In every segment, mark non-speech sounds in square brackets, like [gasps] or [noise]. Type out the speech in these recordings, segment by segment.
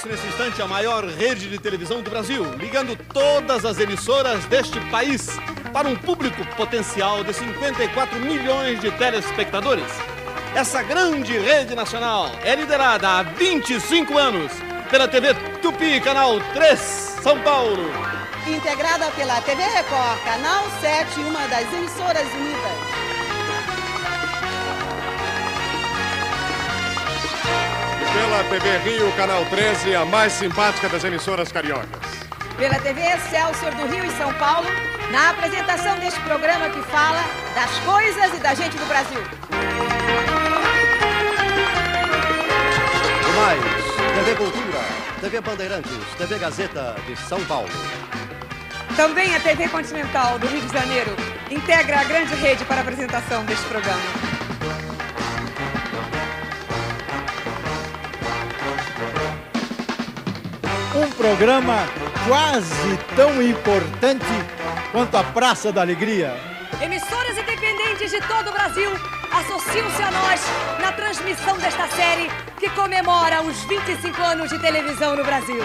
Começa nesse instante a maior rede de televisão do Brasil, ligando todas as emissoras deste país para um público potencial de 54 milhões de telespectadores. Essa grande rede nacional é liderada há 25 anos pela TV Tupi, canal 3, São Paulo. Integrada pela TV Record, canal 7, uma das emissoras unidas. Pela TV Rio, canal 13, a mais simpática das emissoras cariocas. Pela TV Excelsior do Rio e São Paulo, na apresentação deste programa que fala das coisas e da gente do Brasil. E mais, TV Cultura, TV Bandeirantes, TV Gazeta de São Paulo. Também a TV Continental do Rio de Janeiro integra a grande rede para a apresentação deste programa. Programa quase tão importante quanto a Praça da Alegria. Emissoras independentes de todo o Brasil associam-se a nós na transmissão desta série que comemora os 25 anos de televisão no Brasil.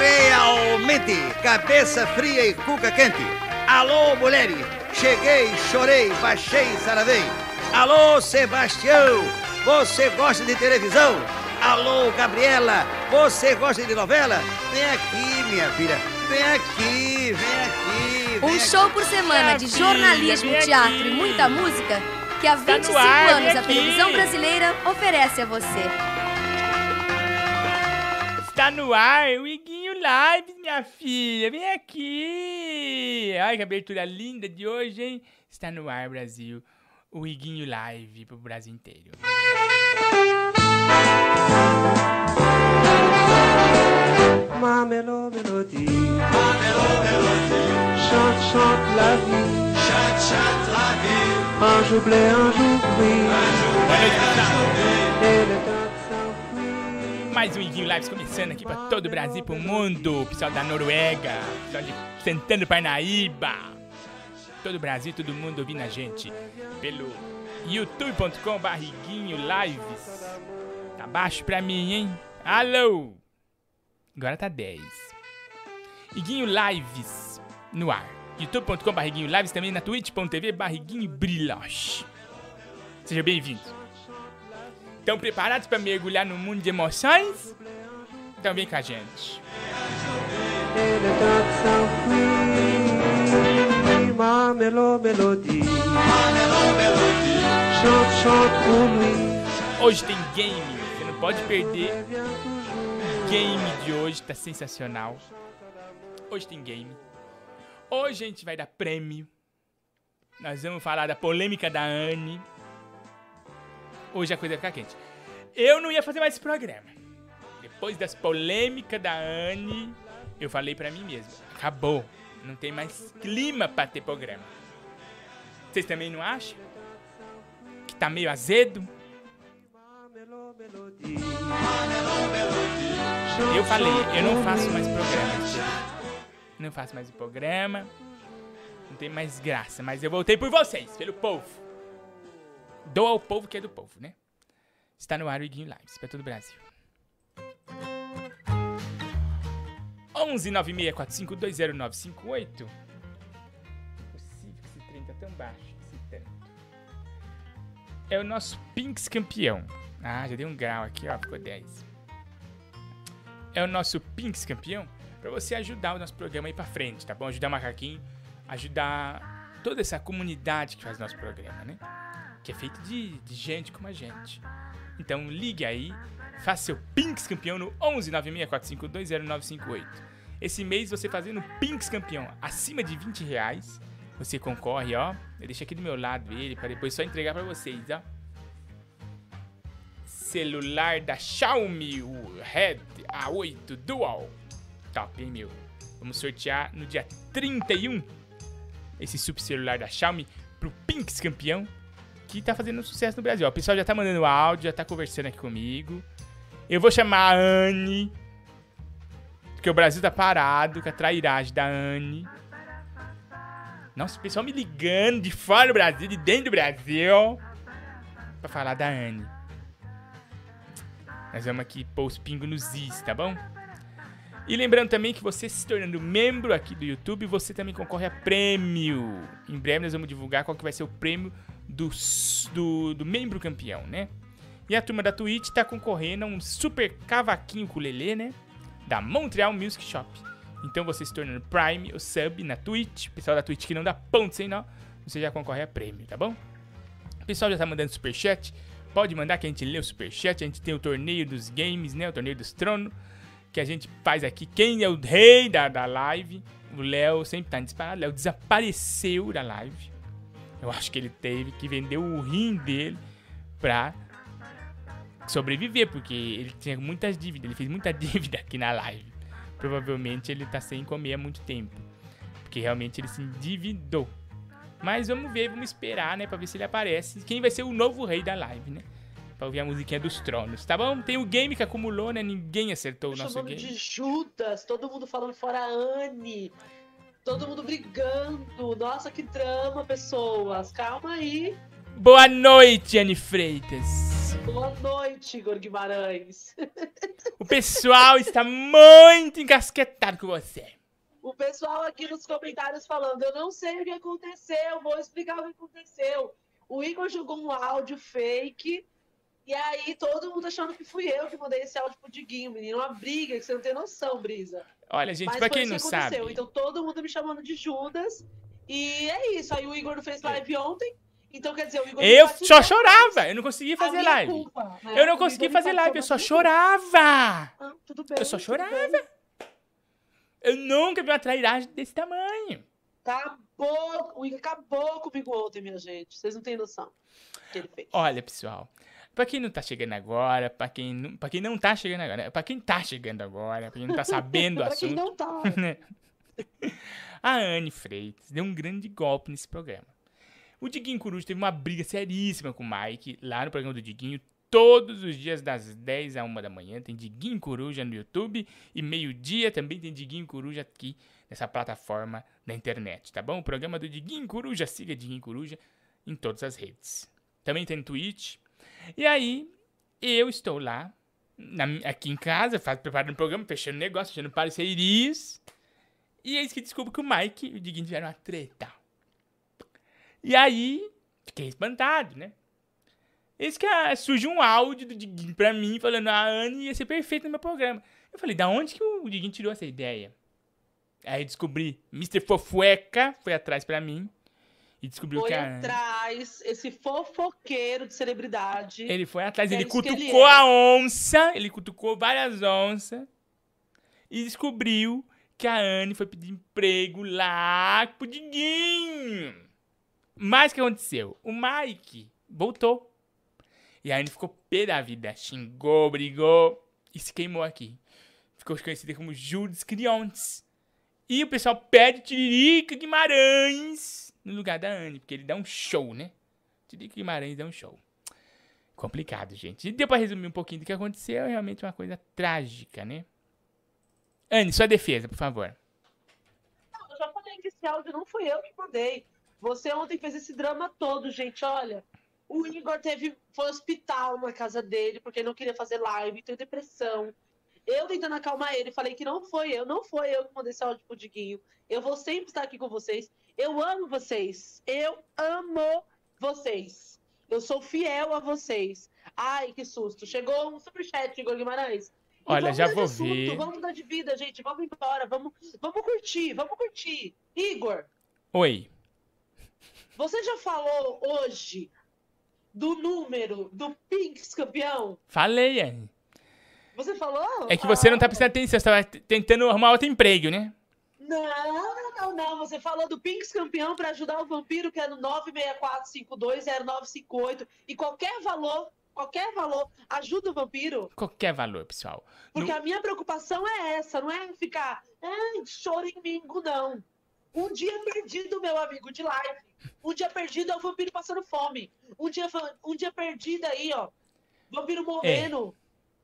Realmente, cabeça fria e cuca quente. Alô, mulheres, cheguei, chorei, baixei, saravei. Alô, Sebastião, você gosta de televisão? Alô, Gabriela, você gosta de novela? Vem aqui, minha filha, vem aqui, vem aqui. Vem Um aqui. show por semana de jornalismo, teatro e muita música que há 25 ar, vem anos a televisão brasileira oferece a você. Está no ar o Iguinho Live, minha filha. Vem aqui. Olha que abertura linda de hoje, hein? Está no ar, Brasil. O Iguinho Live pro Brasil inteiro. Chante, chante la vie. Chante, chante la vie. Un jour blé, un jour gris. Un jour blé, un jour gris. Et le temps s'enfuit. Mais um Iguinho Lives começando aqui pra todo o Brasil, pro mundo. Pessoal da Noruega, pessoal de Santana Parnaíba. Todo o Brasil, todo mundo ouvindo a gente pelo youtube.com barriguinho lives. Tá baixo pra mim, hein? Alô! Agora tá 10. Iguinho Lives no ar. youtube.com barriguinho lives também na twitch.tv barriguinho brilhoche. Sejam bem-vindos. Estão preparados para mergulhar no mundo de emoções? Então vem com a gente. S'enfuit. Ma mélo mélodie. Ma mélo mélodie. Chante, chante pour lui. Hoje tem game, você não pode perder. Game de hoje tá sensacional. Hoje tem game. Hoje a gente vai dar prêmio. Nós vamos falar da polêmica da Anne. Hoje a coisa vai ficar quente. Eu não ia fazer mais esse programa. Depois das polêmicas da Anne, eu falei pra mim mesmo: acabou. Não tem mais clima pra ter programa. Vocês também não acham? Que tá meio azedo? Eu falei, eu não faço mais programa. Não faço mais programa. Não tem mais graça, mas eu voltei por vocês, pelo povo. Doa ao povo que é do povo, né? Está no ar o Iguinho Lives para todo o Brasil. 11 9645 20958. Possível que esse trem tá. É o nosso Pinks campeão. Ah, já deu um grau aqui, ó, ficou 10. É o nosso Pinks campeão para você ajudar o nosso programa a ir pra frente, tá bom? Ajudar o Macaquinho, ajudar toda essa comunidade que faz nosso programa, né? Que é feito de, de gente como a gente. Então ligue aí, faça seu Pinks campeão no 11 9645 20958. Esse mês você fazendo Pinks campeão acima de 20 reais, você concorre, ó. Eu deixo aqui do meu lado ele para depois só entregar para vocês, ó. Celular da Xiaomi, o Red A8 Dual. Top, hein, meu? Vamos sortear no dia 31 esse super celular da Xiaomi pro Pinks campeão, que tá fazendo sucesso no Brasil. O pessoal já tá mandando áudio, já tá conversando aqui comigo. Eu vou chamar a Anne, porque o Brasil tá parado com a trairagem da Anne. Nossa, o pessoal me ligando de fora do Brasil, de dentro do Brasil, pra falar da Anne. Nós vamos aqui pôr os pingos nos is, tá bom? E lembrando também que você se tornando membro aqui do YouTube, você também concorre a prêmio. Em breve nós vamos divulgar qual que vai ser o prêmio do, do, do membro campeão, né? E a turma da Twitch tá concorrendo a um super cavaquinho ukulele, né? Da Montreal Music Shop. Então você se tornando Prime ou Sub na Twitch, pessoal da Twitch que não dá ponto sem nó, você já concorre a prêmio, tá bom? O pessoal já tá mandando superchat. Pode mandar que a gente lê o superchat. A gente tem o torneio dos games, né? O torneio dos tronos. Que a gente faz aqui. Quem é o rei da, da live? O Léo sempre tá disparado. Léo desapareceu da live. Eu acho que ele teve que vender o rim dele pra sobreviver, porque ele tinha muitas dívidas. Ele fez muita [laughs] dívida aqui na live. Provavelmente ele tá sem comer há muito tempo. Porque realmente ele se endividou. Mas vamos ver, vamos esperar, né? Pra ver se ele aparece. Quem vai ser o novo rei da live, né? Pra ouvir a musiquinha dos tronos, tá bom? Tem o game que acumulou, né? Ninguém acertou o nosso game. de Judas, todo mundo falando fora Anne. Todo mundo brigando. Nossa, que drama, pessoas. Calma aí. Boa noite, Anne Freitas. Boa noite, Igor Guimarães. [laughs] O pessoal está muito encasquetado com você. O pessoal aqui nos comentários falando, eu não sei o que aconteceu, vou explicar o que aconteceu. O Igor jogou um áudio fake, e aí todo mundo achando que fui eu que mandei esse áudio pro Diguinho, menino. Uma briga que você não tem noção, Brisa. Olha, gente, Mas pra quem isso não que sabe, Então todo mundo me chamando de Judas. E é isso. Aí o Igor não fez live ontem. Então quer dizer, o Igor eu só chorava. Eu não conseguia fazer live. culpa, né? Eu não conseguia fazer live, eu só chorava. Ah, tudo bem, Eu só chorava. Eu nunca vi uma trairagem desse tamanho. Acabou. O Igor acabou comigo ontem, minha gente. Vocês não têm noção do que ele fez. Olha, pessoal, pra quem não tá chegando agora, pra quem não, pra quem não tá chegando agora, né? pra quem tá chegando agora, pra quem não tá sabendo [laughs] o Pra quem assunto, não tá. [laughs] né? a Anne Freitas deu um grande golpe nesse programa. O Diguinho Coruja teve uma briga seríssima com o Mike lá no programa do Diguinho. Todos os dias, das 10 a 1 da manhã, tem Diguinho Coruja no YouTube. E meio-dia também tem Diguinho Coruja aqui nessa plataforma da internet, tá bom? O programa do Diguinho Coruja, siga Diguinho Coruja em todas as redes. Também tem no Twitch. E aí, eu estou lá, na aqui em casa, faz, preparando o programa, fechando negócio, fechando parcerias. E eis que descubro que o Mike e o Diguinho tiveram uma treta. E aí, fiquei espantado, né? Eis que ah, surge um áudio do Diguinho pra mim, falando a Anne ia ser perfeita no meu programa. Eu falei, da onde que o Diguinho tirou essa ideia? Aí descobri, Mr. Fofueca foi atrás pra mim e descobriu Foi que a Anne... atrás, esse fofoqueiro de celebridade. Ele foi atrás, É ele que ele cutucou é. a onça, ele cutucou várias onças e descobriu que a Anne foi pedir emprego lá pro Diguinho. Mas o que aconteceu? O Mike voltou. E a Anne ficou pé da vida, xingou, brigou e se queimou aqui. Ficou conhecida como Judas Criontes. E o pessoal pede Tiririca Guimarães no lugar da Anne, porque ele dá um show, né? Tiririca Guimarães dá um show. Complicado, gente. E deu pra resumir um pouquinho do que aconteceu. É realmente uma coisa trágica, né? Anne, sua defesa, por favor. Não, eu já falei que esse áudio não fui eu que mandei. Você ontem fez esse drama todo, gente. Olha, o Igor teve, foi hospital na casa dele porque não queria fazer live, teve depressão. Eu tentando acalmar ele, falei que não foi eu, não foi eu que mandei esse áudio pro Diguinho. Eu vou sempre estar aqui com vocês. Eu amo vocês. Eu amo vocês. Eu sou fiel a vocês. Ai, que susto. Chegou um superchat, Igor Guimarães. E Olha, já vou ver. Vamos mudar de vida, gente. Vamos embora. Vamos, vamos curtir, vamos curtir. Igor, Oi. Você já falou hoje do número do Pinks campeão? Falei, Anne. Você falou? É que você não tá Ah, prestando atenção, você tava tentando arrumar outro emprego, né? Não, não, não. Você falou do Pinks campeão para ajudar o vampiro, que é no 964520958. E qualquer valor, qualquer valor, ajuda o vampiro. Qualquer valor, pessoal. Porque No- a minha preocupação é essa, não é ficar, ai, choramingo, não. Um dia perdido, meu amigo, de live. Um dia perdido é o vampiro passando fome. Um dia, um dia perdido aí, ó. Vampiro morrendo.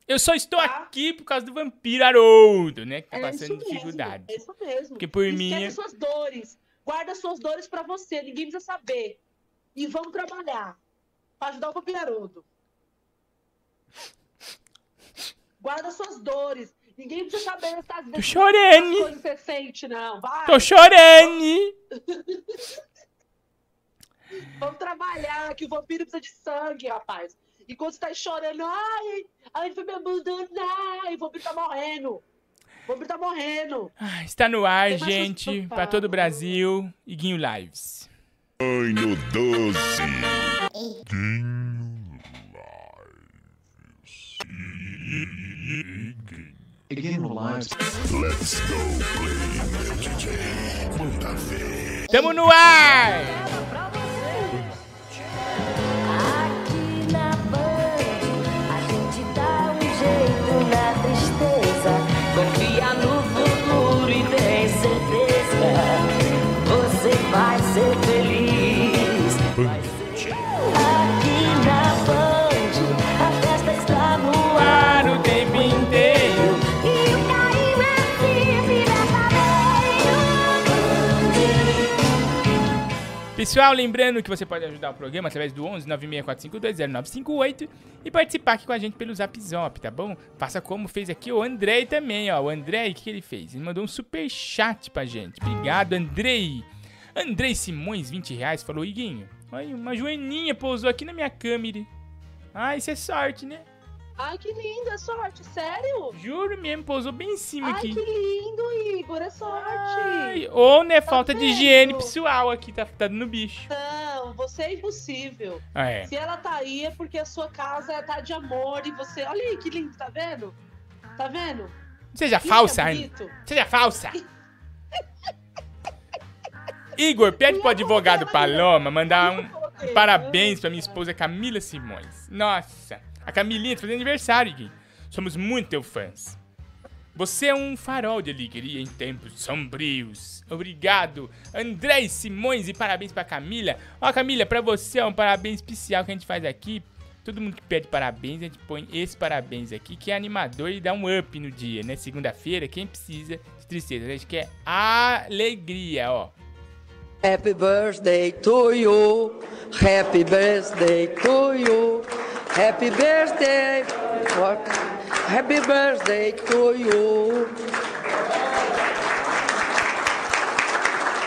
Eu só estou aqui por causa do vampiro Haroldo, né? Que tá É passando dificuldade. É isso mesmo. Porque por Esquece mim- suas dores. Guarda suas dores pra você, ninguém precisa saber. E vamos trabalhar pra ajudar o Papiarudo. Guarda suas dores. Ninguém precisa saber das, das, chorando. das coisas que você sente, não. Vai. Tô chorando. [laughs] Vamos trabalhar, que o vampiro precisa de sangue, rapaz. Enquanto você tá chorando, ai, ai, foi me abandonar, ai, o vampiro tá morrendo. O vampiro tá morrendo. Ah, Está no ar, gente, coisa pra pra todo o Brasil. Iguinho Lives. Banho doce. Let's go play, meu DJ. Manda ver. Tamo no ar! Pessoal, lembrando que você pode ajudar o programa através do 11 964220958 e participar aqui com a gente pelo Zap Zop, tá bom? Faça como fez aqui o Andrei também, ó. O Andrei, o que, que ele fez? Ele mandou um super chat pra gente. Obrigado, Andrei. Andrei Simões, 20 reais, falou: Iguinho, olha, uma joaninha pousou aqui na minha câmera. Ah, isso é sorte, né? Ai, que linda, sorte, sério? Juro mesmo, pousou bem em cima Ai, aqui. que lindo, Igor, é sorte. Ai, ou, né, falta de higiene pessoal aqui, tá, tá dando bicho. Não, você é impossível. Ah, é. Se ela tá aí é porque a sua casa tá de amor e você. Olha aí que lindo, tá vendo? Tá vendo? Seja Isso falsa, é bonito. Seja falsa. Igor, pede pro advogado Paloma mandar um parabéns pra minha esposa Camila Simões. Nossa, a Camilinha tá fazendo aniversário, Igor. Somos muito teu fãs. Você é um farol de alegria em tempos sombrios. Obrigado, André Simões, e parabéns pra Camila. Ó, Camila, pra você é um parabéns especial que a gente faz aqui. Todo mundo que pede parabéns, a gente põe esse parabéns aqui, que é animador e dá um up no dia, né? Segunda-feira, quem precisa de tristeza? A gente quer alegria, ó. Happy birthday to you. Happy birthday to you. Happy birthday. What? Happy birthday to you.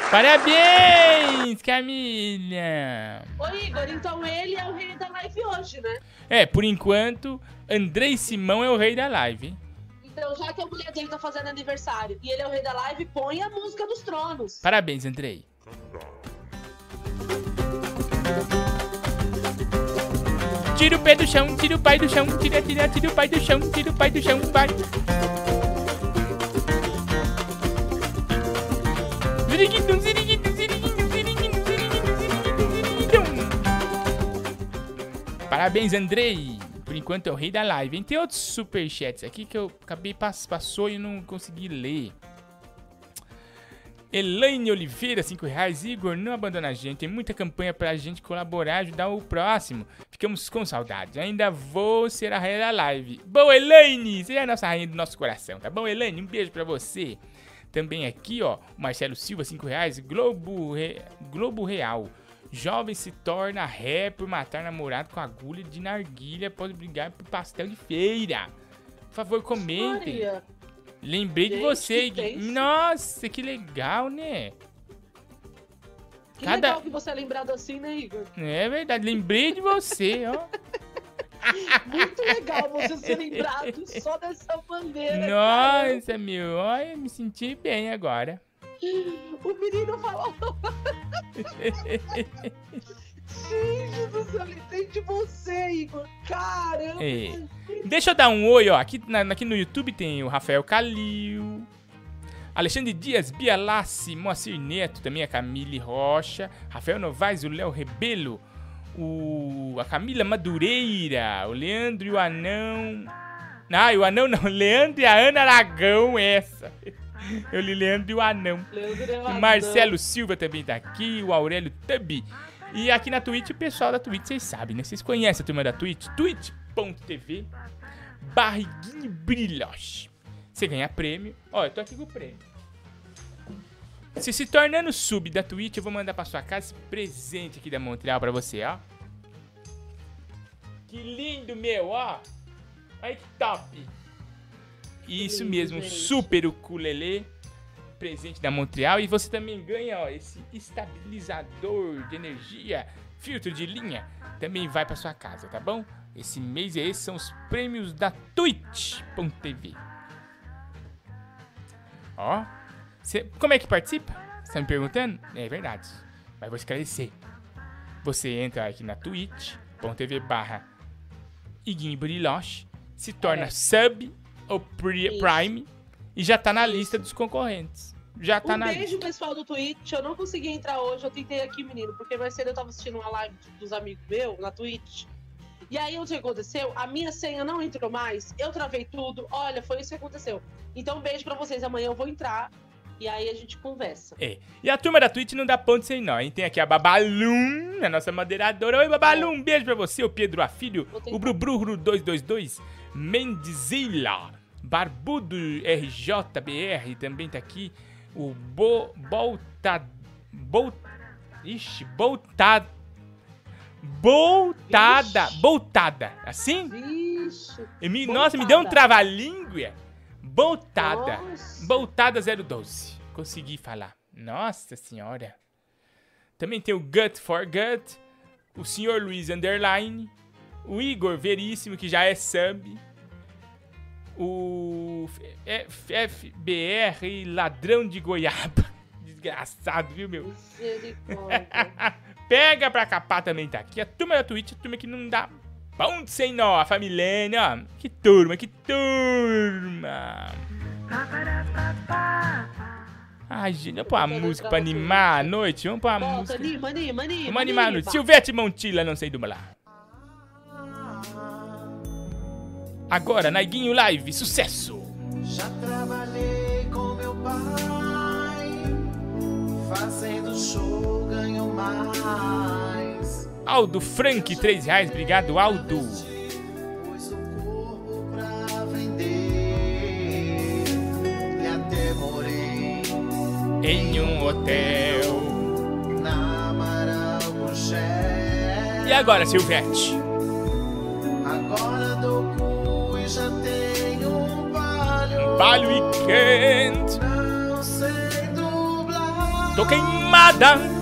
Parabéns, Camila! Ô, Igor, então ele é o rei da live hoje, né? É, por enquanto, Andrei Simão é o rei da live? Então, já que a mulher dele tá fazendo aniversário e ele é o rei da live, põe a música dos tronos. Parabéns, Andrei. Tira o pé do chão, tira o pai do chão, tira, tira, tira o pai do chão, tira o pai do chão, vai. Ziriguidum, ziriguidum, ziriguidum, ziriguidum, ziriguidum, ziriguidum. Parabéns, Andrei. Por enquanto é o rei da live. Tem outros superchats aqui que eu acabei pass passou e não consegui ler. Elaine Oliveira, 5 reais. Igor, não abandona a gente. Tem muita campanha pra gente colaborar, ajudar o próximo. Ficamos com saudades. Ainda vou ser a rainha da live. Boa, Elaine! Você é a nossa rainha do nosso coração, tá bom, Elaine? Um beijo pra você. Também aqui, ó, Marcelo Silva, 5 reais. Globo, Re- Globo Real. Jovem se torna ré por matar namorado com agulha de narguilha após brigar por pastel de feira. Por favor, comentem. Maria. Lembrei de Gente, você. que. Nossa, que legal, né? Que Cada- legal que você é lembrado assim, né, Igor? É verdade, lembrei de você, ó. [laughs] Muito legal você ser lembrado só dessa cara. Nossa, meu, olha, me senti bem agora. O menino falou. [laughs] Gente do céu, lembrei de você, Igor. Caramba. É. Deixa eu dar um oi, ó. Aqui, na- aqui no YouTube tem o Rafael Calil, Alexandre Dias, Bia Lassi, Moacir Neto, também a Camille Rocha, Rafael Novaes, o Léo Rebelo, o, a Camila Madureira, o Leandro e o Anão. Ah, e o Anão não, [laughs] Leandro e a Ana Aragão, essa. Eu li Leandro e o Anão. Leandro e o O Anão. Marcelo Silva também tá aqui, o Aurélio Tubi. E aqui na Twitch, o pessoal da Twitch, vocês sabem, né? Vocês conhecem a turma da Twitch? twitch.tv barriguinho brilhos. Você ganha prêmio. Ó, eu tô aqui com o prêmio. Se se tornando sub da Twitch, eu vou mandar pra sua casa esse presente aqui da Montreal pra você, ó. Que lindo, meu, ó. Olha que top. Isso mesmo, super ukulele. Presente da Montreal. E você também ganha, ó, esse estabilizador de energia, filtro de linha. Também vai pra sua casa, tá bom? Esse mês e esses são os prêmios da Twitch.tv. Ó, cê- como é que participa? Você tá me perguntando? É verdade, mas vou esclarecer. Você entra aqui na twitch.tv barra se torna sub ou prime e já tá na lista dos concorrentes. Já tá um na beijo, pessoal do Twitch. Eu não consegui entrar hoje, eu tentei aqui, menino, porque mais cedo eu tava assistindo uma live dos amigos meus na Twitch. E aí, o que aconteceu? A minha senha não entrou mais, eu travei tudo. Olha, foi isso que aconteceu. Então, um beijo pra vocês. Amanhã eu vou entrar e aí a gente conversa. É. E a turma da Twitch não dá ponto sem nó, hein? Tem aqui a Babalum, a nossa moderadora. Oi, Babalum, um beijo pra você, o Pedro Afilho, o Brubruro 222, Mendizila, Barbudo RJBR também tá aqui. O Bo, Bolta... Bol, ixi, Boltada... Boltada, Boltada, assim? E me- nossa, me deu um Boltada. trava-língua. Boltada. Nossa. Boltada 012. Consegui falar. Nossa senhora. Também tem o Gut for Gut. O Sr. Luiz Underline. O Igor Veríssimo, que já é sub. O FBR Ladrão de Goiaba. [laughs] Desgraçado, viu, meu? [laughs] Pega pra capar também tá aqui. A turma da Twitch, a turma que não dá ponto sem nó. A família, ó. Que turma, que turma. Ai, gente, vamos pôr uma música pra animar a noite? Vamos pôr uma música. anima, anima, anima. Vamos animar a noite. Silvete Montilla, não sei do Agora, Naiguinho Live, sucesso. Já trabalhei com meu pai, fazendo show ganho mais. Aldo Frank, 3 reais. Obrigado, Aldo. Pus o corpo pra vender e até morei Em um hotel. na Amaral. E agora, Silvete? Não sei dublar. Tô queimada.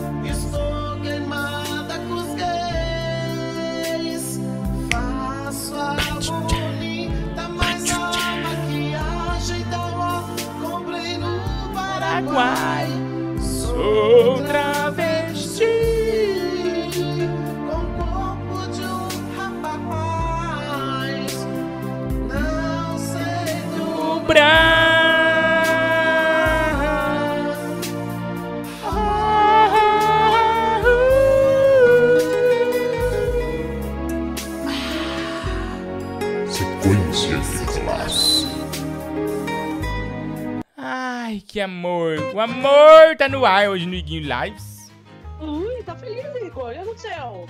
Que amor. O amor tá no ar hoje no Iguinho Lives. Ui, tá feliz, Igor? Não sei. ó.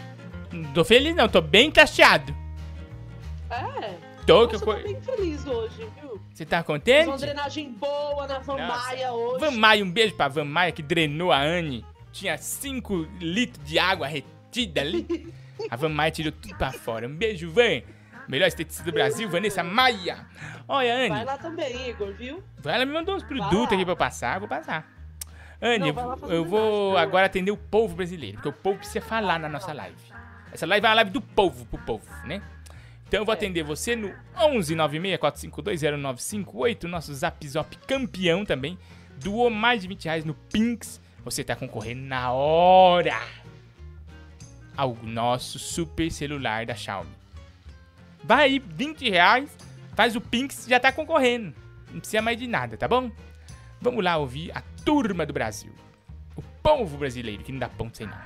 Não tô feliz não, tô bem chateado. É. Tô, Nossa, eu tô bem feliz hoje, viu? Você tá Fiz contente? uma drenagem boa na Van Maia hoje. Van Maia, um beijo pra Van Maia que drenou a Anne. Tinha 5 litros de água retida ali. [laughs] A Van Maia tirou tudo pra fora. Um beijo, Van. Melhor esteticista do Brasil, Vanessa Maia. Olha, Anne. Vai lá também, Igor, viu? Ela me mandou uns produtos aqui pra eu passar, eu vou passar. Anne, Não, eu, vai eu vou vai. agora atender o povo brasileiro, porque o povo precisa falar na nossa live. Essa live é uma live do povo pro povo, né? Então É. eu vou atender você no 11 96 452 0958, nosso Zap Zop campeão também. Doou mais de 20 reais no Pinks. Você tá concorrendo na hora ao nosso super celular da Xiaomi. Vai aí, 20 reais, faz o Pinks já tá concorrendo. Não precisa mais de nada, tá bom? Vamos lá ouvir a turma do Brasil. O povo brasileiro, que não dá ponto sem não.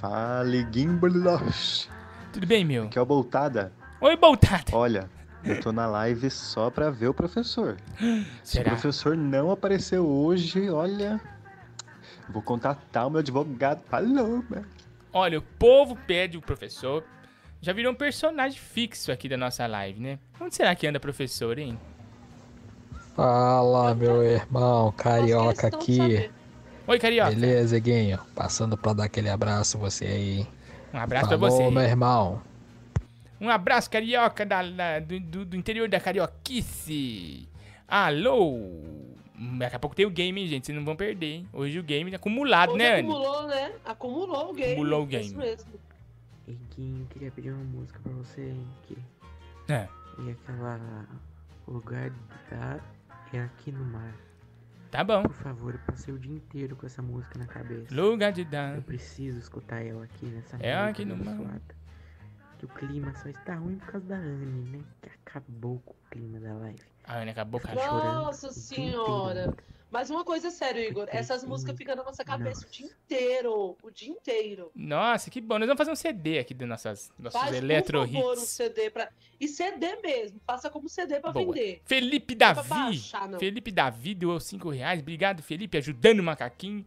Fale, Gimbalos. Tudo bem, meu? Aqui é o Boltada. Oi, Boltada. Olha, eu tô na live só pra ver o professor. Se Será? o professor não apareceu hoje, olha... Vou contatar o meu advogado. Falou, né? Olha, o povo pede o professor. Já virou um personagem fixo aqui da nossa live, né? Onde será que anda professor, hein? Fala, meu irmão carioca aqui. Oi, Carioca. Beleza, Guinho. Passando pra dar aquele abraço você aí. Um abraço Falou, pra você. meu irmão. Um abraço, carioca da, da- do, do- do interior da carioquice. Alô? Daqui a pouco tem o game, hein, gente. Vocês não vão perder, hein? Hoje o game é acumulado, Hoje né, Anny? acumulou, né? Acumulou o game. Acumulou o Isso game. mesmo. Iguinho, queria pedir uma música pra você, que É. E aquela. O lugar da. É aqui no mar. Tá bom. Por favor, eu passei o dia inteiro com essa música na cabeça. Lugar de dar. Eu preciso escutar ela aqui nessa É aqui no mar. abençoada. Que o clima só está ruim por causa da Anne, né? Que acabou com o clima da live. A Anny acabou com a Nossa senhora. Mas uma coisa é sério, Igor. Essas músicas ficam na nossa cabeça o dia inteiro. O dia inteiro. Nossa, que bom. Nós vamos fazer um CD aqui dos nossas, nossos Faz, eletro por favor, um hits. CD pra... E CD mesmo. Faça como CD pra Boa. vender. Felipe Não é Davi. baixar, não. Felipe Davi doou 5 reais. Obrigado, Felipe. Ajudando o macaquinho.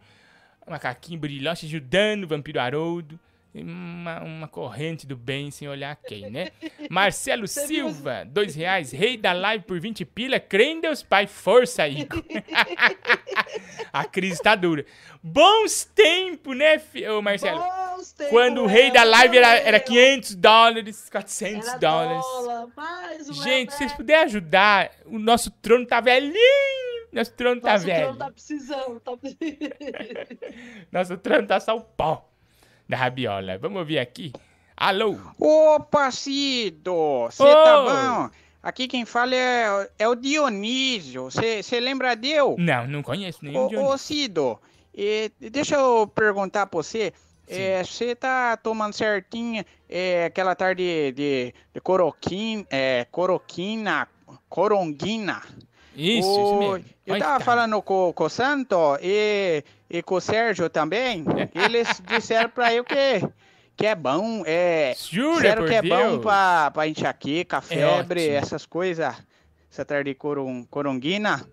O macaquinho brilhante, ajudando o vampiro Haroldo. Uma, uma corrente do bem sem olhar quem, né? [laughs] Marcelo Silva, dois reais. Rei da live por 20 pila. Crê em Deus Pai. Força, Igor. [laughs] A crise tá dura. Bons tempos, né, fi- ô Marcelo? Bons tempos, Quando o rei da live era, era 500 dólares, 400 Era dólares. dólar, Gente, se vocês puderem ajudar, o nosso trono tá velhinho. Nosso trono tá Nosso velho. trono tá precisando. Tá... [laughs] Nosso trono tá só o pó da rabiola. Vamos ouvir aqui. Alô? Opa, Cido! Você Ô! tá bom? Aqui quem fala é, é o Dionísio. Você lembra dele? Não, não conheço nenhum Dionísio. ô Cido, eh, deixa eu perguntar pra você. Você tá tomando certinho eh, aquela tarde de, de coroquina, é, coroquina, coronguina? Isso, Ô, isso mesmo. Eu Olha tava que falando com, com o Santo e, e com o Sérgio também. Eles [laughs] disseram pra eu que, que é bom. É, Jura, disseram que é Deus? bom pra enxaqueca, febre, ótimo. essas coisas. Essa tarde de coron, coronguina.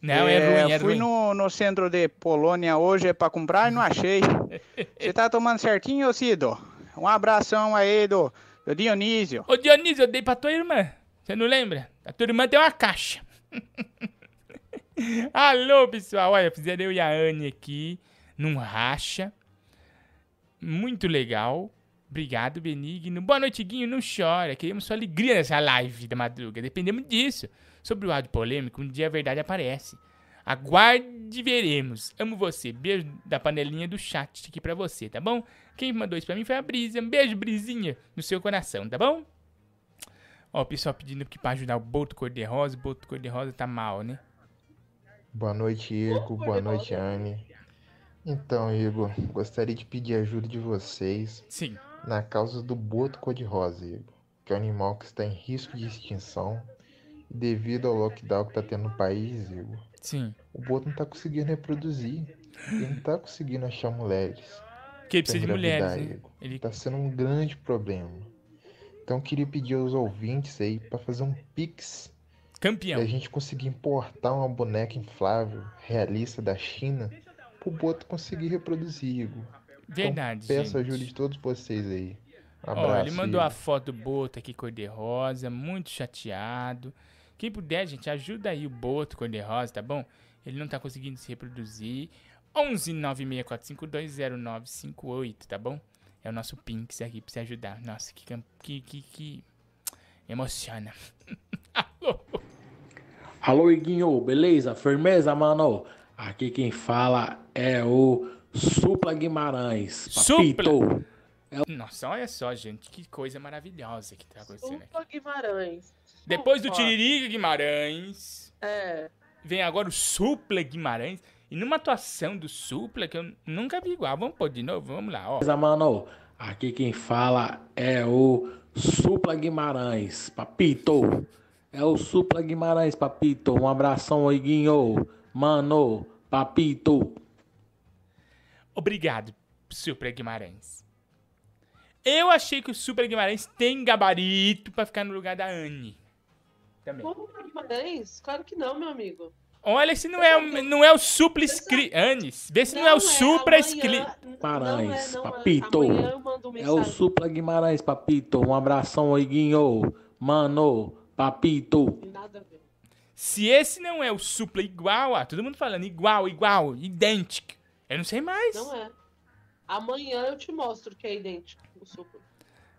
Não, é ruim, é Fui ruim. No, no centro de Polônia hoje pra comprar e não achei. [laughs] Você tá tomando certinho, Cido? Um abração aí do, do Dionísio. Ô Dionísio, eu dei pra tua irmã. Você não lembra? A tua irmã tem uma caixa. [laughs] Alô, pessoal. Olha, fizeram eu e a Anne aqui num racha. Muito legal. Obrigado, Benigno. Boa noite, Guinho. Não chora. Queremos sua alegria nessa live da madruga. Dependemos disso. Sobre o áudio polêmico, um dia a verdade aparece. Aguarde veremos. Amo você. Beijo da panelinha do chat aqui pra você, tá bom? Quem mandou isso pra mim foi a Brisa. Um beijo, Brisinha, no seu coração, tá bom? Ó, o pessoal pedindo aqui pra ajudar o Boto Cor-de-Rosa. O Boto Cor-de-Rosa tá mal, né? Boa noite, Igor. Boa noite, Anne. Então, Igor, gostaria de pedir ajuda de vocês Sim. na causa do boto cor-de-rosa, Igor, que é um animal que está em risco de extinção devido ao lockdown que está tendo no país, Igor. Sim. O boto não está conseguindo reproduzir. Ele não está conseguindo achar mulheres. Que ele precisa de mulheres, né? Igor. Ele- Tá sendo um grande problema. Então eu queria pedir aos ouvintes aí para fazer um pix Campeão. e a gente conseguir importar uma boneca inflável realista da China pro Boto conseguir reproduzir, Igor. Verdade, Então, peço gente. a ajuda de todos vocês aí. Um Ó, abraço. ele mandou a foto do Boto aqui cor-de-rosa, muito chateado. Quem puder, gente, ajuda aí o Boto cor-de-rosa, tá bom? Ele não tá conseguindo se reproduzir. 11 964520958, tá bom? É o nosso Pinks aqui pra você ajudar. Nossa, que, que, que, que emociona. [laughs] Alô, Iguinho, beleza? Firmeza, mano? Aqui quem fala é o Supla Guimarães. Papito. Nossa, olha só, gente, que coisa maravilhosa que tá acontecendo aqui. Supla Guimarães. Depois do Tiririca Guimarães, É. vem agora o Supla Guimarães. E numa atuação do Supla que eu nunca vi igual. Vamos pôr de novo? Vamos lá, ó. Beleza, mano? Aqui quem fala é o Supla Guimarães. Papito. É o Supla Guimarães, papito. Um abração, Iguinho. Mano, papito. Obrigado, Supla Guimarães. Eu achei que o Supla Guimarães tem gabarito pra ficar no lugar da Anne. Também. Supla Guimarães? Claro que não, meu amigo. Olha se não é, o- não é o Supla Scri... Anne, vê se não, é o Supra Scri... Guimarães, papito. É o Supla Guimarães, papito. Um abração, Iguinho. Mano, papito. Se esse não é o Supla igual, ah, todo mundo falando igual, igual, idêntico. Eu não sei mais. Não é. Amanhã eu te mostro que é idêntico o Supla.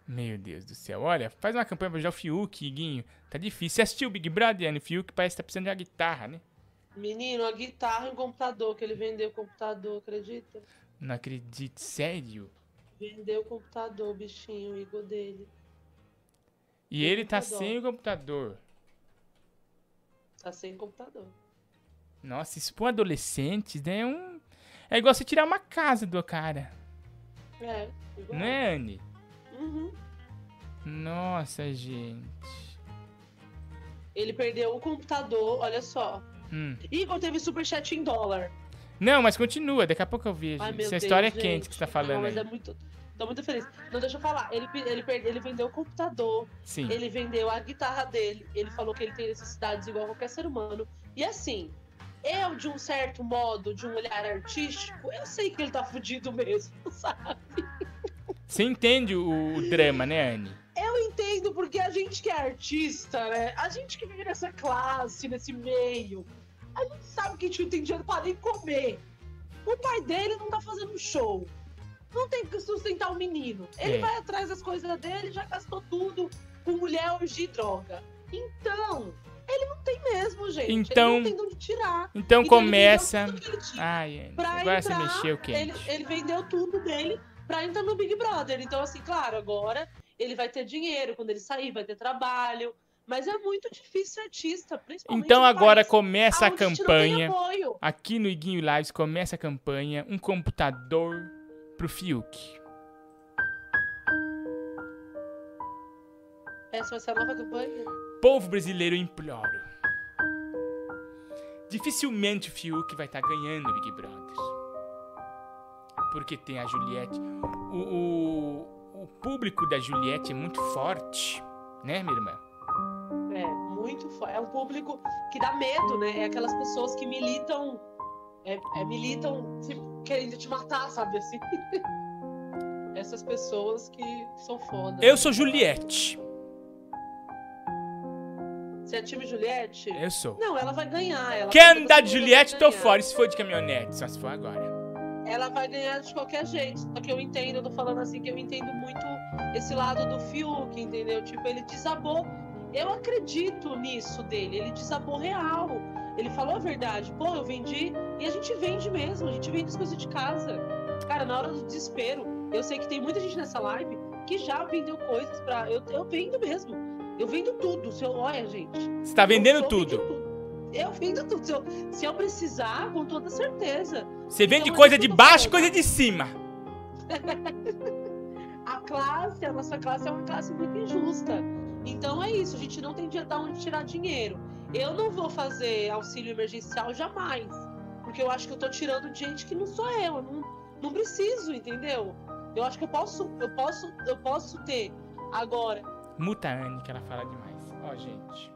Meu Deus do céu. Olha, faz uma campanha pra ajudar o Fiuk, Guinho. Tá difícil. Você assistiu o Big Brother, Anne? O Fiuk parece que tá precisando de uma guitarra, né? Menino, a guitarra e o computador, que ele vendeu o computador, acredita? Não acredito. Sério? Vendeu o computador, o bichinho, o Igor dele. E ele tá computador. sem o computador. Tá sem computador. Nossa, isso pra um adolescente, né? É um... É igual você tirar uma casa do cara. É, igual. Não é, Anne? Uhum. Nossa, gente. Ele perdeu o computador, olha só. Hum. Igor teve superchat em dólar. Não, mas continua. Daqui a pouco eu vejo. Ai, Essa história Deus, é quente gente. que você tá falando Não, mas aí. é muito. Tô muito feliz. Não, deixa eu falar. Ele, ele, ele vendeu o computador. Sim. Ele vendeu a guitarra dele. Ele falou que ele tem necessidades igual qualquer ser humano. E assim, eu, de um certo modo, de um olhar artístico, eu sei que ele tá fudido mesmo, [laughs] sabe? Você entende o, o drama, né, Anne? Eu entendo porque a gente que é artista, né? A gente que vive nessa classe, nesse meio, a gente sabe que a gente não tem dinheiro pra nem comer. O pai dele não tá fazendo um show. Não tem que sustentar o menino. Ele É. vai atrás das coisas dele, já gastou tudo com mulher, orgia e droga. Então, ele não tem mesmo, gente. Então- ele não tem de onde tirar. Então ele começa. Ai. Pra Agora você entrar, mexeu quente. Ele, ele vendeu tudo dele pra entrar no Big Brother. Então, assim, claro, agora ele vai ter dinheiro. Quando ele sair, vai ter trabalho. Mas é muito difícil artista, principalmente Então agora país começa a campanha. Aqui no Iguinho Lives começa a campanha. Um computador pro Fiuk. Essa vai ser a nova campanha? Povo brasileiro, imploro. Dificilmente o Fiuk vai estar ganhando o Big Brother. Porque tem a Juliette. O, o, o público da Juliette é muito forte, né, minha irmã? É, muito. É um público que dá medo, né? É aquelas pessoas que militam. É, é, militam se- querendo te matar, sabe assim? [laughs] Essas pessoas que são foda. Eu sou Juliette. Você é time Juliette? Eu sou. Não, ela vai ganhar. Ela Quer andar de Juliette, tô fora. Se for de caminhonete? Só se for agora. Ela vai ganhar de qualquer jeito. Só que eu entendo, eu tô falando assim, que eu entendo muito esse lado do Fiuk, entendeu? Tipo, ele desabou. Eu acredito nisso dele. Ele desabou real. Ele falou a verdade. Pô, eu vendi. E a gente vende mesmo. A gente vende as coisas de casa. Cara, na hora do desespero, eu sei que tem muita gente nessa live que já vendeu coisas pra. Eu, eu vendo mesmo. Eu vendo tudo. Se eu, olha, gente. Você tá vendendo eu sou tudo. Eu vendo tudo. Se eu, se eu precisar, com toda certeza. Você vende Então, coisa de baixo e coisa de cima. [laughs] A classe, a nossa classe é uma classe muito injusta. Então é isso, a gente não tem de onde tirar dinheiro. Eu não vou fazer auxílio emergencial jamais. Porque eu acho que eu tô tirando de gente que não sou eu. Eu não, não preciso, entendeu? Eu acho que eu posso, eu posso, eu posso ter agora. Muta a Anne, que ela fala demais. Ó, gente.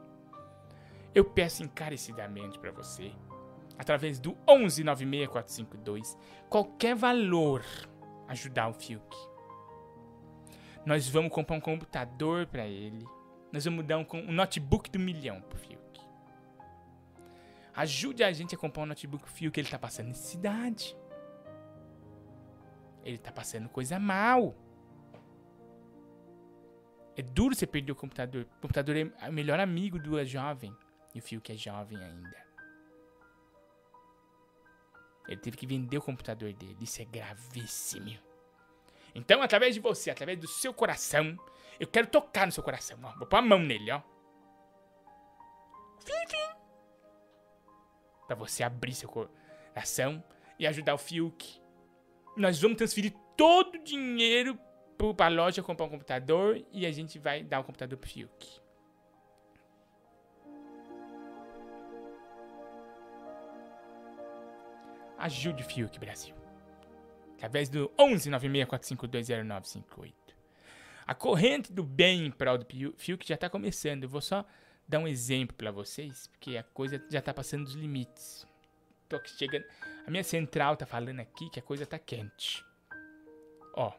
Eu peço encarecidamente pra você, através do 1196452, qualquer valor ajudar o Fiuk. Nós vamos comprar um computador pra ele. Nós vamos dar um, um notebook do milhão pro Fiuk. Ajude a gente a comprar um notebook pro Fiuk, ele tá passando necessidade. Ele tá passando coisa mal. É duro você perder o computador. O computador é o melhor amigo do jovem. E o Fiuk é jovem ainda. Ele teve que vender o computador dele. Isso é gravíssimo. Então, através de você, através do seu coração, eu quero tocar no seu coração. Ó. Vou pôr a mão nele, ó. Fim, fim. Pra você abrir seu coração e ajudar o Fiuk. Nós vamos transferir todo o dinheiro pra loja comprar um computador e a gente vai dar o computador pro Fiuk. Ajude o Fiuk, Brasil. Através do 11 964520958. A corrente do bem do Piu- Fiuk já tá começando. Eu vou só dar um exemplo pra vocês, porque a coisa já tá passando dos limites. Tô chegando. A minha central tá falando aqui que a coisa tá quente. Ó.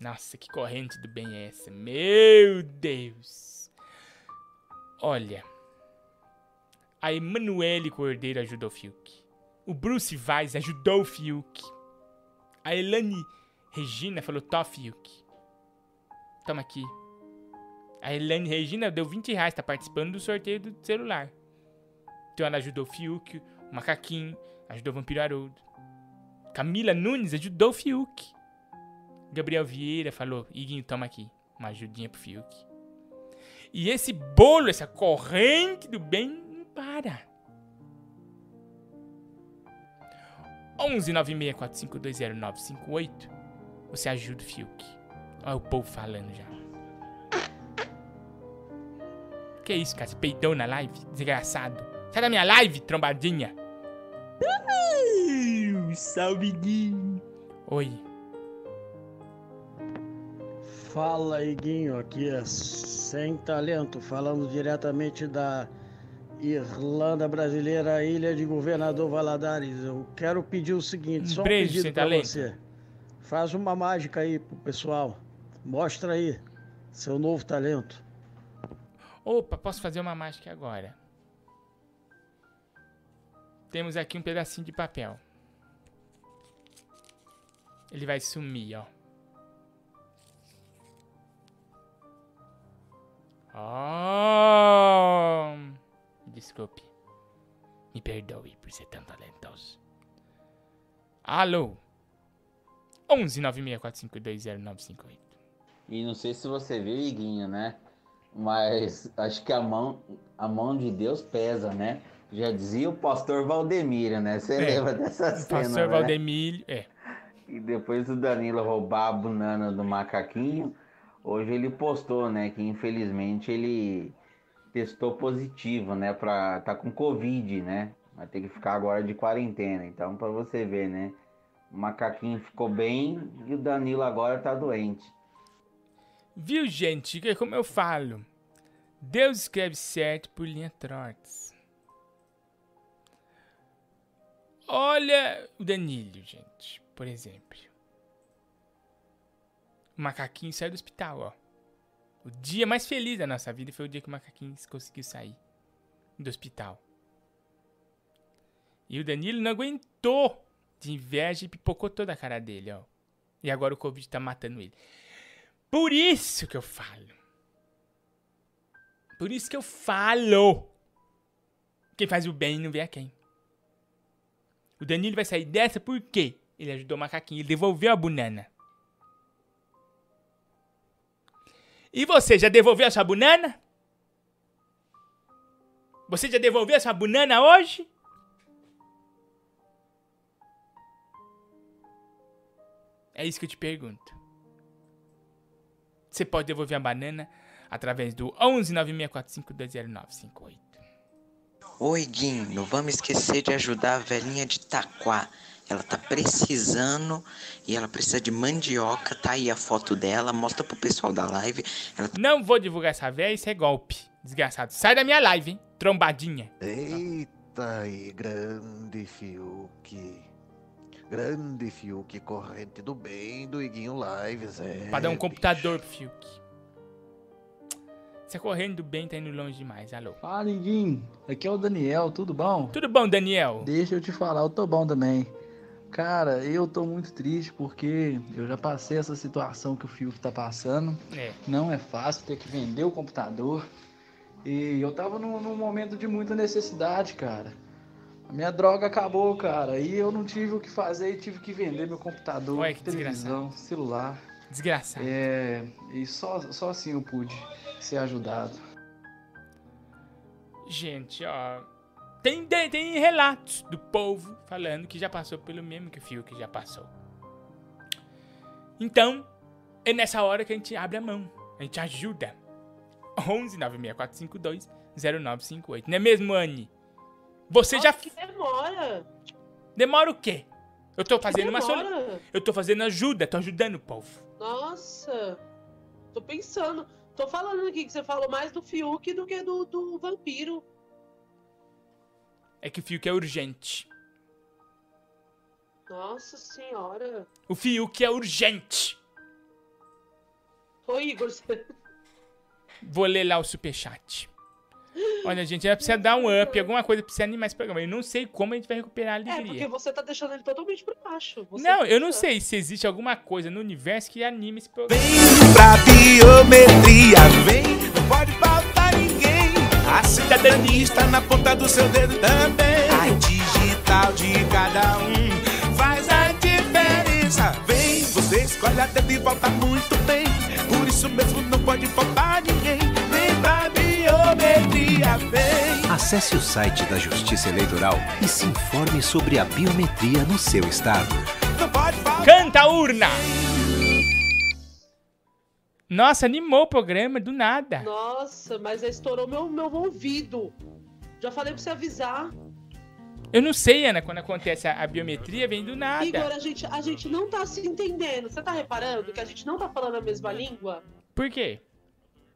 Nossa, que corrente do bem é essa? Meu Deus! Olha. A Emanuele Cordeiro ajudou o Fiuk. O Bruce Vaz ajudou o Fiuk. A Elane Regina falou, Tó, Fiuk. Toma aqui. A Elane Regina deu 20 reais, tá participando do sorteio do celular. Então ela ajudou o Fiuk, o Macaquinho, ajudou o Vampiro Haroldo. Camila Nunes ajudou o Fiuk. Gabriel Vieira falou, Iguinho, toma aqui. Uma ajudinha pro Fiuk. E esse bolo, essa corrente do bem, não para. 11 964520958. Você ajuda o Fiuk. Olha o povo falando já. Que isso, cara? Você peidou na live? Desgraçado. Sai da minha live, trombadinha. Salve, Guinho. Oi. Fala, Iguinho, aqui é Sem Talento, falando diretamente da Irlanda Brasileira, Ilha de Governador Valadares. Eu quero pedir o seguinte, só um beijo, pedido pra Talento. você. Faz uma mágica aí pro pessoal. Mostra aí seu novo talento. Opa, posso fazer uma mágica agora. Temos aqui um pedacinho de papel. Ele vai sumir, ó. Oh! Desculpe. Me perdoe por ser tão talentoso. Alô? 11 964520958. E não sei se você viu, Iguinho, né? Mas acho que a mão, a mão de Deus pesa, né? Já dizia o pastor Valdemiro, né? Você É, lembra dessa cena, pastor né? Valdemiro, é. E depois do Danilo roubar a banana do macaquinho, hoje ele postou, né? Que infelizmente ele testou positivo, né? Pra tá com Covid, né? Vai ter que ficar agora de quarentena. Então, pra você ver, né? O macaquinho ficou bem e o Danilo agora tá doente. Viu, gente? Que é como eu falo. Deus escreve certo por linha tortas. Olha o Danilo, gente, por exemplo. O macaquinho saiu do hospital, ó. O dia mais feliz da nossa vida foi o dia que o macaquinho conseguiu sair do hospital. E o Danilo não aguentou de inveja e pipocou toda a cara dele, ó. E agora o Covid tá matando ele. Por isso que eu falo. Por isso que eu falo. Quem faz o bem não vê a quem. O Danilo vai sair dessa por quê? Ele ajudou o macaquinho, ele devolveu a banana. E você, já devolveu a sua banana? Você já devolveu a sua banana hoje? É isso que eu te pergunto. Você pode devolver a banana através do 11 964520958. Oi, Guinho, não vamos esquecer de ajudar a velhinha de Taquá. Ela tá precisando e ela precisa de mandioca. Tá aí a foto dela, mostra pro pessoal da live. Ela tá Não vou divulgar essa véia, isso é golpe. Desgraçado. Sai da minha live, hein? Trombadinha. Eita aí, grande Fiuk. Grande Fiuk, corrente do bem do Iguinho Lives, é. Pra dar um computador pro Fiuk. Você correndo do bem tá indo longe demais. Alô. Fala, Iguinho. Aqui é o Daniel, tudo bom? Tudo bom, Daniel? Deixa eu te falar, eu tô bom também. Cara, eu tô muito triste porque eu já passei essa situação que o Fiuk tá passando. É. Não é fácil ter que vender o computador. E eu tava num, num momento de muita necessidade, cara. A minha droga acabou, cara. E eu não tive o que fazer e tive que vender meu computador, que televisão, celular. Desgraçado. É, e só, só assim eu pude ser ajudado. Gente, ó. Tem, tem, relatos do povo falando que já passou pelo mesmo que o Fiuk já passou. Então, é nessa hora que a gente abre a mão. A gente ajuda. 11 96452 0958. Não é mesmo, Anne? Você já. Que demora. Demora o quê? Eu tô fazendo uma soli... Eu tô fazendo ajuda, tô ajudando o povo. Nossa. Tô pensando. Tô falando aqui que você falou mais do Fiuk do que do, do vampiro. É que o Fiuk é urgente. Nossa senhora. O Fiuk é urgente. Ô, Igor, você... Vou ler lá o superchat. Olha, gente, ela precisa dar um up, alguma coisa precisa animar esse programa. Eu não sei como a gente vai recuperar a É, porque alegria. você tá deixando ele totalmente pra baixo. Você não, eu não sei se existe alguma coisa no universo que anime esse programa. Pra biometria vem, não pode faltar ninguém. A cidadania está na ponta do seu dedo também. A digital de cada um faz a diferença. Vem, você escolhe a dedo e volta muito bem. Por isso mesmo não pode faltar ninguém. Biometria vem. Acesse o site da Justiça Eleitoral e se informe sobre a biometria no seu estado. Canta urna! Nossa, animou o programa do nada. Nossa, mas estourou meu, meu ouvido. Já falei pra você avisar. Eu não sei, Ana, quando acontece a, a biometria, vem do nada. Igor, a gente, a gente não tá se entendendo. Você tá reparando que a gente não tá falando a mesma língua? Por quê?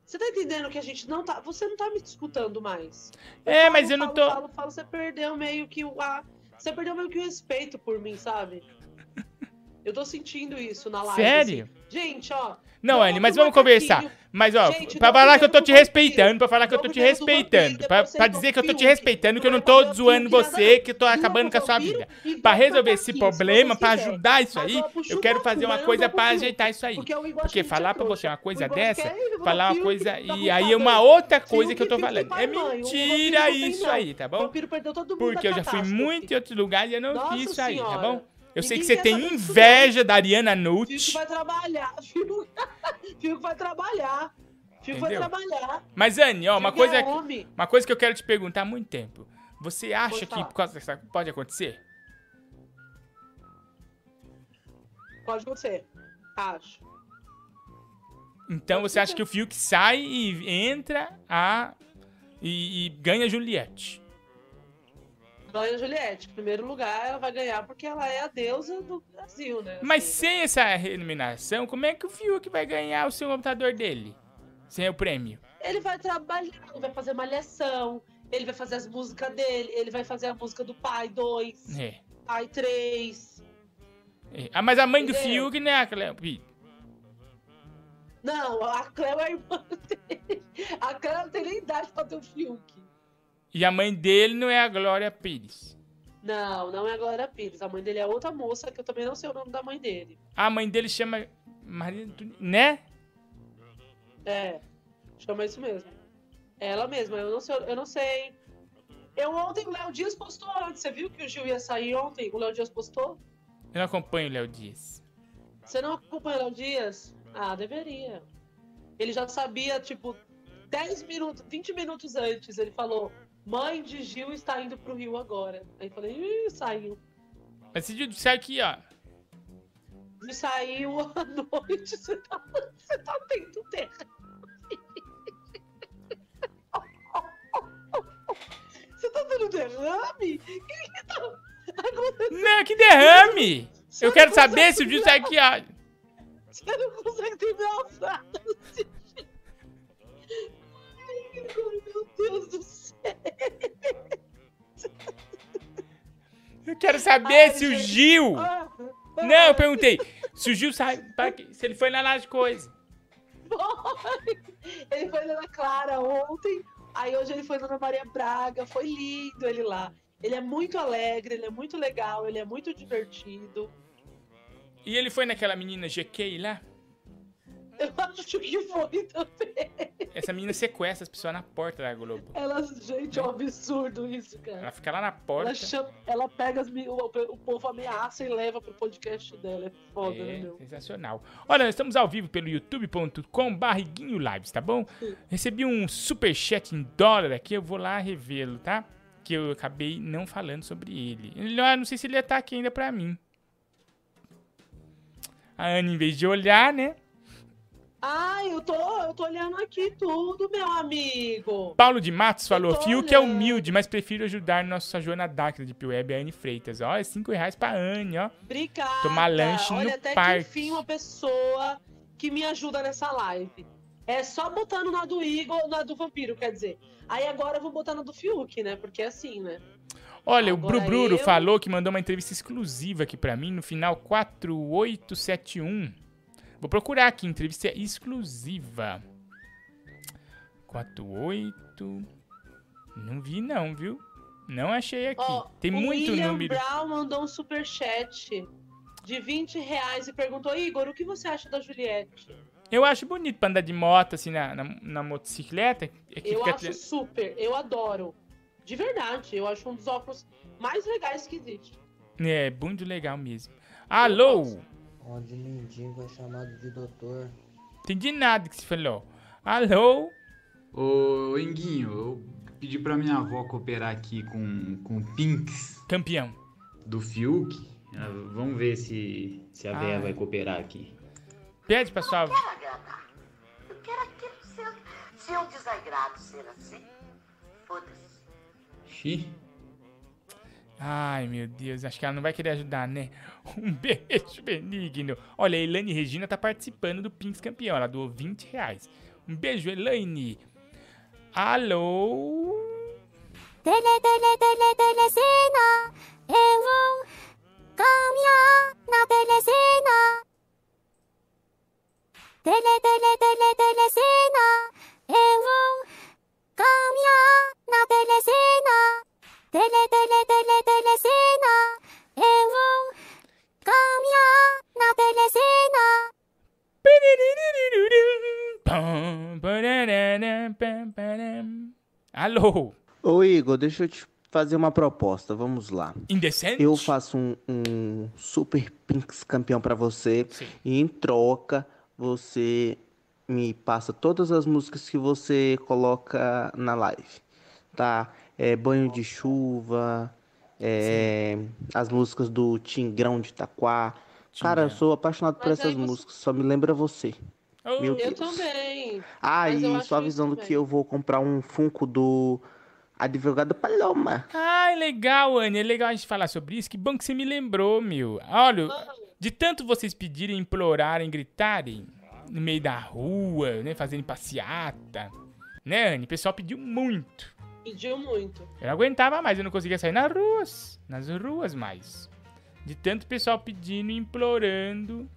Você tá entendendo que a gente não tá. Você não tá me escutando mais. É, mas eu não falo, tô. Falo, falo, você perdeu meio que o. A, você perdeu meio que o respeito por mim, sabe? Eu tô sentindo isso na live. Sério? assim. Gente, ó. Não, Anne, mas vamos conversar. Mas, ó, Gente, pra falar que eu tô te do respeitando, pra falar que eu tô te respeitando, pra, pra dizer que eu tô te respeitando, que eu não tô zoando você, que eu tô acabando com a sua vida. Pra resolver esse problema, pra ajudar isso aí, eu quero fazer uma coisa pra ajeitar isso aí. Porque que falar é pra você uma coisa dessa, falar uma coisa. E aí é uma outra coisa que eu tô falando. É mentira isso aí, tá bom? Porque eu já fui muito em outros lugares e eu não fiz isso aí, tá bom? Eu sei que você tem inveja da Ariana Nutt. vai trabalhar. Fiuk, Fiuk vai trabalhar. Fiuk vai trabalhar. Mas, Anne, ó, uma Fiuk é coisa, homem. uma coisa que eu quero te perguntar há muito tempo. Você acha Pode que por causa dessa pode acontecer? Pode acontecer. Acho. Então você acha que o Fiuk sai e entra a. e, e ganha Juliette? Ganha a Juliette. Em primeiro lugar, ela vai ganhar porque ela é a deusa do Brasil, né? Mas sem essa renominação, como é que o Fiuk vai ganhar o seu computador dele? Sem o prêmio? Ele vai trabalhar, vai fazer malhação, ele vai fazer as músicas dele, ele vai fazer a música do Pai 2, É. Pai 3. é. Ah, mas a mãe do? Fiuk não é a Cleo. Não, a Cleo é a irmã [laughs] dele. A Cleo não tem nem idade pra ter o Fiuk. E a mãe dele não é a Glória Pires. Não, não é a Glória Pires. A mãe dele é outra moça que eu também não sei o nome da mãe dele. A mãe dele chama. Antoni- Né? É, chama isso mesmo. É ela mesma, eu não sei. Eu não sei. Eu ontem, o Léo Dias postou antes. Você viu que o Gil ia sair ontem? O Léo Dias postou? Eu não acompanho o Léo Dias. Você não acompanha o Léo Dias? Ah, deveria. Ele já sabia, tipo, 10 minutos, 20 minutos antes, ele falou: Mãe de Gil está indo pro Rio agora. Aí falei, Ih, saiu. Mas esse dia sai aqui, ó. Saiu à [laughs] noite, você tá, você tá tendo terra. [laughs] Você tá tendo derrame? O que que tá acontecendo? Não, que derrame! Eu quero saber se o Gil sai aqui, ó. [laughs] Você não consegue terminar frase. Ai, meu Deus do céu. Eu quero saber se o. Gil. Ah, Não, eu perguntei. Se o Gil sai. Se ele foi lá nas coisas. Foi. Ele foi na Ana Clara ontem, aí hoje ele foi na Ana Maria Braga, foi lindo ele lá. Ele é muito alegre, ele é muito legal, ele é muito divertido. E ele foi naquela menina GK lá? Eu acho que foi também. Essa menina sequestra as pessoas na porta da Globo. Ela, gente, é um absurdo isso, Ela cara. fica lá na porta. Ela, chama- ela pega as, o, o povo ameaça e leva pro podcast dela. É foda, né, É, meu? sensacional. Olha, nós estamos ao vivo pelo youtube.com barriguinho lives, tá bom? Recebi um superchat em dólar aqui, eu vou lá revê-lo, tá? Que eu acabei não falando sobre ele. Ele- Eu não sei se ele tá aqui ainda pra mim. A Ana, em vez de olhar, né? Ai, eu tô, eu tô olhando aqui tudo, meu amigo. Paulo de Matos falou, Fiuk é olhando. humilde, mas prefiro ajudar nossa Joana Dark da Deep Web, a Anne Freitas. Ó, é 5 reais pra Anne, ó. Obrigada. Tomar lanche Olha, no até parque. que enfim uma pessoa que me ajuda nessa live. É só botando na do Igor, na do Vampiro, quer dizer. Aí agora eu vou botar na do Fiuk, né? Porque é assim, né? Olha, o Agora Brubruro eu- falou que mandou uma entrevista exclusiva aqui pra mim no final 4871. Vou procurar aqui, entrevista exclusiva. Não vi não, viu? Não achei aqui. Ó, Tem muito William número. Brown mandou um superchat de 20 reais e perguntou: Igor, o que você acha da Juliette? Eu acho bonito pra andar de moto, assim, na, na, na motocicleta. É Eu acho super, eu adoro. De verdade, eu acho um dos óculos mais legais que existe. É, muito legal mesmo. Alô? Onde mendigo é chamado de doutor. Entendi nada que você falou. Alô? Ô, Enguinho, eu pedi pra minha avó cooperar aqui com, com o Pinks. Campeão. Do Fiuk. Ah, Vamos ver se, se a véia Ah. vai cooperar aqui. Pede pra sua... Eu quero aquilo seu. Se desagrado ser assim, foda-se. Xi. Ai, meu Deus, acho que ela não vai querer ajudar, né? [laughs] Um beijo benigno. Olha, a Elaine Regina tá participando do Pinks Campeão. Ela doou 20 reais. Um beijo, Elaine. Alô? Tele, tele, tele, telecena. Eu vou caminhar na telecena. Tele, tele, tele, telecena. Eu vou caminhar na telecena. Tele, tele, tele, telecena. Eu vou caminhar na telecena. Alô? Ô Igor, deixa eu te fazer uma proposta, vamos lá. Indecente? Eu faço um, um Super Pinks campeão pra você e em troca você me passa todas as músicas que você coloca na live, tá? É Banho de Chuva, é, as músicas do Tingrão de Itaquá. Cara, eu sou apaixonado por Mas essas aí você- músicas, só me lembra você. Meu eu Deus. também. Ah, Mas eu e acho só avisando que eu vou comprar um Funko do Advogado Paloma. Ai, legal, Anne. É legal a gente falar sobre isso. Que bom que você me lembrou, meu. Olha, de tanto vocês pedirem, implorarem, gritarem no meio da rua, né? Fazendo passeata. Né, Anne? O pessoal pediu muito. Pediu muito. Eu não aguentava mais, eu não conseguia sair nas ruas. Nas ruas mais. De tanto pessoal pedindo, implorando.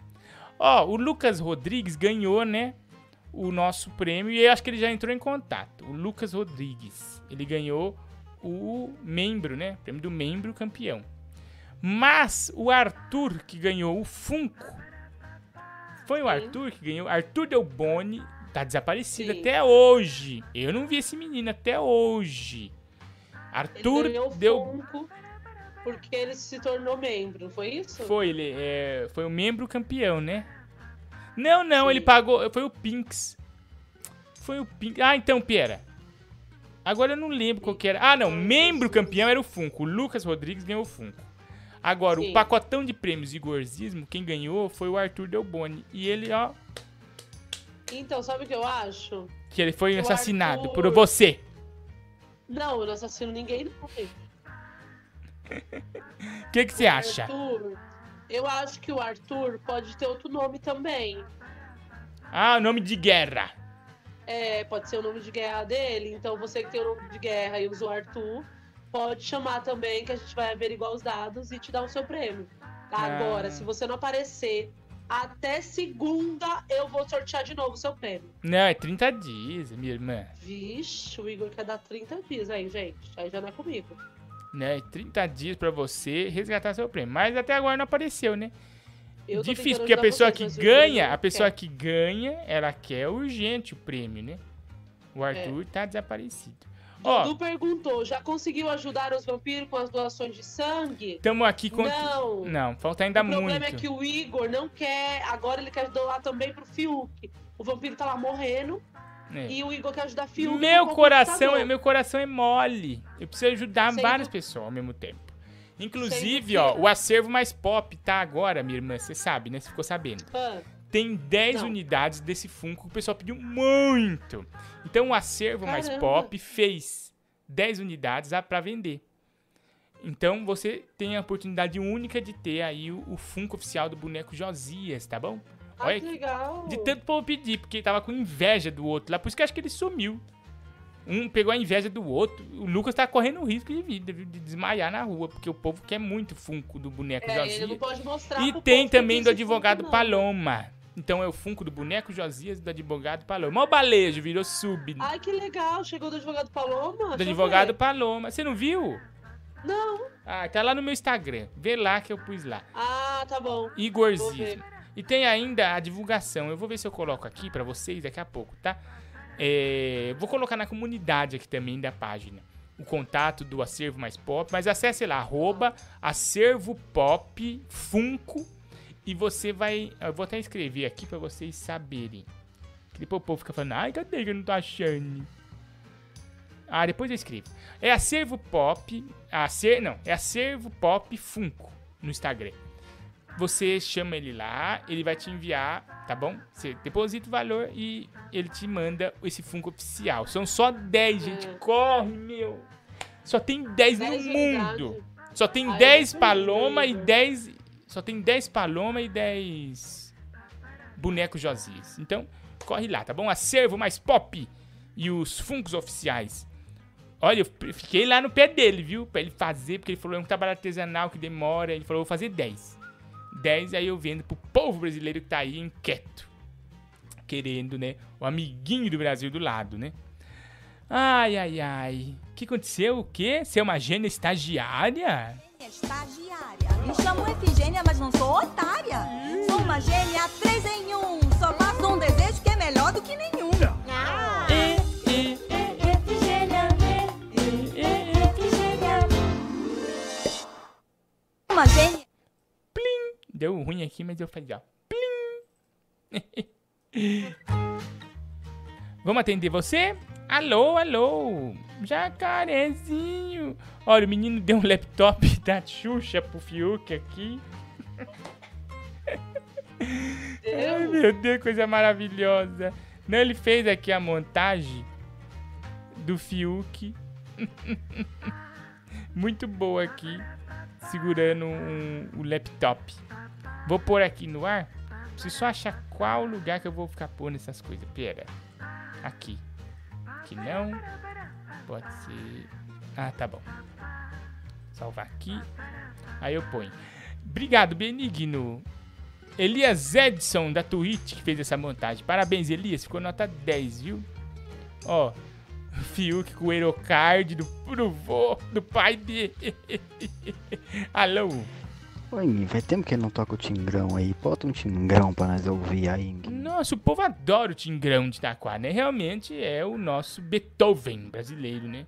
Ó, o Lucas Rodrigues ganhou, né? O nosso prêmio. E eu acho que ele já entrou em contato. O Lucas Rodrigues. Ele ganhou o membro, né? O prêmio do membro campeão. Mas o Arthur, que ganhou o Funko. Foi o Arthur que ganhou. Arthur Delboni tá desaparecido Sim. até hoje. Eu não vi esse menino até hoje. Arthur deu. Funko porque ele se tornou membro, não foi isso? Foi, ele é, foi o membro campeão, né? Não, não, ele pagou. Foi o Pinks. Foi o Pinks. Ah, então, Piera. Agora eu não lembro qual que era. Ah, não. Membro campeão era o Funko. O Lucas Rodrigues ganhou o Funko. Agora, Sim. o pacotão de prêmios Igorzismo, quem ganhou foi o Arthur Delboni. E ele, ó, Então, sabe o que eu acho? que ele foi assassinado Arthur- por você. Não, eu não assassino ninguém, não. [laughs] O que, que você acha? Arthur, eu acho que o Arthur pode ter outro nome também. Ah, nome de guerra. É, pode ser o nome de guerra dele. Então você que tem o nome de guerra e usa o Arthur, pode chamar também que a gente vai averiguar os dados e te dar o seu prêmio. Agora, Ah. se você não aparecer até segunda, eu vou sortear de novo o seu prêmio. Não, é 30 dias, minha irmã. Vixe, o Igor quer dar 30 dias aí, gente. Aí já não é comigo. Né? 30 dias pra você resgatar seu prêmio. Mas até agora não apareceu, né? Eu Difícil, porque a pessoa vocês, que ganha, a pessoa quer. que ganha, ela quer urgente o prêmio, né? O Arthur tá desaparecido. Ó, Dudu perguntou, já conseguiu ajudar os vampiros com as doações de sangue? tamo aqui com. Não. Não, falta ainda o problema muito. é que o Igor não quer. Agora ele quer doar também pro Fiuk. O vampiro tá lá morrendo. É. E o Igor quer ajudar Fiuk. Meu coração, é, meu coração é mole. Eu preciso ajudar Sendo- várias pessoas ao mesmo tempo. Inclusive, que- ó, o acervo mais pop tá agora, minha irmã, você sabe, né? Você ficou sabendo. Ah, Tem 10 Não. unidades desse Funko que o pessoal pediu muito. Então o acervo mais Caramba. pop fez 10 unidades pra vender. Então você tem a oportunidade única de ter aí o, o Funko oficial do boneco Josias, tá bom? ah, Olha que que- legal. de tanto povo pedir, porque tava com inveja do outro lá. Por isso que eu acho que ele sumiu. Um pegou a inveja do outro. O Lucas tá correndo risco de vida, de desmaiar na rua, porque o povo quer muito Funko do boneco É, Josias. ele não pode mostrar E tem também do advogado. Paloma. Então é o Funko do boneco Josias do advogado Paloma. Ó o balejo, virou sub. Ai, que legal. Chegou do advogado Paloma. do advogado. Paloma. Você não viu? Não. Ah, tá lá no meu Instagram. Vê lá que eu pus lá. Ah, tá bom. Igorzismo. E tem ainda a divulgação. Eu vou ver se eu coloco aqui pra vocês daqui a pouco, tá? É, vou colocar na comunidade aqui também da página o contato do Acervo Mais Pop, mas acesse lá, arroba Acervo Pop Funko e você vai... Eu vou até escrever aqui pra vocês saberem. Que depois o povo fica falando, ai, cadê que eu não tô achando? Ah, depois eu escrevo. É Acervo Pop, acer, não, é Acervo Pop Funko no Instagram. Você chama ele lá, ele vai te enviar, tá bom? Você deposita o valor e ele te manda esse Funko oficial. São só 10, gente. Corre, meu. Só tem 10 no mundo. Só tem Ai, 10 eu paloma e duvido. 10. Só tem 10 paloma e 10 bonecos Josias. Então, corre lá, tá bom? Acervo mais pop e os Funkos oficiais. Olha, eu fiquei lá no pé dele, viu? Pra ele fazer, porque ele falou é um trabalho artesanal que demora. Ele falou, vou fazer 10. 10 aí eu vendo pro povo brasileiro que tá aí inquieto. Querendo, né? O amiguinho do Brasil do lado, né? Ai, ai, ai. O que aconteceu? O quê? Você é uma gênia estagiária? Estagiária. Me chamo Efigênia, mas não sou otária. Sou uma gênia três em um. Só faço um desejo que é melhor do que nenhum. Efigênia, Efigênia. Uma gênia. Deu ruim aqui, mas eu falei, ó. Plim! [laughs] Vamos atender você? Alô, alô! Jacarezinho! Olha, o menino deu um laptop [laughs] da Xuxa pro Fiuk aqui. Ai, meu Deus, coisa maravilhosa. Não, ele fez aqui a montagem do Fiuk. [laughs] Muito boa aqui, segurando um- o laptop. Vou pôr aqui no ar. Preciso só achar qual lugar que eu vou ficar pondo essas coisas. Pera. Aqui. Aqui não. Pode ser. Ah, tá bom. Salvar aqui. Aí eu ponho. Obrigado, Benigno. Elias Edson, da Twitch, que fez essa montagem. Parabéns, Elias. Ficou nota 10, viu? Ó. Fiuk com o Aerocard do, do vô, do pai dele. [laughs] Alô? Oi, vai tempo que não toca o Tingrão aí. Bota um Tingrão pra nós ouvir aí. Nossa, o povo adora o Tingrão de Itaquá, né? Realmente é o nosso Beethoven brasileiro, né?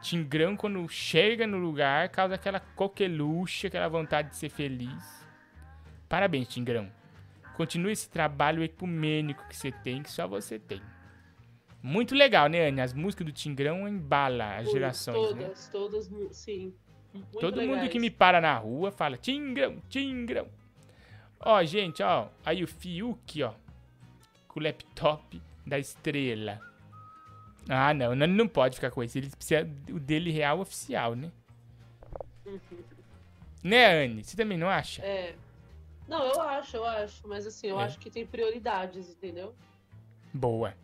Tingrão, quando chega no lugar, causa aquela coqueluche, aquela vontade de ser feliz. Parabéns, Tingrão. Continue esse trabalho ecumênico que você tem, que só você tem. Muito legal, né, Anne? As músicas do Tingrão embala as gerações, né? Todas, todas, mu- sim. Muito Todo mundo que me para na rua fala Tingrão, Tingrão. Ó, gente, ó. Aí o Fiuk, ó. Com o laptop da estrela. Ah, não. Não, não pode ficar com esse. Ele precisa o dele real oficial, né? Né, Anne? Você também não acha? É. Não, eu acho, eu acho. Mas assim, eu É. acho que tem prioridades, entendeu? Boa.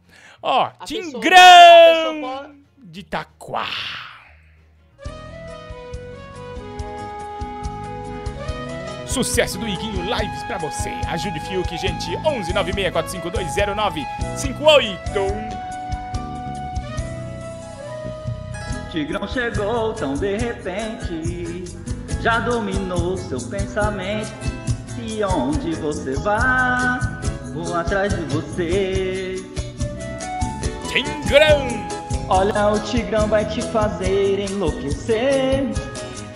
Ó, A pessoa- Tingrão pessoa pode- de Itaquá. Sucesso do Iguinho Lives pra você. Ajude Fiuk, gente. 11 964520958. Tigrão chegou tão de repente, já dominou seu pensamento. E onde você vai, vou atrás de você. Tigrão! Olha, o Tigrão vai te fazer enlouquecer.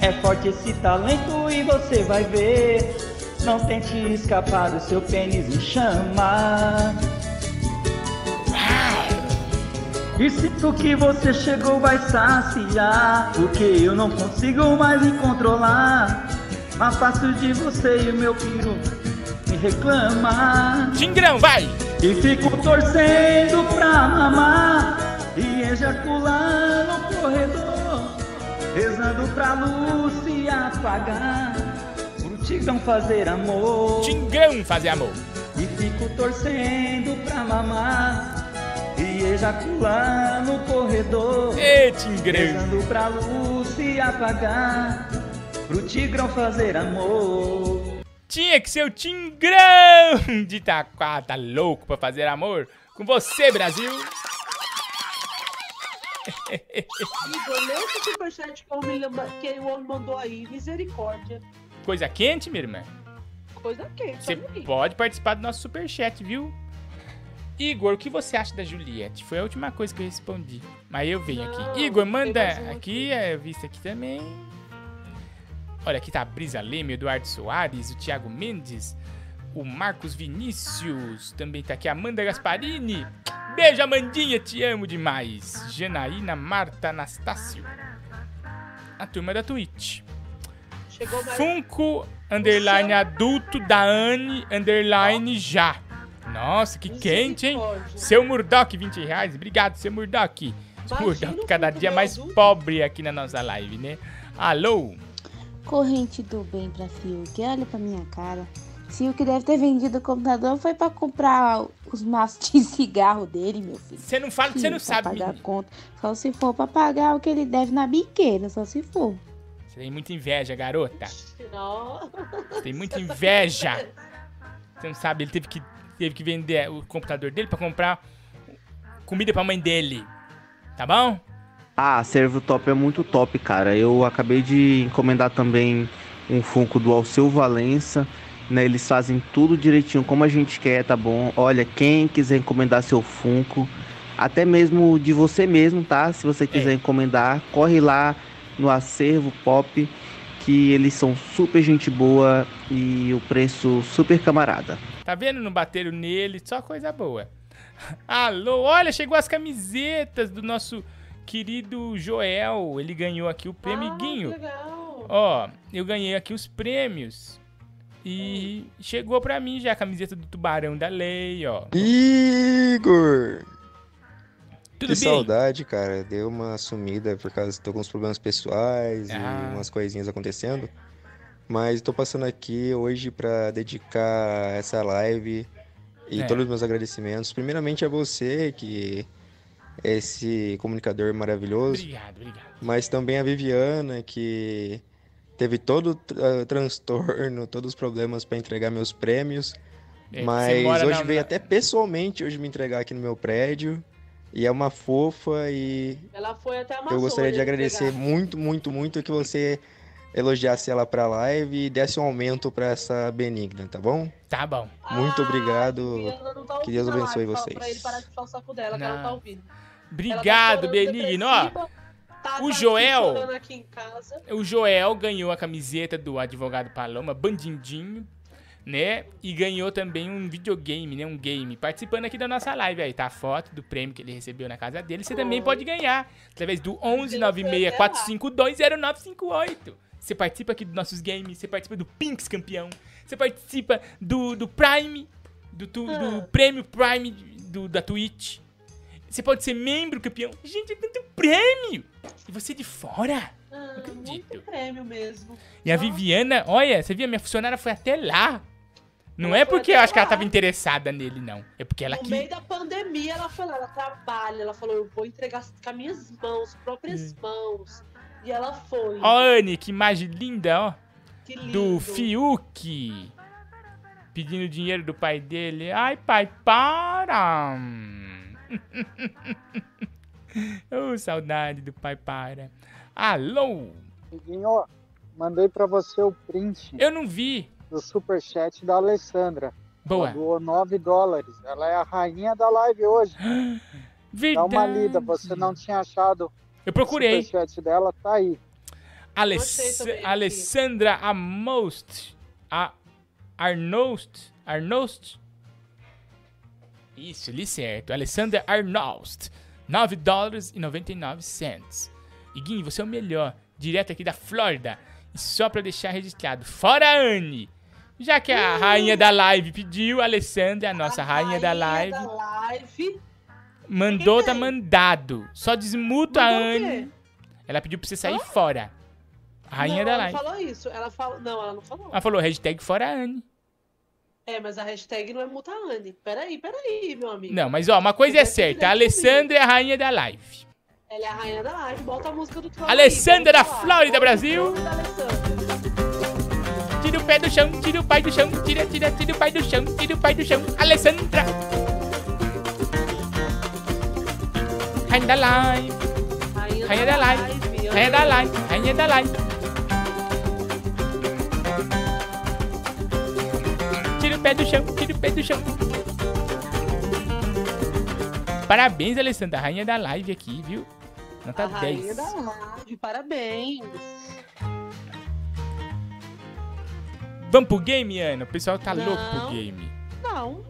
É forte esse talento e você vai ver. Não tente escapar do seu pênis em chama. E sinto que você chegou vai saciar Porque eu não consigo mais me controlar Mas passo de você e o meu piro me reclama Tingrão, vai! E fico torcendo pra mamar E ejacular no corredor Rezando pra luz se apagar Pro Tigrão fazer amor Tingrão fazer amor E fico torcendo pra mamar e ejacular no corredor. Ê, Tigrão! Rezando pra luz se apagar, pro Tigrão fazer amor. Tinha que ser o Tingrão de Itaquá. Tá louco pra fazer amor? Com você, Brasil. Igor, lê esse superchat que o homem lamba- que o homem mandou aí. Misericórdia. Coisa quente, minha irmã. Coisa quente. Você pode participar do nosso superchat, viu? Igor, o que você acha da Juliette? Foi a última coisa que eu respondi. Mas eu venho Não, aqui. Igor, manda aqui, é visto aqui também. Olha, aqui tá a Brisa Leme, o Eduardo Soares, o Thiago Mendes, o Marcos Vinícius, também tá aqui a Amanda Gasparini. Beijo, Amandinha, te amo demais. Janaína Marta Anastácio. A turma da Twitch. Chegou mais. Funko underline adulto da Anne underline já. Nossa, que quente, hein? Seu Murdock, 20 reais. Obrigado, seu Murdock. Seu Murdock cada dia mais pobre aqui na nossa live, né? Alô? Corrente do bem pra Fiuk, olha pra minha cara. Fiuk deve ter vendido o computador, foi pra comprar os maços de [laughs] cigarro dele, meu filho. Você não fala que você não pra sabe, pagar menino. conta. Só se for pra pagar o que ele deve na biqueira, só se for. Você tem muita inveja, garota. Não. Você tem muita inveja. Você não sabe, ele teve que, teve que vender o computador dele pra comprar comida pra mãe dele. Tá bom? Ah, Servo Top é muito top, cara. Eu acabei de encomendar também um Funko do Alceu Valença. Né, eles fazem tudo direitinho como a gente quer, tá bom? Olha, quem quiser encomendar seu Funko, até mesmo de você mesmo, tá? Se você quiser encomendar, corre lá no Acervo Pop, que eles são super gente boa e o preço super camarada. Tá vendo? Não bateram nele, só coisa boa. [laughs] Alô, olha, chegou as camisetas do nosso querido Joel. Ele ganhou aqui o prêmio Guinho. Ó, eu ganhei aqui os prêmios. E chegou pra mim já a camiseta do Tubarão da Lei, ó. Igor! Tudo que bem? saudade, cara. Deu uma sumida por causa tô com uns problemas pessoais Ah. e umas coisinhas acontecendo. Mas tô passando aqui hoje pra dedicar essa live e É. todos os meus agradecimentos. Primeiramente a você, que é esse comunicador maravilhoso. Obrigado, obrigado. Mas também a Viviana, que teve todo o tra- transtorno, todos os problemas para entregar meus prêmios. É, mas hoje na- veio até pessoalmente hoje me entregar aqui no meu prédio. E é uma fofa e Ela foi até a eu gostaria de agradecer entregar. muito, muito, muito que você elogiasse ela pra live e desse um aumento pra essa benigna, tá bom? Tá bom. Muito obrigado. Não tá Que Deus abençoe live, fala Pra ele vocês. parar de puxar o saco dela, que ela não tá ouvindo. Obrigado, Benigno. Ó, tá o aqui Joel. O Joel ganhou a camiseta do advogado Paloma, Bandindinho, né? E ganhou também um videogame, né? Um game. Participando aqui da nossa live aí, tá? A foto do prêmio que ele recebeu na casa dele. Você também pode ganhar através do 11 96 452 0958. Você participa aqui dos nossos games, você participa do Pinks campeão, você participa do, do Prime, do, tu- do prêmio Prime do, da Twitch. Você pode ser membro campeão. Gente, é tanto prêmio! E você de fora? Ah, muito prêmio mesmo. E a Viviana, olha, você viu, a minha funcionária foi até lá. Não é porque eu acho que ela tava interessada nele, não. É porque ela No quis. meio da pandemia, ela foi lá, ela trabalha, ela falou, eu vou entregar com as minhas mãos, próprias mãos. E ela foi. Ó, Anne, que imagem linda, ó. Que lindo. Do Fiuk. Pedindo dinheiro do pai dele. Ai, pai, para! [laughs] oh, saudade do pai, para. Alô? Guinho, mandei pra você o print Eu não vi. do superchat da Alessandra. Boa. Ela doou 9 dólares. Ela é a rainha da live hoje. [gasps] Dá uma lida, você não tinha achado Eu procurei. o superchat dela, tá aí. Aless Alessandra Amost. A Arnost. Arnost. Isso, li certo. Alessandra Arnost. 9 dólares e 99 cents. Iguinho, você é o melhor. Direto aqui da Flórida. E só pra deixar registrado. Fora a Anne. Já que a rainha da live pediu, a Alessandra, a nossa rainha, da live, da live. mandou, tá mandado. Só desmuta a Mandou? Anne. Ela pediu pra você sair fora. A rainha não, da ela live. não falou isso. Ela falou. Não, ela não falou. Ela falou hashtag fora Anne. É, mas a hashtag não é Mutane. Peraí, peraí, meu amigo. Não, mas ó, uma coisa é certa. A Alessandra é a rainha da live. Ela é a rainha da live. Bota a música do Troll. Alessandra aí, da. Flórida, Brasil. tira o pé do chão, tira o pai do chão, tira, tira, tira o pai do chão, tira o pai do chão. Alessandra. Rainha da live. Rainha da live. Rainha da live. Rainha da live. Pé do chão, tira o pé do chão. Parabéns, Alessandra, rainha da live aqui, viu? Nota A 10. rainha da live, parabéns. Vamos pro game, Ana? O pessoal tá Não. louco pro game. Não.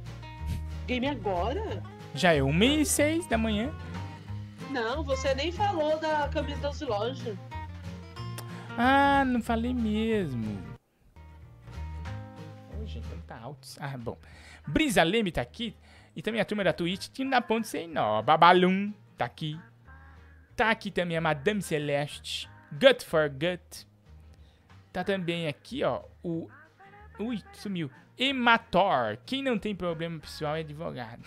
Game agora? Já é 1 e 6 da manhã. Não, você nem falou da camisa das lojas. Ah, não falei mesmo. Gente, como tá alto. Ah, bom. Brisa Leme tá aqui. E também a turma da Twitch. Time da Ponte Sem Nó. Babalum tá aqui. Tá aqui também a Madame Celeste. Gut for Gut. Tá também aqui, ó. O. Ui, sumiu. Emator. Quem não tem problema pessoal é advogado.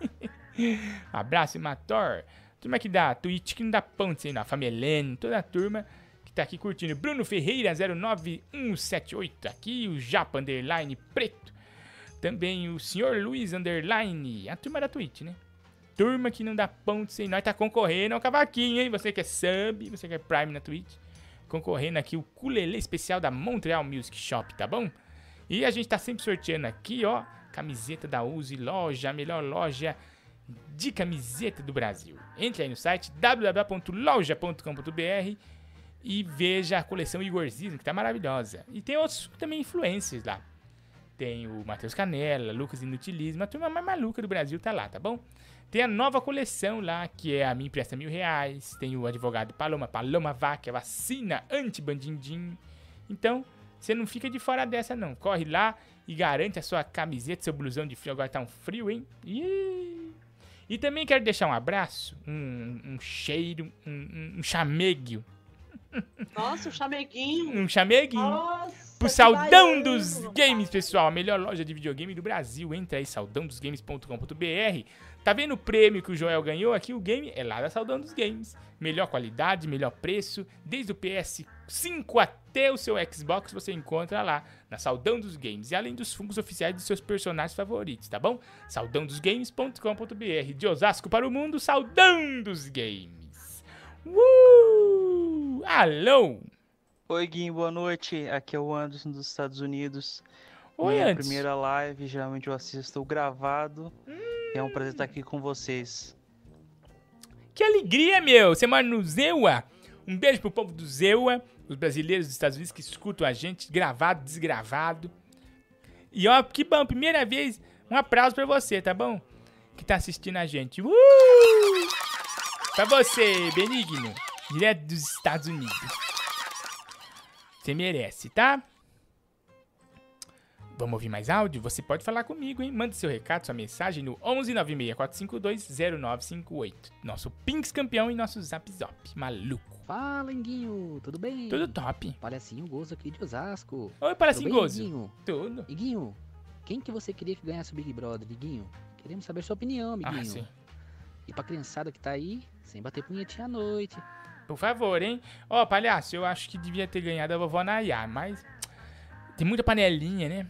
[laughs] Abraço, Emator. Turma aqui da Twitch, que não dá ponte sem nó. Famelene, toda a turma que tá aqui curtindo. Bruno Ferreira 09178 aqui, o Japa Underline Preto. Também o Senhor Luiz Underline, a turma da Twitch, né? Turma que não dá ponto sem nós, tá concorrendo ao cavaquinho, hein? Você que é sub, você que é Prime na Twitch. Concorrendo aqui o culelê especial da Montreal Music Shop, tá bom? E a gente tá sempre sorteando aqui, ó, camiseta da Uzi Loja, a melhor loja de camiseta do Brasil. Entre aí no site www.loja.com.br e veja a coleção Igorzismo, que tá maravilhosa. E tem outros também influencers lá. Tem o Matheus Canella, Lucas Inutilismo, a turma mais maluca do Brasil tá lá, tá bom? Tem a nova coleção lá, que é a Me Empresta Mil Reais. Tem o advogado Paloma, Paloma Vac, a vacina anti-bandindim. Então, você não fica de fora dessa, não. Corre lá e garante a sua camiseta, seu blusão de frio. Agora tá um frio, hein? Ih. E também quero deixar um abraço, um, um cheiro, um, um, um chameguio. Nossa, o chameguinho. Um chameguinho. Nossa, Pro Saldão dos Games, pessoal. A melhor loja de videogame do Brasil. Entra aí, saldãodosgames.com.br. Tá vendo o prêmio que o Joel ganhou aqui? O game é lá da Saldão dos Games. Melhor qualidade, melhor preço. Desde o PS5 até o seu Xbox você encontra lá na Saldão dos Games. E além dos fungos oficiais dos seus personagens favoritos, tá bom? saldãodosgames.com.br. De Osasco para o mundo, Saldão dos Games. Uh! Alô! Oi, Guinho, boa noite. Aqui é o Anderson dos Estados Unidos. Oi, Minha Anderson. primeira live, geralmente eu assisto gravado. É um prazer estar aqui com vocês. Que alegria, meu! Você mora no Zewa? Um beijo pro povo do Zewa, os brasileiros dos Estados Unidos que escutam a gente, gravado, desgravado. E ó, que bom, primeira vez, um aplauso pra você, tá bom? Que tá assistindo a gente. Uh! Pra você, Benigno, direto dos Estados Unidos. Você merece, tá? Vamos ouvir mais áudio? Você pode falar comigo, hein? Manda seu recado, sua mensagem no 11 0958 Nosso Pinks campeão e nosso Zap Zop. Maluco. Fala, Iguinho, tudo bem? Tudo top. Palhacinho Gozo aqui de Osasco. Oi, Palhacinho Gozo. Iguinho? Tudo. Iguinho, quem que você queria que ganhasse o Big Brother, Iguinho? Queremos saber sua opinião, amiguinho. Ah, sim. E pra criançada que tá aí, sem bater punhetinha à noite. Por favor, hein? Ó, palhaço, eu acho que devia ter ganhado a vovó Nayá, mas tem muita panelinha, né?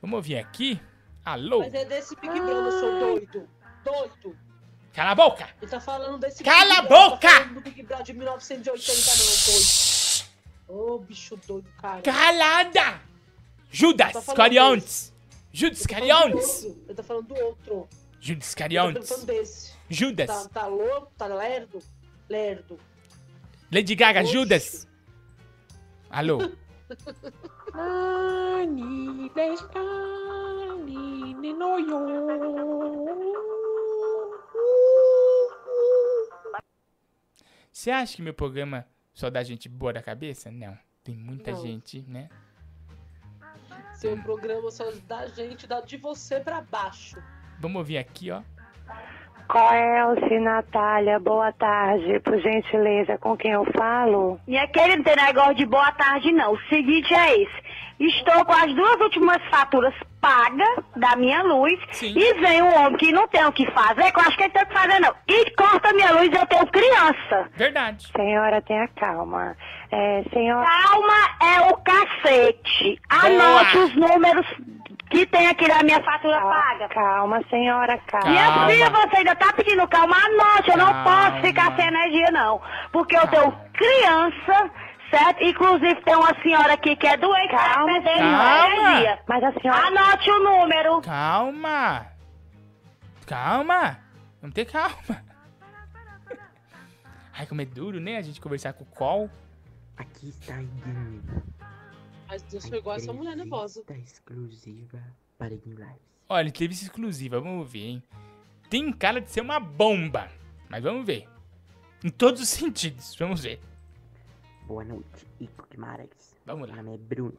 Vamos ouvir aqui. Alô? Mas é desse Big Brother, seu doido. Doido. Cala a boca! Ele tá falando desse Cala Big a Brother, boca! Tá falando do Big Brother de 1980, não, doido. Ô, bicho doido, cara. Calada! Judas Iscariontes! Judas outro. Ele tá falando do outro. Judas Ele tá Iscariontes! falando desse. Judas! Tá, tá louco? Tá lerdo? Lerdo. Lady Gaga, Judas! Alô? Você acha que meu programa só dá gente boa da cabeça? Não. Tem muita Não. gente, né? Seu programa só dá gente dá de você pra baixo. Vamos ouvir aqui, ó. Coelce, Natália, boa tarde, por gentileza, com quem eu falo? Minha querida, não tem negócio de boa tarde não, o seguinte é esse, estou com as duas últimas faturas paga da minha luz e vem um homem que não tem o que fazer, que eu acho que ele tem o que fazer não, e corta minha luz e eu tenho criança. Verdade. Senhora, tenha calma. É, senhora... Calma é o cacete. Boa. Anote os números que tem aqui na minha fatura paga. Calma, senhora, calma. Minha Calma. filha, você ainda tá pedindo calma? Anote, eu não Calma. posso ficar sem energia, não. Porque eu tenho criança, certo? Inclusive tem uma senhora aqui que é doente, calma, tá perdendo calma. energia. Mas a senhora... Anote o número. Calma. Calma. Vamos ter calma. Ai, como é duro, né? A gente conversar com o call. Aqui está Iguinho. Mas Deus foi igual essa mulher nervosa. exclusiva para Lives. Olha, entrevista exclusiva, vamos ver, hein? Tem cara de ser uma bomba, mas vamos ver. Em todos os [laughs] sentidos, vamos ver. Boa noite, Ico Guimarães. Vamos lá. Meu nome é Bruno.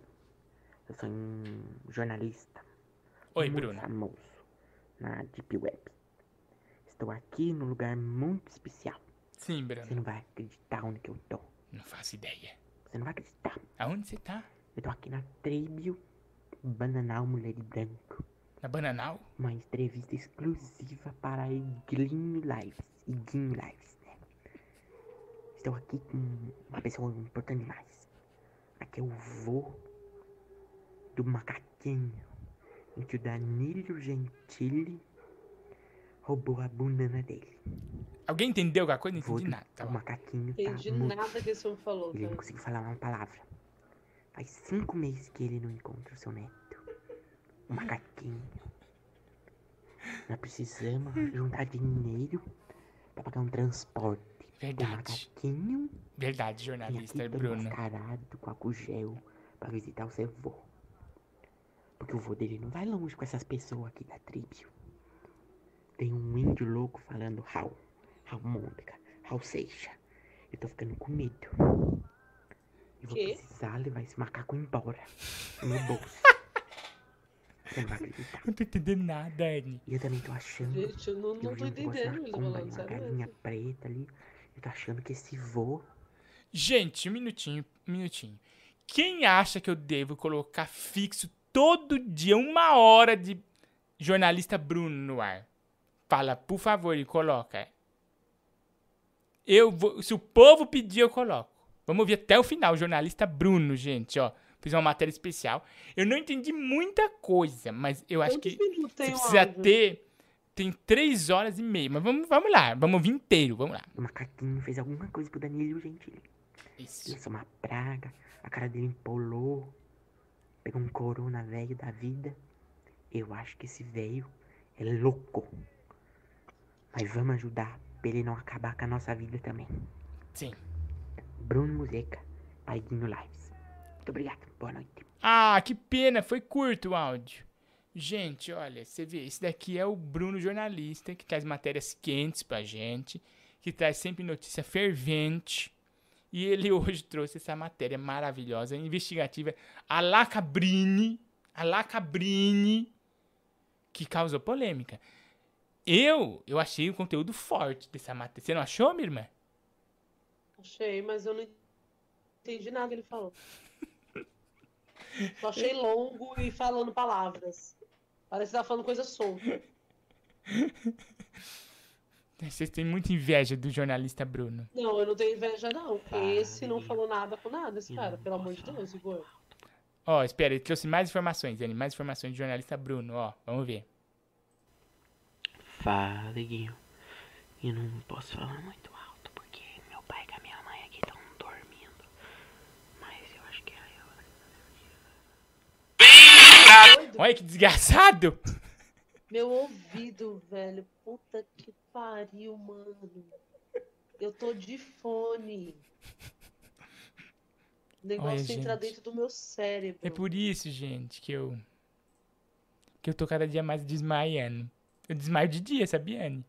Eu sou um jornalista. Oi, muito Bruno. famoso na Deep Web. Estou aqui num lugar muito especial. Sim, Bruno. Você não vai acreditar onde que eu tô. Não faço ideia. Você não vai acreditar. Aonde você tá? Eu tô aqui na Tribio Bananal Mulher de Branco. Na Bananal? Uma entrevista exclusiva para a Iguinho Lives. Iguinho Lives, né? Estou aqui com uma pessoa importante demais. Aqui é o vô do macaquinho em que o Danilo Gentili roubou a banana dele. Alguém entendeu alguma coisa? Não entendi nada. Tá o macaquinho tá Entendi muito nada que esse homem falou. ele não conseguiu falar uma palavra. Faz cinco meses que ele não encontra o seu neto. O macaquinho. Nós precisamos juntar dinheiro pra pagar um transporte. Verdade. O macaquinho Verdade, jornalista tô Bruno. mascarado com álcool gel pra visitar o seu vô. Porque o vô dele não vai longe com essas pessoas aqui da tribo. Tem um índio louco falando Raul. Raul Mônica. Raul Seixa. Eu tô ficando com medo. Eu vou Quê? precisar levar esse macaco embora. No meu bolso. [laughs] Você não vai acreditar. Não tô entendendo nada, Anne. E eu também tô achando. Gente, eu não, que eu não tô entendendo ele falando, uma galinha preta ali. Eu tô achando que esse vô. Gente, um minutinho, um minutinho. Quem acha que eu devo colocar fixo todo dia uma hora de jornalista Bruno no ar? Fala, por favor, e coloca. Eu vou, se o povo pedir, eu coloco. Vamos ver até o final, o jornalista Bruno, gente, ó. Fiz uma matéria especial. Eu não entendi muita coisa, mas eu acho Quantos que você precisa áudio? ter. Tem três horas e meia. Mas vamos, vamos lá, vamos ouvir inteiro, vamos lá. O macaquinho fez alguma coisa pro Danilo Gentili. Isso. Lançou uma praga, a cara dele empolou. Pegou um corona velho da vida. Eu acho que esse velho é louco. Mas vamos ajudar pra ele não acabar com a nossa vida também. Sim. Bruno Museca, Paiguinho Lives. Muito obrigado, boa noite. Ah, que pena, foi curto o áudio. Gente, olha, você vê, esse daqui é o Bruno jornalista que traz matérias quentes pra gente, que traz sempre notícia fervente. E ele [laughs] hoje trouxe essa matéria maravilhosa, investigativa, a La Cabrini, a La Cabrini, que causou polêmica. Eu, eu achei o conteúdo forte dessa matéria. Você não achou, minha irmã? Achei, mas eu não entendi nada que ele falou. [laughs] Só achei longo e falando palavras. Parece que tá falando coisa solta. Vocês têm muita inveja do jornalista Bruno. Não, eu não tenho inveja, não. Porque esse não falou nada com nada, esse cara. Pelo amor de Deus, Igor. Ó, espera, ele trouxe mais informações, Dani, mais informações do jornalista Bruno, ó, vamos ver. Fala, Guinho. Eu não posso falar muito alto porque meu pai e a minha mãe aqui estão dormindo. Mas eu acho que é Olha que desgraçado! Meu ouvido, velho. Puta que pariu, mano. Eu tô de fone. O negócio Olha, entra gente. dentro do meu cérebro. É por isso, gente, que eu. que eu tô cada dia mais desmaiando. Eu desmaio de dia, sabia, Anne?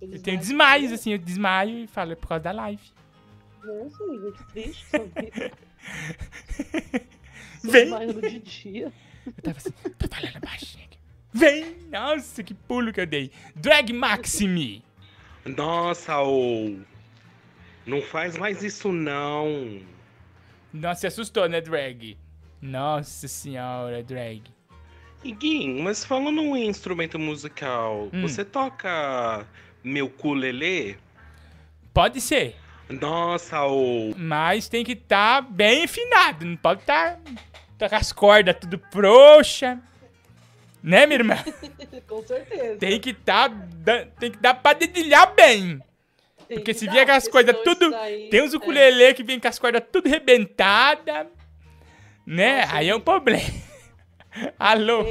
Eu tenho de desmaios, assim, eu desmaio e falo, é por causa da live. Nossa, Igor, que triste. Você Vem! [laughs] desmaiando de dia. [laughs] Eu tava assim, tô falando baixinho. Vem! Nossa, que pulo que eu dei. Drag Maximi! Nossa, ô. Não faz mais isso não. Nossa, se assustou, né, Drag? Nossa senhora, Drag. Iguinho, mas falando em instrumento musical, Hum. você toca meu ukulele? Pode ser. Nossa, o. Mas tem que estar bem afinado. Não pode estar tá com as cordas tudo frouxa. Né, minha irmã? [laughs] Com certeza. Tem que tá, tem que dar pra dedilhar bem. Tem Porque que se vier com as coisas tudo. daí- Tem uns ukulele que vem com as cordas tudo rebentadas. Né? Aí é um problema. [laughs] Alô?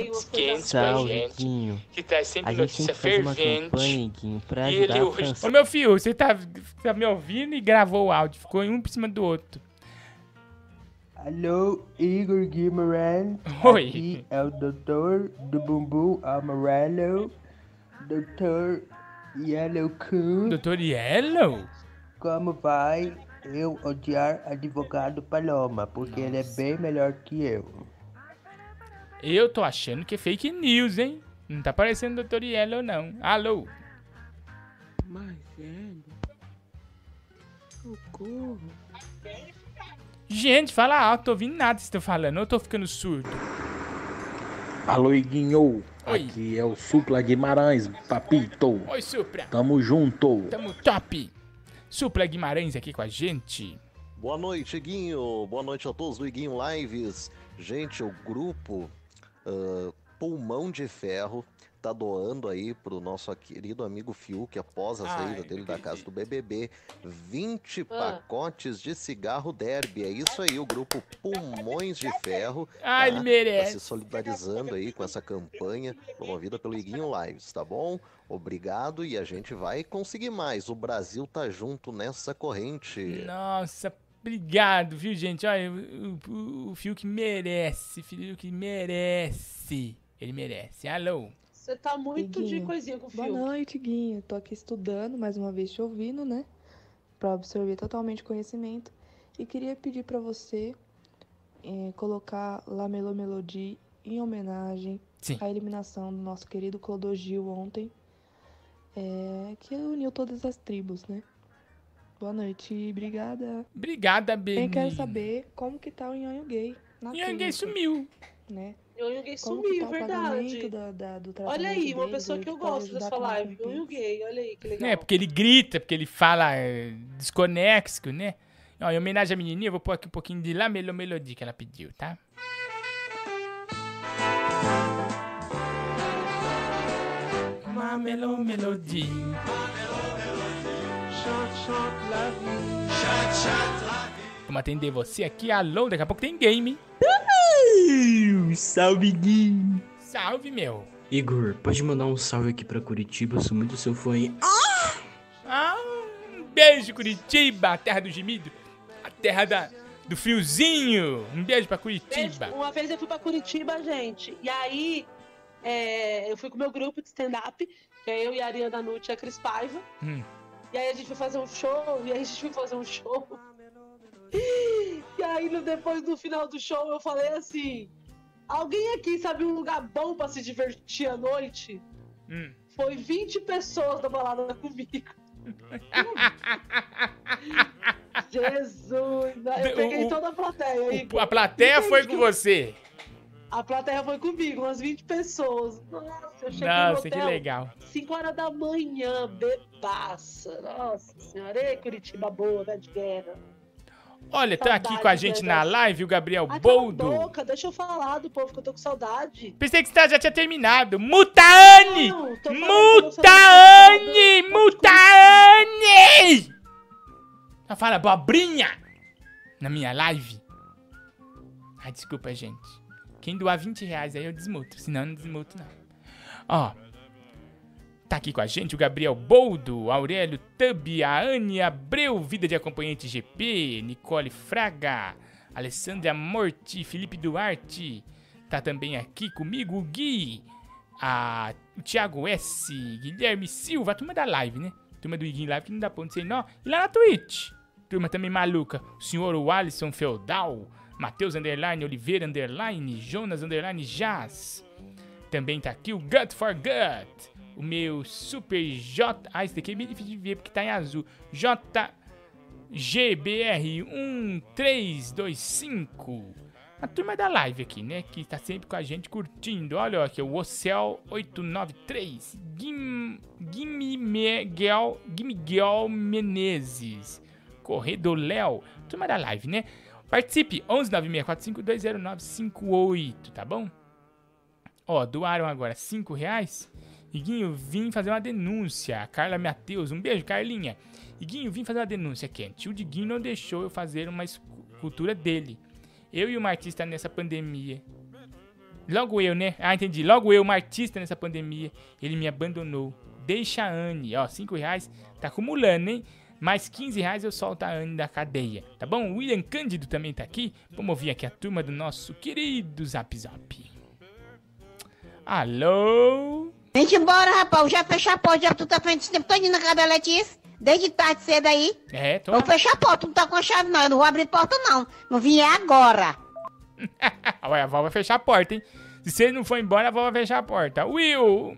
Salve, Guinho. Que traz sempre A gente notícia fervente. campanha, Guinho, pra E ele hoje... França. Ô meu filho, você tá, tá me ouvindo e gravou o áudio. Ficou um por cima do outro. Alô, Igor Guimarães. Oi. Aqui é o doutor do bumbum amarelo. Doutor Yellow Kun. Doutor Yellow? Como vai eu odiar advogado Paloma? Porque ele é bem melhor que eu. Eu tô achando que é fake news, hein? Não tá parecendo Dr. Yellow, não. Alô? Mas velho. Socorro. Gente, fala alto, tô ouvindo nada que vocês estão falando. Eu tô ficando surdo. Alô, Iguinho. Oi. Aqui é o Supla Guimarães, papito. Oi, Supra. Tamo junto. Tamo top. Supla Guimarães aqui com a gente. Boa noite, Iguinho. Boa noite a todos do Iguinho Lives. Gente, o grupo ah, Pulmão de Ferro tá doando aí pro nosso querido amigo Fiuk, após a saída dele da casa do BBB, 20 pacotes de cigarro derby. É isso aí, o grupo Pulmões de Ferro. Ah, ele Tá merece. se solidarizando aí com essa campanha promovida pelo Iguinho Lives, tá bom? Obrigado e a gente vai conseguir mais. O Brasil tá junto nessa corrente. Nossa, obrigado, viu, gente? Olha, o, o, o Fiuk merece. Fiuk merece. Ele merece. Alô? Você tá muito de coisinha com o Boa noite, Guinho. Tô aqui estudando, mais uma vez te ouvindo, né? Pra absorver totalmente conhecimento. E queria pedir pra você eh, colocar La Melo Melodie em homenagem Sim. à eliminação do nosso querido Clodogil ontem, eh, que uniu todas as tribos, né? Boa noite, obrigada. Obrigada, Bem, quero saber como que tá o Nhonho Gay. na Nhonho Gay sumiu. Né? Nhonho Gay Como que sumiu, tá verdade. da- da- do Olha aí, uma dele, pessoa que eu gosto dessa live. Nhonho Gay, olha aí, que legal. É, porque ele grita, porque ele fala é, desconexo, né? Ó, em homenagem à menininha, eu vou pôr aqui um pouquinho de La Melo Melodie que ela pediu, tá? Ma Melo Melodie. Vamos atender você aqui, alô, daqui a pouco tem game. Salve, Guinho. Salve, meu. Igor, pode mandar um salve aqui pra Curitiba, eu sou muito seu fã. hein? Ah, um beijo, Curitiba, a terra do gemido, a terra da, do friozinho. Um beijo pra Curitiba. Uma vez eu fui pra Curitiba, gente, e aí é, eu fui com o meu grupo de stand-up, que é eu e a Ariana Nutti e a Cris Paiva. Hum. E aí a gente foi fazer um show, e aí a gente foi fazer um show. E aí no, depois do final do show eu falei assim: alguém aqui sabe um lugar bom pra se divertir à noite? Hum. Foi 20 pessoas da balada comigo. [laughs] Jesus! né? Eu peguei O- toda a plateia aí. A plateia foi com você. A plateia foi comigo, umas 20 pessoas. Nossa, eu cheguei no Nossa, que hotel legal. 5 horas da manhã, bebaça. Nossa senhora, ei, Curitiba boa, né, de guerra. Olha, tá aqui com a gente do na negócio. live o Gabriel Ai, cala a Boldo. boca, deixa eu falar do povo que eu tô com saudade. Pensei que você já tinha terminado. Mutaane! Mutaane! Mutaane! Só fala abobrinha na minha live. Ai, desculpa, gente. Quem doar 20 reais aí eu desmuto. Senão eu não desmuto, não. Ó. Tá aqui com a gente o Gabriel Boldo, Aurélio Tubi, a Anne Abreu, Vida de Acompanhante GP, Nicole Fraga, Alessandra Morti, Felipe Duarte. Tá também aqui comigo o Gui, a, o Thiago S, Guilherme Silva, a turma da live, né? Turma do Iguinho Live que não dá ponto sem nó. E lá na Twitch, turma também maluca, o senhor Alisson Feudal, Matheus Underline, Oliveira Underline, Jonas Underline Jazz. Também tá aqui o Gut for Gut. O meu Super J. Ah, esse daqui é meio difícil de ver porque tá em azul. JGBR1325. A turma da live aqui, né? Que tá sempre com a gente curtindo. Olha aqui, o Ocel 893. Gim, Menezes. Corredor Léo. Turma da live, né? Participe, 11964520958, tá bom? Ó, doaram agora 5 reais. Iguinho, vim fazer uma denúncia. Carla Matheus, um beijo, Carlinha. Iguinho, vim fazer uma denúncia, Kent. O Diguinho não deixou eu fazer uma escultura dele. Eu e o artista nessa pandemia. Logo eu, né? Ah, entendi. Logo eu, um artista nessa pandemia. Ele me abandonou. Deixa a Anne. Ó, 5 reais. Tá acumulando, hein? Mais 15 reais eu solto a Anne da cadeia. Tá bom? O William Cândido também tá aqui. Vamos ouvir aqui a turma do nosso querido Zap Zap. Alô? Gente, bora, rapaz. Já fechar a porta, já tu tá frente esse tempo todo na casa da Letícia. Desde tarde cedo aí. É, tô. Vou fechar a porta, não tá com a chave não. Eu não vou abrir porta não. Não vim agora. [laughs] Olha, a avó vai fechar a porta, hein? Se você não for embora, a avó vai fechar a porta. Will!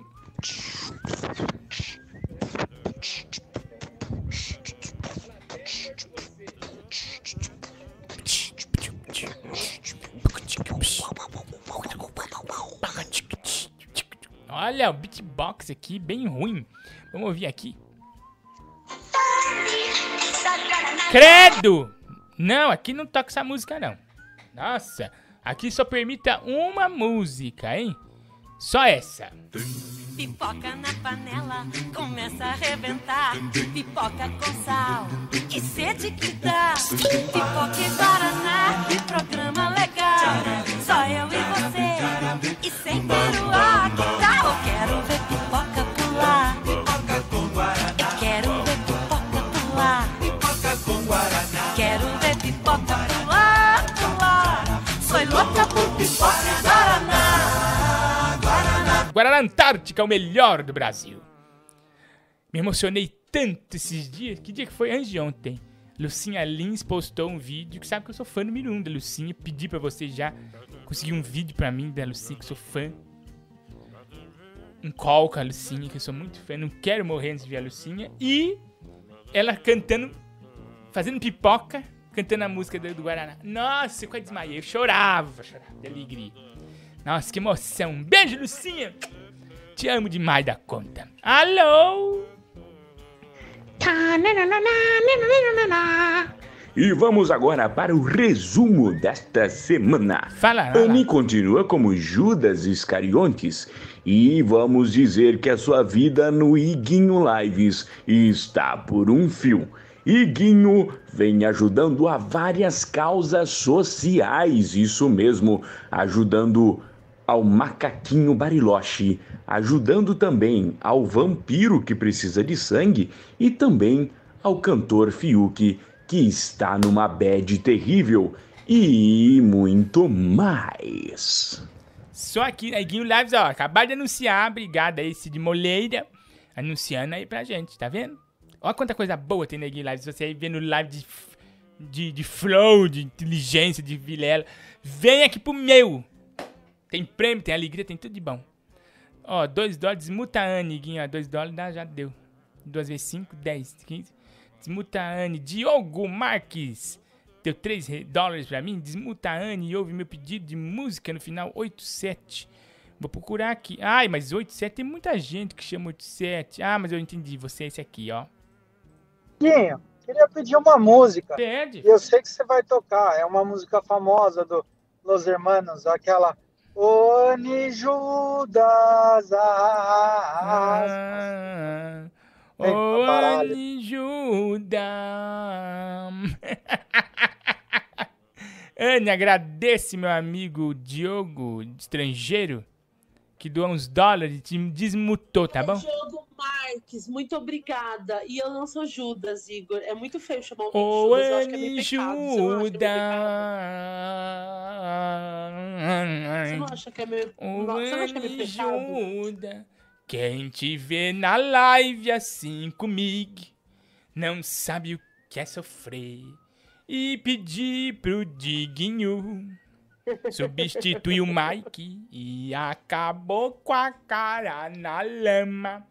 Olha o beatbox aqui, bem ruim. Vamos ouvir aqui. Credo! Não, aqui não toca essa música, não. Nossa, aqui só permita uma música, hein? Só essa. Pipoca na panela, começa a arrebentar. Pipoca com sal, que sede que dá. Pipoca e Guaraná, programa legal. Só eu e você, e sem peruá, que tal? Eu quero ver pipoca pular. Pipoca com Guaraná. Eu quero ver pipoca pular. Pipoca com Guaraná. Quero ver pipoca pular, pular. Sou louca por pipoca. Guaraná Antártica, o melhor do Brasil. Me emocionei tanto esses dias. Que dia que foi? Antes de ontem. Lucinha Lins postou um vídeo, que sabe que eu sou fã número um da Lucinha. Pedi pra você já conseguir um vídeo pra mim da Lucinha, que eu sou fã. Um call com a Lucinha, que eu sou muito fã. Não quero morrer antes de ver a Lucinha. E ela cantando, fazendo pipoca, cantando a música do, do Guaraná. Nossa, eu quase desmaiei. Eu chorava, chorava de alegria. Nossa, que emoção. Beijo, Lucinha. Te amo demais da conta. Alô? E vamos agora para o resumo desta semana. Fala, Anne continua como Judas Iscariontes e vamos dizer que a sua vida no Iguinho Lives está por um fio. Iguinho vem ajudando a várias causas sociais, isso mesmo, ajudando ao macaquinho Bariloche, ajudando também ao vampiro que precisa de sangue e também ao cantor Fiuk que está numa bad terrível e muito mais. Só aqui na Iguinho Lives, ó. Acabaram de anunciar. Obrigado aí, Cid Moleira. Anunciando aí pra gente, tá vendo? Olha quanta coisa boa tem na Iguinho Lives. Você aí vendo live de, de, de flow, de inteligência, de vilela. Vem aqui pro meu. Tem prêmio, tem alegria, tem tudo de bom. Ó, 2 dólares, desmuta a Anne, Guinho. 2 dólares dá, já deu. 2 vezes 5, 10, 15. Desmuta a Anne. Diogo Marques. Deu 3 dólares pra mim. Desmuta a Anne e ouve meu pedido de música no final 87. Vou procurar aqui. Ai, mas 87 tem muita gente que chama 87. Ah, mas eu entendi. Você é esse aqui, ó. Guinho, queria pedir uma música. Pede. E eu sei que você vai tocar. É uma música famosa do Los Hermanos, aquela. Oni Judas. Ah. Oni Judas. Anne, agradece meu amigo Diogo, estrangeiro, que doou uns dólares e te desmutou, tá bom? Diogo Marques, muito obrigada. E eu não sou Judas, Igor. É muito feio chamar o Ô, Judas. Eu acho que é meio pecado. Você não acha que é meio pecado? Você não acha que é meio, você não acha que é meio pecado? Quem te vê na live assim comigo não sabe o que é sofrer. E pedir pro Diguinho substituir o Mike e acabou com a cara na lama.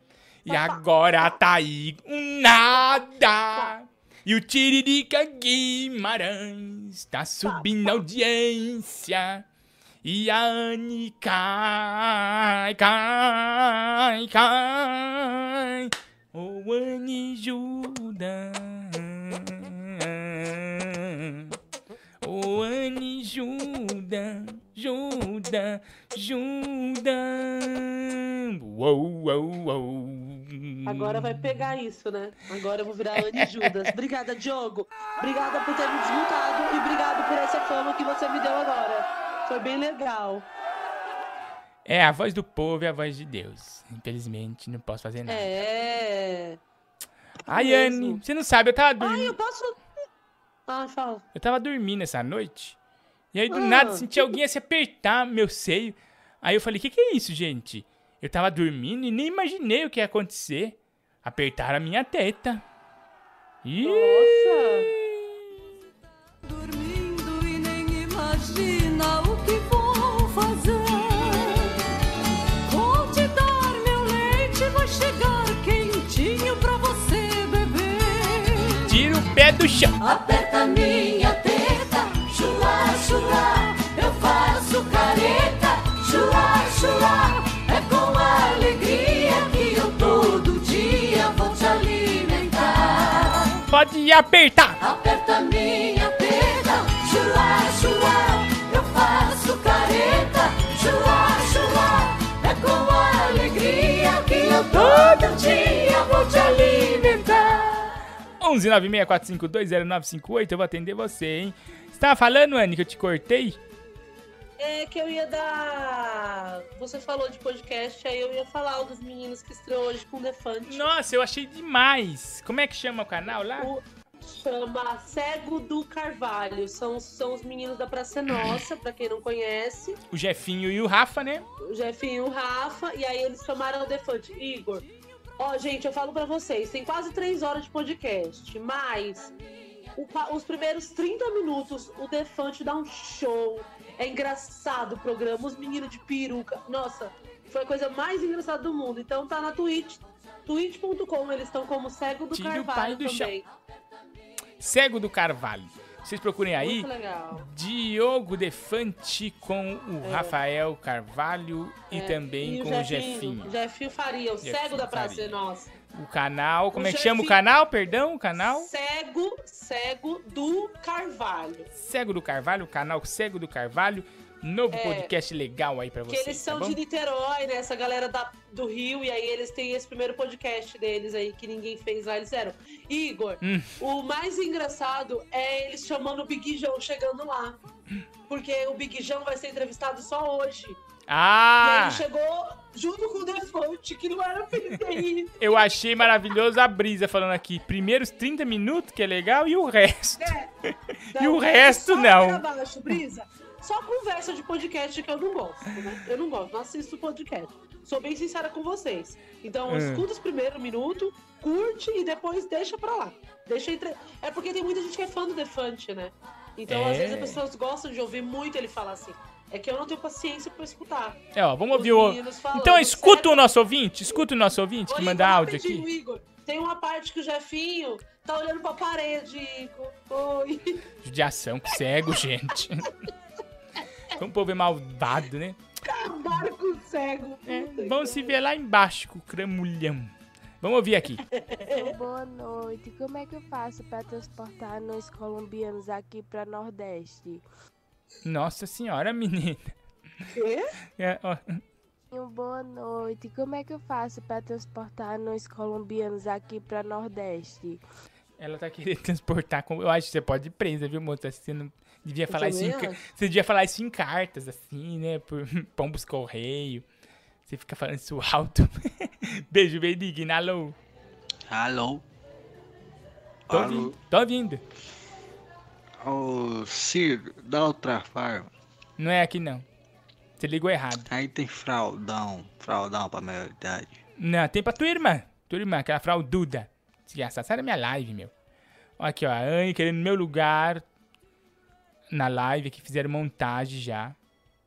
E agora tá aí um nada. E o Tiririca Guimarães tá subindo a audiência. E a Anne cai, cai, cai. Ô Anne Juda. Ô Anne Juda, Juda, Juda. Uou, uou, uou. Agora vai pegar isso, né? Agora eu vou virar Anne Judas. [laughs] Obrigada, Diogo. Obrigada por ter me desmutado e obrigado por essa fama que você me deu agora. Foi bem legal. É, a voz do povo é a voz de Deus. Infelizmente, não posso fazer nada. É. Ai. Anne, você não sabe, eu tava dormindo. Ai, eu posso. Ah, fala. Eu tava dormindo essa noite. E aí, do Ah, nada, senti alguém se apertar meu seio. Aí eu falei, o que, que é isso, gente? Eu tava dormindo e nem imaginei o que ia acontecer. Apertaram a minha teta. Ih! Dormindo pé do chão. Aperta minha teta, chula, chula. Eu faço careta, chula, chula. É com alegria que eu todo dia vou te alimentar. Pode apertar. Aperta minha 11964520958, eu vou atender você, hein? Você tava falando, Anne, que eu te cortei? É que eu ia dar. Você falou de podcast, aí eu ia falar dos meninos que estreou hoje com o Defante. Nossa, eu achei demais! Como é que chama o canal lá? O... Chama Cego do Carvalho. São, são os meninos da Praça Nossa, pra quem não conhece. O Jefinho e o Rafa, né? O Jefinho e o Rafa. E aí eles chamaram o Defante. Igor, ó, gente, eu falo pra vocês, tem quase três horas de podcast, mas o os primeiros 30 minutos o Defante dá um show. É engraçado o programa, os meninos de peruca. Nossa, foi a coisa mais engraçada do mundo. Então tá na Twitch. Twitch.com, eles estão como Cego do Tira o Carvalho também. Cego do Carvalho. Vocês procurem aí. Muito legal. Diogo Defante com o É. Rafael Carvalho e É, também e com o Jefinho. Jefinho Faria, o Jefinho cego da Praça Faria. é Nossa. O canal, como O é que chama o canal? Perdão, o canal? Cego, cego do Carvalho. Cego do Carvalho, o canal Cego do Carvalho. Novo É. podcast legal aí pra Que vocês, eles tá são bom? de Niterói, né? Essa galera da, do Rio, e aí eles têm esse primeiro podcast deles aí que ninguém fez lá. Eles disseram, Igor, Hum. o mais engraçado é eles chamando o Big João chegando lá. Porque o Big João vai ser entrevistado só hoje. E aí Ah! ele chegou junto com o Defante, que não era [laughs] ido. Eu achei maravilhoso a Brisa falando aqui. Primeiros 30 minutos, que é legal, e o resto. [laughs] e o resto não. pra baixo, Brisa. Só conversa de podcast que eu não gosto, né? Eu não gosto, não assisto podcast. Sou bem sincera com vocês. Então, Hum. escuta os primeiros minutos, curte e depois deixa pra lá. Deixa entre... É porque tem muita gente que é fã do Defante, né? Então, às É. vezes, as pessoas gostam de ouvir muito ele falar assim. É que eu não tenho paciência pra escutar. É, ó, vamos Os ouvir o. Então escuta sério. o nosso ouvinte, escuta o nosso ouvinte que manda áudio aqui. Igor, tem uma parte que o Jefinho tá olhando pra parede, Igor. Oi. Judiação com cego, gente. [laughs] Como o povo é malvado, né? Acabaram com o cego. Vamos se ver lá embaixo com o cramulhão. Vamos ouvir aqui. Boa noite. Como é que eu faço para transportar nós colombianos aqui para Nordeste? Nossa senhora, menina. Quê? É, ó. Um Boa noite. Como é que eu faço para transportar nós colombianos aqui para Nordeste? Ela tá querendo [laughs] transportar. Com... Eu acho que você pode ir presa, viu, moça? Você não devia falar isso em... Você devia falar isso em cartas, assim, né? Por [laughs] pombos correio. Você fica falando isso alto. [laughs] Beijo, Benigno. Alô. Alô? Tô Alô? ouvindo. Tô ouvindo. Ô, Ciro, da outra farma. Não é aqui, não. Você ligou errado. Aí tem fraldão, fraldão pra maior idade. Não, tem pra tua irmã. Tua irmã, aquela fraududa. Desgraçada, sai da minha live, meu. Aqui, ó. A Anne querendo meu lugar na live aqui. Fizeram montagem já.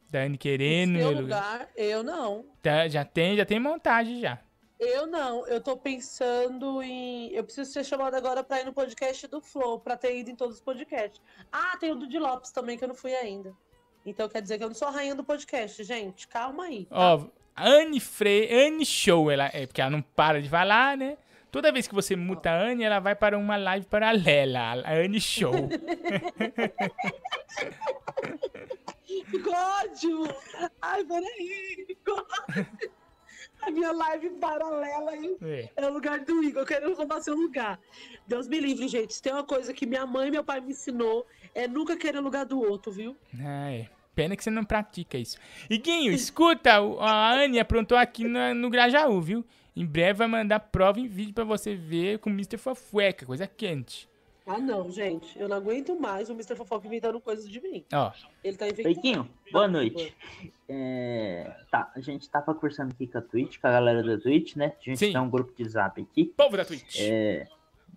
Da Anne querendo meu lugar. lugar, eu não. Tá, já tem, já tem montagem já. Eu não, eu tô pensando em. Eu preciso ser chamada agora pra ir no podcast do Flow, pra ter ido em todos os podcasts. Ah, tem o do Di Lopes também, que eu não fui ainda. Então quer dizer que eu não sou a rainha do podcast, gente. Calma aí. Ó, Anne Frei, Anne Show, ela, é porque ela não para de falar, né? Toda vez que você muta a Anne, ela vai para uma live paralela, a Anne Show. [laughs] Ótimo! Ai, peraí! Ótimo. A minha live paralela aí É. é o lugar do Igor, querendo roubar seu lugar. Deus me livre, gente. Se tem uma coisa que minha mãe e meu pai me ensinou, é nunca querer lugar do outro, viu? Ah, é. Pena que você não pratica isso. Iguinho, escuta, a Anne aprontou aqui no, no Grajaú, viu? Em breve vai mandar prova em vídeo pra você ver com o Mr. Fofueca, coisa quente. Ah, não, gente. Eu não aguento mais o Mr. Fofoca inventando coisas de mim. Ó, Ele tá inventando. Bequinho, boa noite. É, tá, a gente tava conversando aqui com a Twitch, com a galera da Twitch, né? A gente Sim. tem um grupo de zap aqui. Povo da Twitch. É,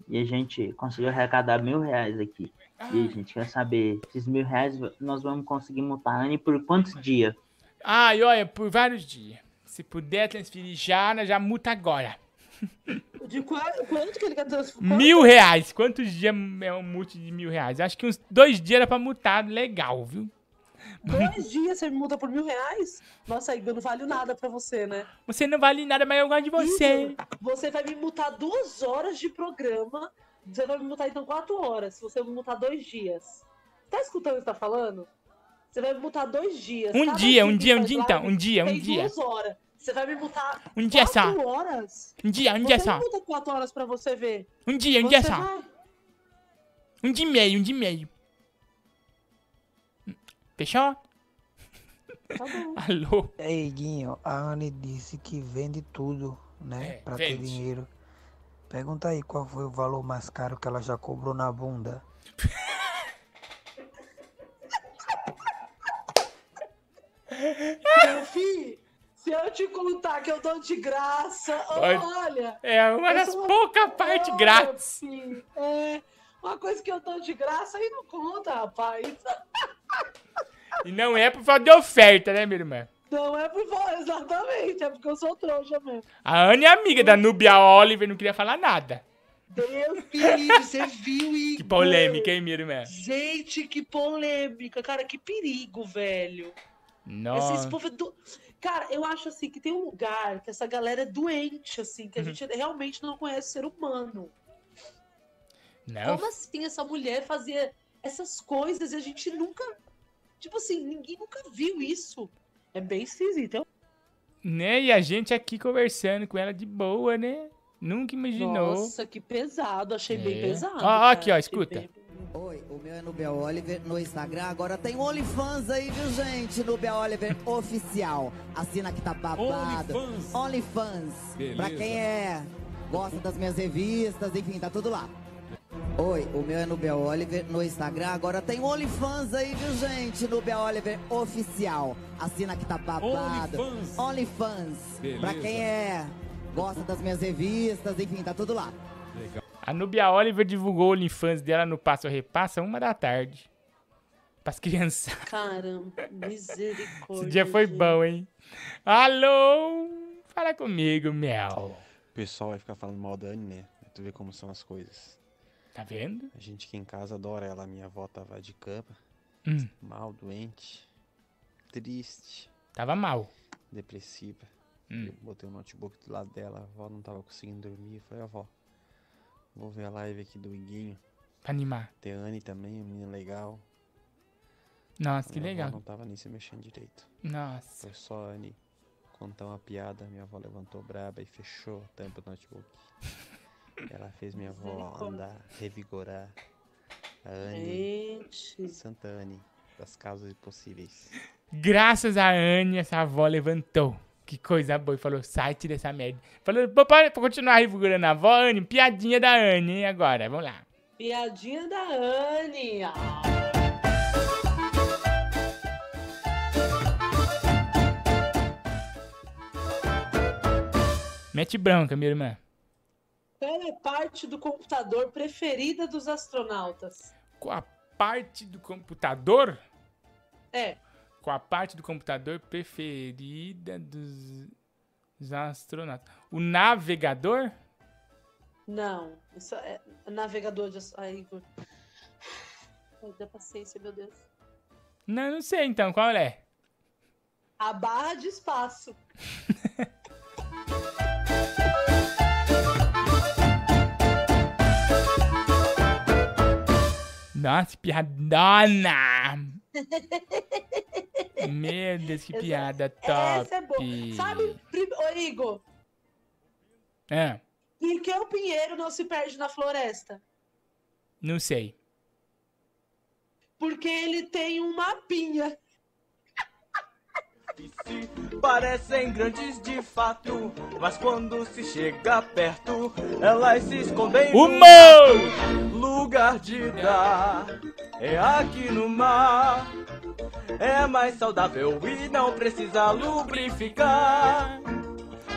e a gente conseguiu arrecadar mil reais aqui. E a gente quer saber, esses mil reais nós vamos conseguir multar a Anne por quantos dias? Ah, e olha, por vários dias. Se puder transferir já, já multa agora. De qua- quanto que ele quer transformar? Mil reais. Quantos dias é um multa de mil reais? Acho que uns dois dias era pra multar. Legal, viu? Dois dias você me multa por mil reais? Nossa, Igor, não vale nada pra você, né? Você não vale nada, mas eu gosto de você. Igor, você vai me multar duas horas de programa. Você vai me multar então quatro horas. Se você me multar dois dias. Tá escutando o que tá falando? Você vai me multar dois dias. Um Cada dia, um dia, um dia então, um dia, um dia. duas horas. Você vai me multar Um dia só. quatro horas? Um dia, um você dia só. multa quatro horas pra você ver. Um dia, um dia Você só. vai- Um dia e meio, um dia e meio. Fechou? Tá bom. [laughs] Alô? Ei, Guinho, a Anne disse que vende tudo, né? pra ter vende. dinheiro. Pergunta aí qual foi o valor mais caro que ela já cobrou na bunda. [laughs] Meu filho, se eu te contar que eu dou de graça, olha. É uma das poucas partes grátis. filho, É, uma coisa que eu dou de graça aí não conta, rapaz. E não é por falta de oferta, né, minha irmã? Não é por favor, exatamente, é porque eu sou trouxa mesmo. A Anne é amiga da Nubia Oliver, não queria falar nada. Deus me livre, você viu, Igor? Que polêmica, hein, minha irmã? Gente, que polêmica, cara, que perigo, velho. Nossa. esse povo é do... Cara, eu acho assim que tem um lugar que essa galera é doente, assim, que a Uhum. gente realmente não conhece ser humano. Não. Como assim essa mulher fazia essas coisas e a gente nunca. Tipo assim, ninguém nunca viu isso. É bem esquisito. Eu... Né? E a gente aqui conversando com ela de boa, né? Nunca imaginou. Nossa, que pesado. Achei bem É. pesado. Ó, ó aqui, ó, escuta. bem- Oi, o meu é Nubia Oliver no Instagram. Agora tem o OnlyFans aí, viu, gente? Nubia Oliver Oficial. Assina que tá babado. OnlyFans. OnlyFans. Pra quem é, gosta das minhas revistas, enfim, tá tudo lá. Oi, o meu é Nubia Oliver no Instagram. Agora tem OnlyFans aí, viu, gente? Nubia Oliver Oficial. Assina que tá babado. OnlyFans. OnlyFans. Pra quem é, gosta das minhas revistas, enfim, tá tudo lá. A Nubia Oliver divulgou o OnlyFans dela no Passo a Repassa uma da tarde. Pras crianças. Caramba, misericórdia. Esse dia foi gente. bom, hein? Alô? Fala comigo, Mel. O pessoal vai ficar falando mal da Anne, né? Tu vê como são as coisas. Tá vendo? A gente aqui em casa adora ela. Minha avó tava de cama. Hum. Mal, doente. Triste. Tava mal. Depressiva. Hum. Botei o notebook do lado dela. A avó não tava conseguindo dormir. Eu falei, avó, vou ver a live aqui do Iguinho. Pra animar. Tem a Anne também, uma menina legal. Nossa, que Minha avó legal. não tava nem se mexendo direito. Nossa. Foi só a Anne contar uma piada. Minha avó levantou braba e fechou a tampa do notebook. [laughs] Ela fez minha avó andar, revigorar. A Anne. Gente. Santa Anne, das causas impossíveis. Graças a Anne, essa avó levantou. Que coisa boa. E falou, sai, tira essa merda. Falou, "Pô, para pra continuar revigorando a avó, Anne. Piadinha da Anne, hein, agora. Vamos lá. Piadinha da Anne. Mete bronca, minha irmã. Qual é a parte do computador preferida dos astronautas? Com a parte do computador? É. Com a parte do computador preferida dos, Os astronautas. O navegador? Não, isso é navegador de. Ai, Igor. Ai, dá paciência, meu Deus. Não, não sei então, qual é? A barra de espaço. [laughs] Nossa, piadona! [laughs] Meu Deus, que piada top. Essa é boa. Sabe. Ô, Igor, É, por que o pinheiro não se perde na floresta? não sei. Porque ele tem uma pinha. Parecem grandes de fato, mas quando se chega perto, elas se escondem mato. Lugar de dar é aqui no mar. É mais saudável e não precisa lubrificar.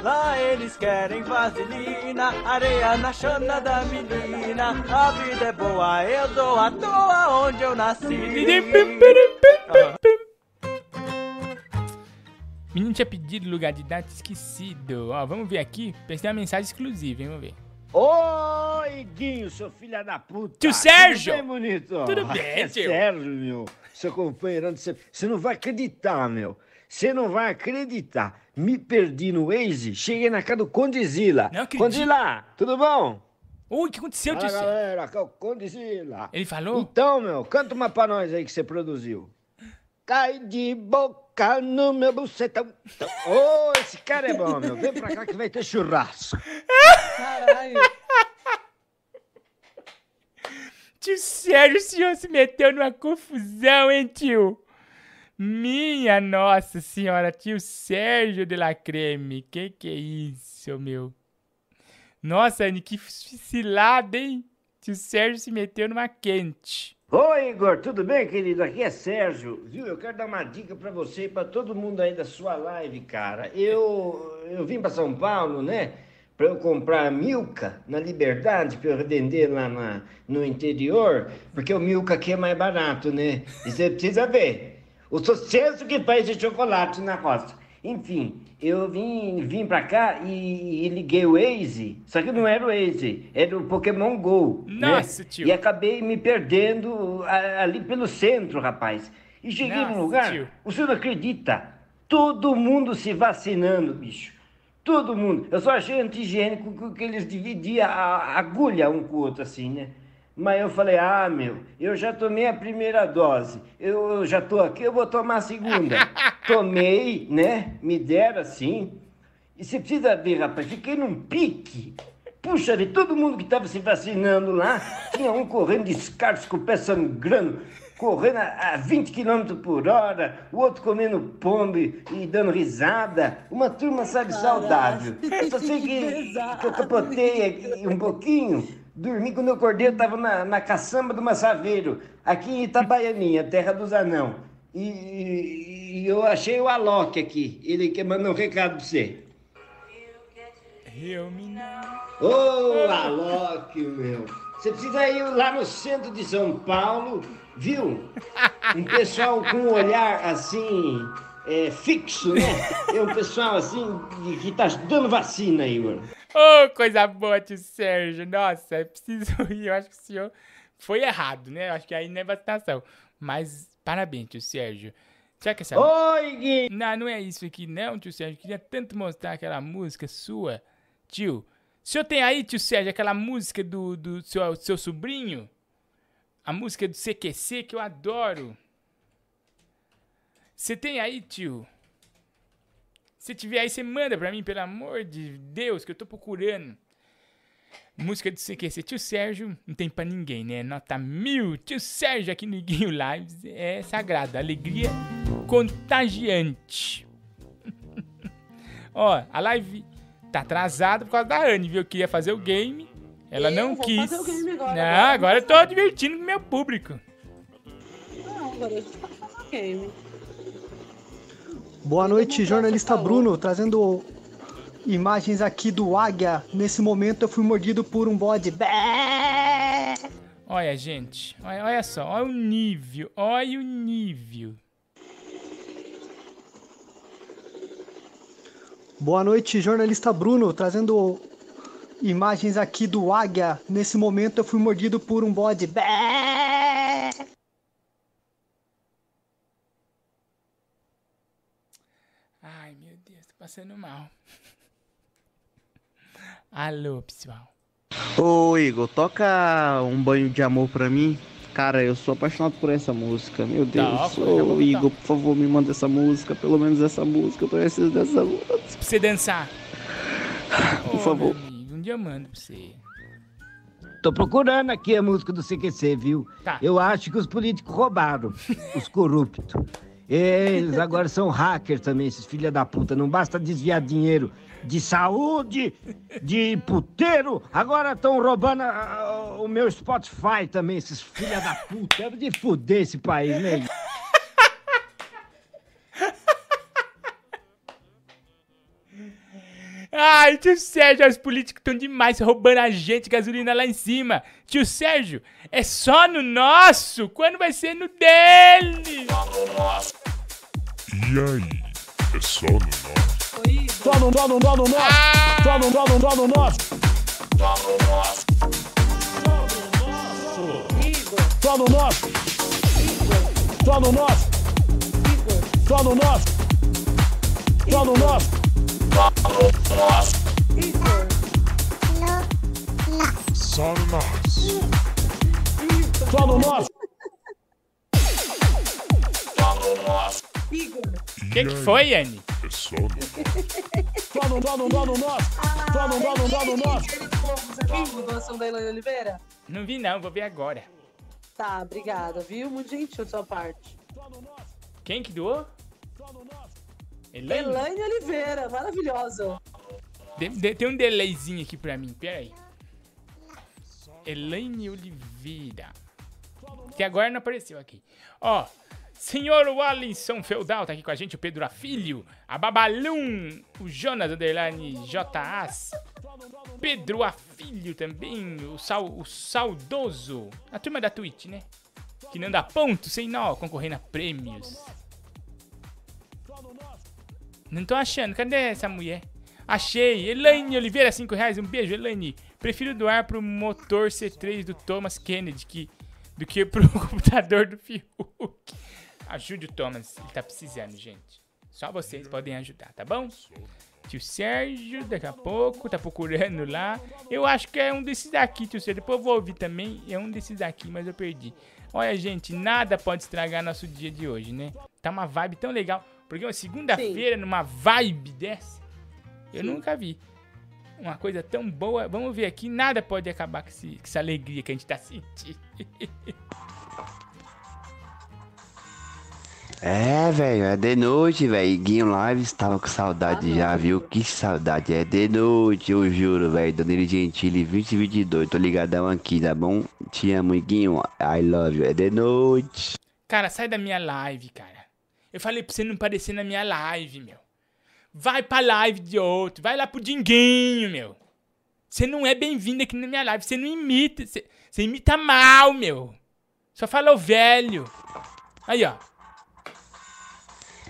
Lá eles querem vaselina, areia na chana da menina. A vida é boa, eu dou à toa onde eu nasci. Aham. Menino tinha pedido lugar de data esquecido. Ó, vamos ver aqui. Pensei uma mensagem exclusiva, hein? Vamos ver. Oi, Guinho, seu filho da puta. Tio Sérgio! Tudo bem, bonito? Tudo bem, é tio? Sérgio, meu. Seu companheiro, você, você não vai acreditar, meu. Você não vai acreditar. Me perdi no Waze, cheguei na casa do Condizila. Não acredito. Condizila, tudo bom? Ui, o que aconteceu, Fala, galera, aqui é o Condizila. Ele falou? Então, meu, canta uma pra nós aí que você produziu. Cai de boca no meu bucetão. Ô, esse cara é bom, meu. Vem pra cá que vai ter churrasco. Caralho. Tio Sérgio, o senhor se meteu numa confusão, hein, tio? Minha nossa senhora, tio Sérgio de la Creme. Que que é isso, meu? Nossa, Anny, que cilada, hein? Tio Sérgio se meteu numa quente. Oi, Igor, tudo bem, querido? Aqui é Sérgio, viu? Eu quero dar uma dica pra você e pra todo mundo aí da sua live, cara. Eu, eu vim pra São Paulo, né? Pra eu comprar Milka na Liberdade, pra eu vender lá na, no interior, porque o Milka aqui é mais barato, né? E você precisa ver o sucesso que faz esse chocolate na roça. Enfim, eu vim, vim pra cá e, e liguei o Waze, só que não era o Waze, era o Pokémon GO. né? Nossa, tio. E acabei me perdendo a- ali pelo centro, rapaz. E cheguei Nossa, num lugar, tio. o senhor não acredita? Todo mundo se vacinando, bicho. Todo mundo. Eu só achei antigênico que- que eles dividiam a agulha um com o outro, assim, né? Mas eu falei, ah, meu, eu já tomei a primeira dose. Eu, eu já tô aqui, eu vou tomar a segunda. [laughs] Tomei, né? Me deram assim. E você precisa ver, rapaz, fiquei num pique. Puxa vida, todo mundo que estava se vacinando lá, tinha um correndo descalço com o pé sangrando, correndo a, a 20 km por hora, o outro comendo pombo e, dando risada. Uma turma, sabe, saudável. [laughs] Eu só sei que, que eu capotei aqui um pouquinho, dormi quando eu acordei, eu estava na, na caçamba do Massaveiro, aqui em Itabaianinha, terra dos anão. E, e- eu achei o Alok aqui, ele que mandou um recado pra você. Eu me Ô, Alok, meu. Você precisa ir lá no centro de São Paulo, viu? Um pessoal com um olhar assim, é, fixo, né? É um pessoal assim que- tá dando vacina, Igor. Ô, coisa boa, tio Sérgio. Nossa, eu preciso [laughs] ir. Eu acho que o senhor foi errado, né? Eu acho que aí não é vacinação. Mas parabéns, tio Sérgio. Será que essa... Oi, Gui! Não, não é isso aqui não, tio Sérgio. Eu queria tanto mostrar aquela música sua. Tio, o senhor tem aí, tio Sérgio, aquela música do, do seu, seu sobrinho? A música do CQC que eu adoro. Você tem aí, tio? Se tiver aí, você manda pra mim, pelo amor de Deus, que eu tô procurando. Música do CQC. Tio Sérgio, não tem pra ninguém, né? Nota mil. Tio Sérgio aqui no Iguinho Lives é sagrado. Alegria contagiante. [laughs] Ó, a live tá atrasada por causa da Anne, viu? Eu queria fazer o game. Ela Eu não vou quis. fazer o game agora, Não, agora. agora eu tô divertindo com o meu público. Não, agora game. Boa noite, jornalista Bruno, trazendo imagens aqui do Águia. Nesse momento eu fui mordido por um bode. Bé! Olha, gente. Olha, olha só. Olha o nível. Olha o nível. Boa noite, jornalista Bruno, trazendo imagens aqui do Águia. Nesse momento eu fui mordido por um bode. Bé! Ai, meu Deus, tô passando mal. [laughs] Alô, pessoal. Ô Igor, toca um banho de amor pra mim. Cara, eu sou apaixonado por essa música. Meu Deus. Toca, Ô Igor, por favor, me manda essa música. Pelo menos essa música. Eu preciso dessa música. Pra você dançar. Por Ô, favor. Meu amigo, dia eu mando pra você. Tô procurando aqui a música do CQC, viu? Tá. Eu acho que os políticos roubaram, [laughs] os corruptos. Eles agora são hackers também, esses filha da puta. Não basta desviar dinheiro de saúde, de puteiro, agora estão roubando ah, o meu Spotify também, esses filha da puta. Deve de fuder esse país, né? Ai, tio Sérgio, os políticos estão demais roubando a gente, gasolina lá em cima. Tio Sérgio, é só no nosso? Quando vai ser no dele? E aí? É só no nosso? Só no, só no, só no nosso. Só no, só no, só no nosso. Só no nosso. Só no nosso. Só no nosso. Só no nosso. Só no nosso. Só no nosso. Que que foi, Anne? É só no Só no, só no, só no nosso. Só no, só no, só no nosso. Você viu a doação da Elaine Oliveira? Não vi não, vou ver agora. Tá, obrigada, viu? Muito gentil da sua parte. Quem que doou? Elaine? Elaine Oliveira, maravilhosa. De- de- tem um delayzinho aqui pra mim, pera aí. Elaine Oliveira. Que agora não apareceu aqui. Ó, senhor Wallinson Feudal tá aqui com a gente, o Pedro Afilho, a Babalum, o Jonas Underline JAS, Pedro Afilho também, o, sal, o Saudoso, a turma da Twitch, né? Que não dá ponto sem nó, concorrendo a prêmios. Não tô achando, cadê essa mulher? Achei, Elaine Oliveira, 5 reais, um beijo, Elaine. Prefiro doar pro motor C3 do Thomas Kennedy que, do que pro [laughs] computador do Fiuk. Ajude o Thomas, ele tá precisando, gente. Só vocês podem ajudar, tá bom? Tio Sérgio, daqui a pouco, tá procurando lá. Eu acho que é um desses daqui, tio Sérgio. Depois eu vou ouvir também. É um desses daqui, mas eu perdi. Olha, gente, nada pode estragar nosso dia de hoje, né? Tá uma vibe tão legal. Porque uma segunda-feira, numa vibe dessa, eu nunca vi. Uma coisa tão boa. Vamos ver aqui, nada pode acabar com, esse- com essa alegria que a gente tá sentindo. [laughs] É, velho, é de noite, velho. Guinho Lives tava com saudade já, viu? Que saudade. É de noite, eu juro, velho. Danilo Gentili 2022. Tô ligadão aqui, tá bom? Te amo, Guinho. I love you. É de noite. Cara, sai da minha live, cara. Eu falei pra você não aparecer na minha live, meu. Vai pra live de outro. Vai lá pro Dinguinho, meu. Você não é bem-vindo aqui na minha live. Você não imita. Você, você imita mal, meu. Só fala o velho. Aí, ó.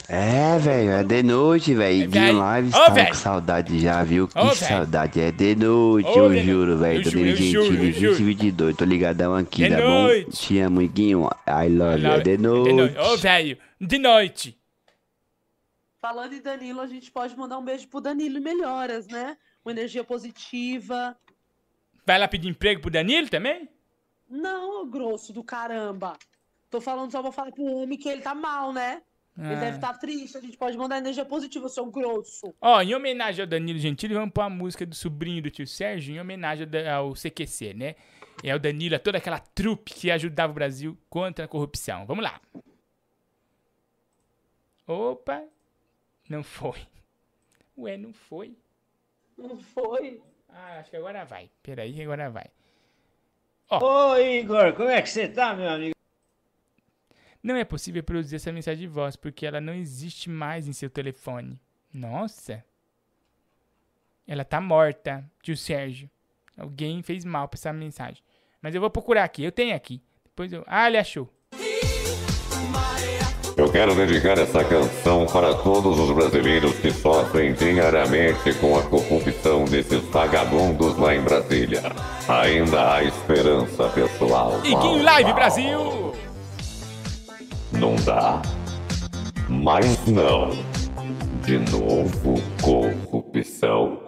É, velho, é de noite, velho. Lives Ô, tava velho. com saudade já, viu? Que velho. saudade. É de noite, Ô, eu juro, velho. Gentili eu juro. 2022. Tô ligadão aqui, De tá noite. bom? Te amo, Guinho. I love you. É de noite. Ô, velho. De noite. Falando em Danilo, a gente pode mandar um beijo pro Danilo e melhoras, né? Uma energia positiva. Vai lá pedir emprego pro Danilo também? Não, grosso do caramba. Tô falando só pra falar pro homem que ele tá mal, né? Ele Ah. deve estar triste. A gente pode mandar energia positiva, seu grosso. Ó, em homenagem ao Danilo Gentili, vamos pôr a música do sobrinho do tio Sérgio, em homenagem ao CQC, né? É o Danilo, é toda aquela trupe que ajudava o Brasil contra a corrupção. Vamos lá. Opa, não foi. Ué, não foi? Não foi? Ah, acho que agora vai. Peraí, agora vai. Ô, Igor, como é que você tá, meu amigo? Não é possível produzir essa mensagem de voz, porque ela não existe mais em seu telefone. Nossa. Ela tá morta, tio Sérgio. Alguém fez mal pra essa mensagem. Mas eu vou procurar aqui, eu tenho aqui. Depois eu. Ah, ele achou. Eu quero dedicar essa canção para todos os brasileiros que sofrem diariamente com a corrupção desses vagabundos lá em Brasília. Ainda há esperança, pessoal. Iguinho Live Brasil! Não dá. Mas não. De novo, corrupção.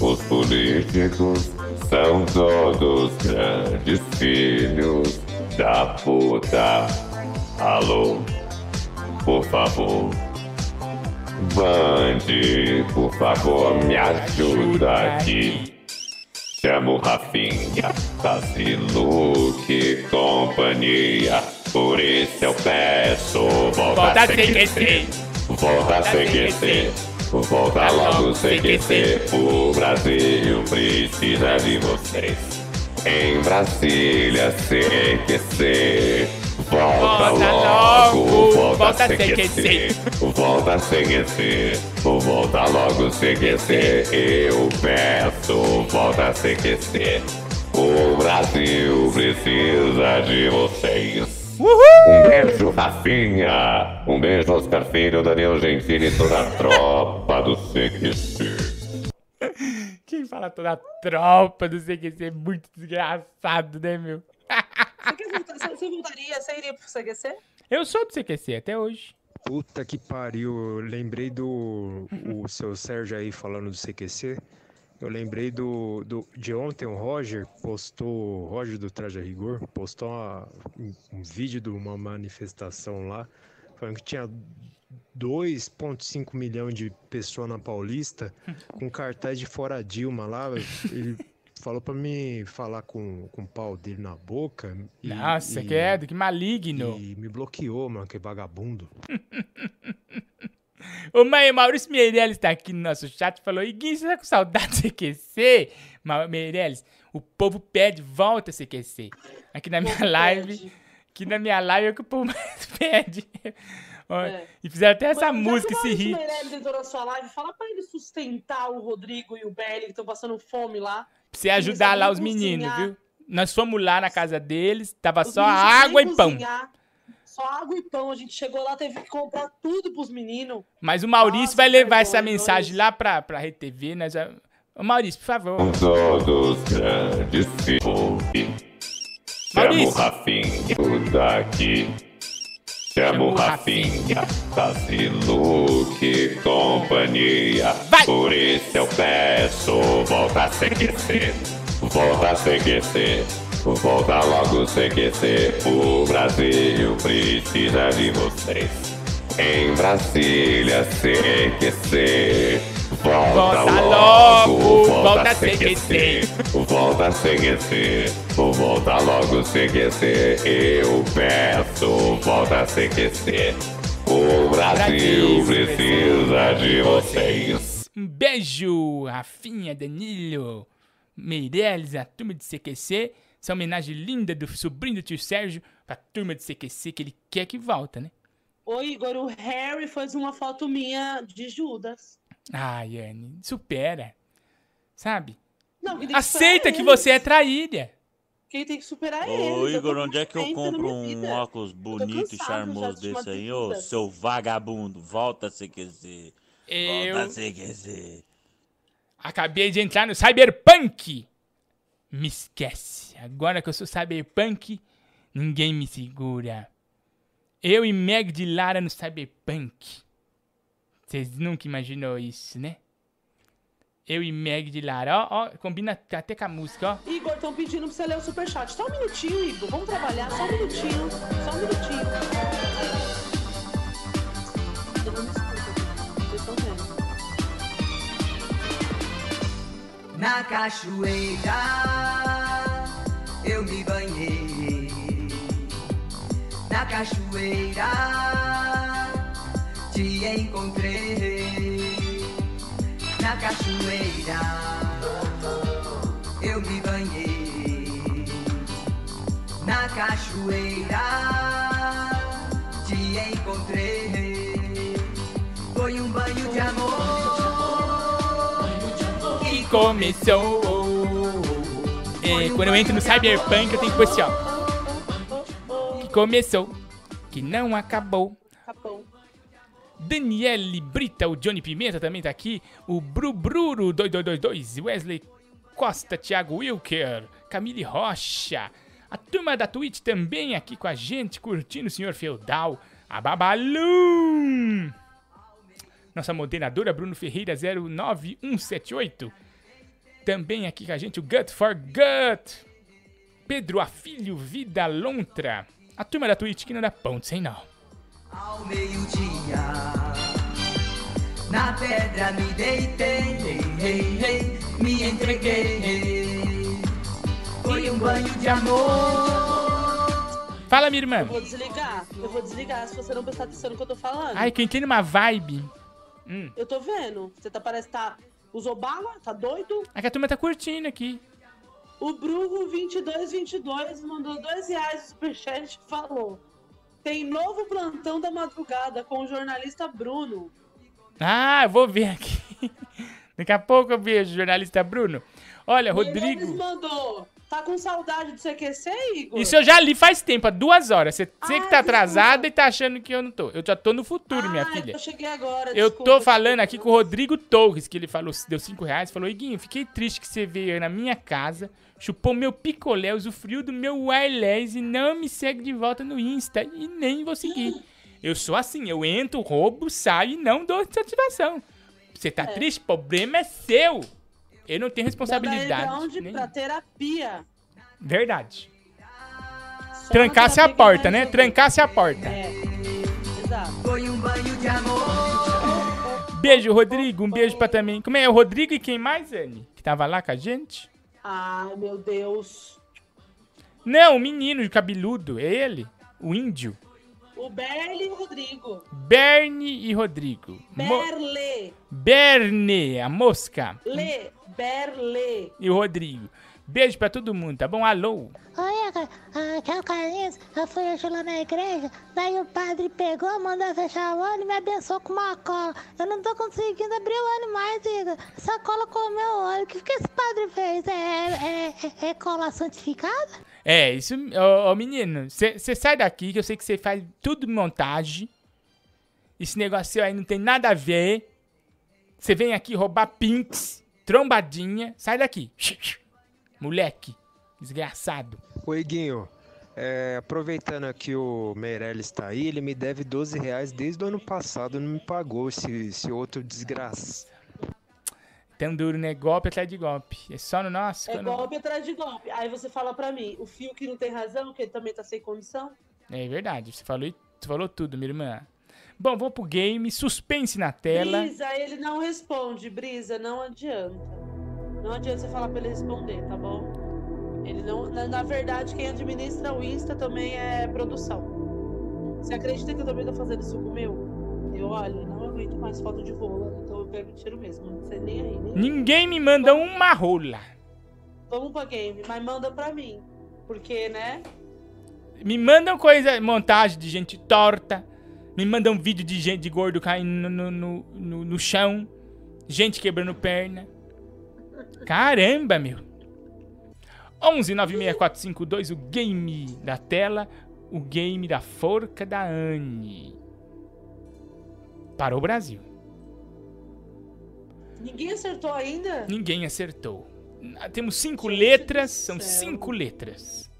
Os políticos são todos grandes filhos da puta. Alô, por favor. Bande, por favor, me ajuda aqui. Chamo Rafinha, Tazilu, que companhia. Por isso eu peço, volta Volta CQC. Volta a CQC. Volta logo CQC. O Brasil precisa de vocês. Em Brasília, CQC. Volta, Volta logo, logo, volta, volta CQC. Volta CQC. Volta logo CQC. Eu peço, volta CQC. O Brasil precisa de vocês. Um beijo, Rafinha. Um beijo, Oscar Filho, Daniel Gentili e toda a tropa do CQC. Quem fala toda a tropa do CQC é muito desgraçado, né, meu? Você- você voltaria? Você iria pro CQC? Eu sou do CQC até hoje. Puta que pariu, eu lembrei do o seu Sérgio aí falando do CQC. Eu lembrei do, do de ontem o Roger postou, o Roger do Traje a Rigor, postou uma- um, vídeo de uma manifestação lá, falando que tinha 2,5 milhões de pessoas na Paulista [laughs] com cartaz de fora Dilma lá. Ele falou pra mim falar com, com o pau dele na boca. e- Nossa, e- credo, que maligno. E me bloqueou, mano, que vagabundo. [laughs] Ô, mãe, o Maurício Meirelles tá aqui no nosso chat e falou: Iguinho, você tá com saudade do CQC? Meirelles, o povo pede, volta CQC. Aqui na minha live, aqui na minha live é o que o povo [laughs] mais pede. É. E fizeram até essa já música, esse hit. Meirelles entrou na sua live, fala pra ele sustentar o Rodrigo e o Belly que estão passando fome lá. Pra você ajudar lá os sabem meninos, cozinhar. viu? Nós fomos lá na casa deles, tava Os só água e pão. cozinhar, Só água e pão. A gente chegou lá, teve que comprar tudo pros meninos. Mas o Maurício Nossa, vai levar essa vergonha, mensagem lá pra, pra Rede TV. Nós já... Ô, Maurício, por favor. Todos grandes filhos. Chamo Maurício. Rafinha daqui. Chamo Rafinha, Tazilu, que companhia. Por isso eu peço, volta a CQC. Volta a Volta logo CQC. O Brasil precisa de vocês. Em Brasília, CQC. Volta, Volta logo, logo, volta, volta CQC. Volta CQC. Volta logo CQC. Eu peço, volta CQC. O Brasil Brasil precisa de vocês. Um beijo, Rafinha, Danilo, Meirelles, a turma de CQC. Essa homenagem linda do sobrinho do tio Sérgio pra turma de CQC, que ele quer que volta, né? Ô, Igor, o Harry fez uma foto minha de Judas. Ai, Anne, supera. Sabe? Não, que Aceita que eles. você é traíra. Quem tem que superar Ô, eles. Igor, tô onde é que eu compro um óculos bonito e charmoso desse aí? Ô, seu vagabundo, volta a CQC. Eu- Volta a CQC. Acabei de entrar no Cyberpunk. Me esquece. Agora que eu sou Cyberpunk, ninguém me segura. Eu e Meg de Lara no Cyberpunk. Vocês nunca imaginou isso, né? Eu e Meg de Lara. Ó, ó, combina até com a música, ó. Igor, estão pedindo pra você ler o superchat. Só um minutinho, Igor. Vamos trabalhar. Só um minutinho. Só um minutinho. Eu não me escuto. Vocês estão vendo. Na cachoeira eu me banhei. Na cachoeira te encontrei. Na cachoeira eu me banhei. Na cachoeira te encontrei. Foi um banho de amor. E começou. É, quando eu entro no Cyberpunk, eu tenho que pôr assim, ó. Que começou, que não acabou. Daniele Brita, o Johnny Pimenta também tá aqui. O Brubruro 2222, Wesley Costa, Thiago Wilker, Camille Rocha. A turma da Twitch também aqui com a gente, curtindo o Senhor Feudal. A Babalum. Nossa moderadora Bruno Ferreira 09178. Também aqui com a gente o Gut for Gut. Pedro Afilho Vida Lontra. A turma da Twitch que não dá ponto sem nó. Ao meio-dia, na pedra me deitei, hey, hey, hey, me entreguei. Foi um banho de amor. Fala, minha irmã. Eu vou desligar. Eu vou desligar se você não prestar atenção no que eu tô falando. Ai, que eu entrei numa vibe. Hum. Eu tô vendo. Você tá, parece que tá. Usou bala? Tá doido? É que a turma tá curtindo aqui. O Bruno 2222 mandou dois reais no superchat e falou: Tem novo plantão da madrugada com o jornalista Bruno. Ah, eu vou ver aqui. [laughs] Daqui a pouco eu vejo o jornalista Bruno. Olha, Rodrigo. mandou. Tá com saudade do CQC, Igor? Isso eu já li faz tempo, há duas horas. Você você que tá atrasada e tá achando que eu não tô. Eu já tô no futuro, minha filha. Eu cheguei agora. Eu desculpa. tô falando aqui com o Rodrigo Torres, que ele falou, deu 5 reais, falou, Iguinho, fiquei triste que você veio na minha casa, chupou meu picolé, usufruiu do meu wireless e não me segue de volta no Insta e nem vou seguir. Eu sou assim, eu entro, roubo, saio e não dou satisfação. Você tá triste? Problema é seu. Eu não tenho Manda ele pra responsabilidade. onde? nem- Pra terapia. Verdade. Só Trancasse a porta, né? Trancasse a porta. É. Exato. Foi um banho de amor. Beijo, Rodrigo. Um beijo pra também. Como é? O Rodrigo e quem mais, Anne? Que tava lá com a gente? Ai, meu Deus. Não, o menino cabeludo. É ele. O índio. O Berle e o Rodrigo. Bernie e Rodrigo. Mo- Berle. Berne, a mosca. Le. Berle. E o Rodrigo. Beijo pra todo mundo, tá bom? Alô. Oi. Aqui é o Carlinhos. Eu fui hoje lá na igreja. Daí o padre pegou, mandou fechar o olho e me abençoou com uma cola. Eu não tô conseguindo abrir o olho mais, Igor. Essa cola comeu o olho. O que, que esse padre fez? É, é, é, é cola santificada? É, isso. Ô, ô, menino, você sai daqui que eu sei que você faz tudo montagem. Esse negócio aí não tem nada a ver. Você vem aqui roubar pinks, trombadinha. Sai daqui. Moleque. Desgraçado. Iguinho, é, aproveitando que o Meirelles tá aí, ele me deve 12 reais desde o ano passado, não me pagou esse, esse outro desgraça. Tão duro, né? Golpe atrás de golpe. É só no nosso. É golpe atrás de golpe. Aí você fala pra mim, o fio que não tem razão, que ele também tá sem condição. É verdade, você falou, você falou tudo, minha irmã. Bom, vamos pro game. Suspense na tela. Brisa, ele não responde, Brisa, não adianta. Não adianta você falar pra ele responder, tá bom? Ele não. Na, na verdade, quem administra o Insta também é produção. Você acredita que eu também tô fazendo isso com o meu? Eu, olha, não aguento mais foto de rola, então eu pego e tiro mesmo. Não sei nem aí, nem. Ninguém me manda uma rola. Vamos pra game, mas manda pra mim. Porque, né? Me mandam coisa, montagem de gente torta. Me mandam vídeo de gente de gordo caindo no, no, no, no- chão. Gente quebrando perna. Caramba, meu. 11 96452, o game da tela. O game da forca da Anne. Para o Brasil. Ninguém acertou ainda? Ninguém acertou. Ah, Temos cinco letras, são cinco letras.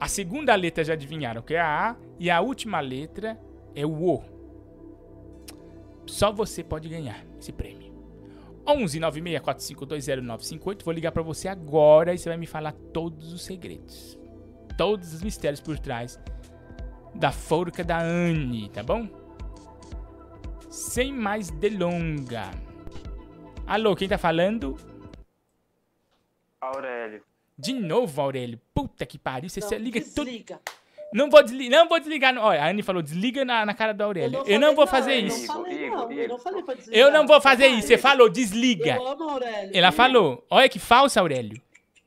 A segunda letra já adivinharam que é a A e a última letra é o O. Só você pode ganhar esse prêmio. 11 964520958. Vou ligar pra você agora e você vai me falar todos os segredos. Todos os mistérios por trás da forca da Anne, tá bom? Sem mais delonga. Alô, quem tá falando? Aurélio. De novo, Aurélio. Puta que pariu. Você, Não, você liga tudo. desliga. Não vou desligar. Não vou desligar. no- Olha, a Anne falou, desliga na, na cara do Aurélio. Eu não, vou fazer eu isso. Não falei, não. Eu não falei pra desligar. Eu não vou fazer isso. Você falou, desliga. Eu amo Aurélio. Ela falou. Olha que falsa, Aurélio.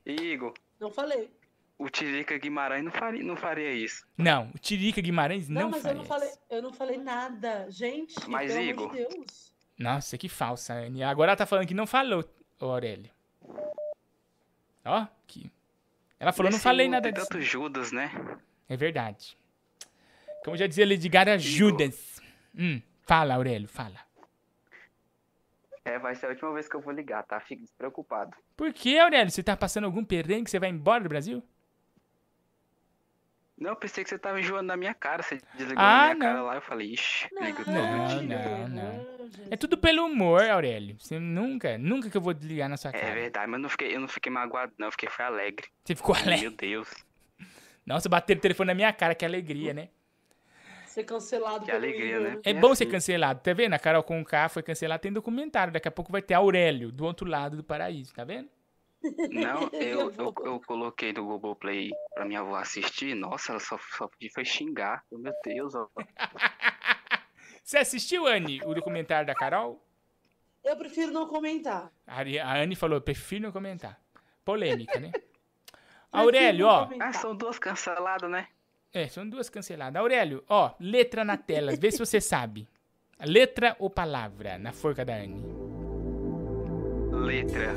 Igor, Não falei. o Tirica Guimarães não faria, não faria isso. Não, o Tirica Guimarães Não, não, mas eu faria. não falei, eu não falei nada. Gente, Mas, pelo Igor. amor de Deus. Nossa, que falsa, Anne. Agora ela tá falando que não falou, Aurélio. Ó, que. Ela falou, não Nesse falei nada tem disso. tanto Judas, né? É verdade. Como já dizia Lady Gaga, Judas. Hum, fala, Aurélio, fala. É, vai ser a última vez que eu vou ligar, tá? Fique despreocupado. Por que, Aurélio? Você tá passando algum perrengue que você vai embora do Brasil? Não, eu pensei que você tava enjoando da minha cara. Você desligou Ah, na minha cara não. lá. Eu falei, ixi, liga Não, não, não. É tudo pelo humor, Aurélio. Você nunca, nunca que eu vou desligar na sua É cara. verdade, mas eu não fiquei, eu não fiquei magoado, não. Eu fiquei foi alegre. Você ficou alegre? Meu Deus. Nossa, bateram o telefone na minha cara, que alegria, né? Ser cancelado Que pelo alegria, né? É bom ser cancelado, tá vendo? A Carol com K foi cancelada, tem documentário. Daqui a pouco vai ter Aurélio, do outro lado do paraíso, tá vendo? Não, [laughs] eu, eu, eu coloquei no Google Play pra minha avó assistir. Nossa, ela só, só foi xingar. Meu Deus, ó. [laughs] Você assistiu, Anne, o documentário da Carol? Eu prefiro não comentar. A a Anne falou, prefiro não comentar. Polêmica, né? [laughs] Aurélio, ó. Ah, são duas canceladas, né? É, são duas canceladas. Aurélio, ó, letra na tela, vê se você sabe. Letra ou palavra na forca da Anne? Letra.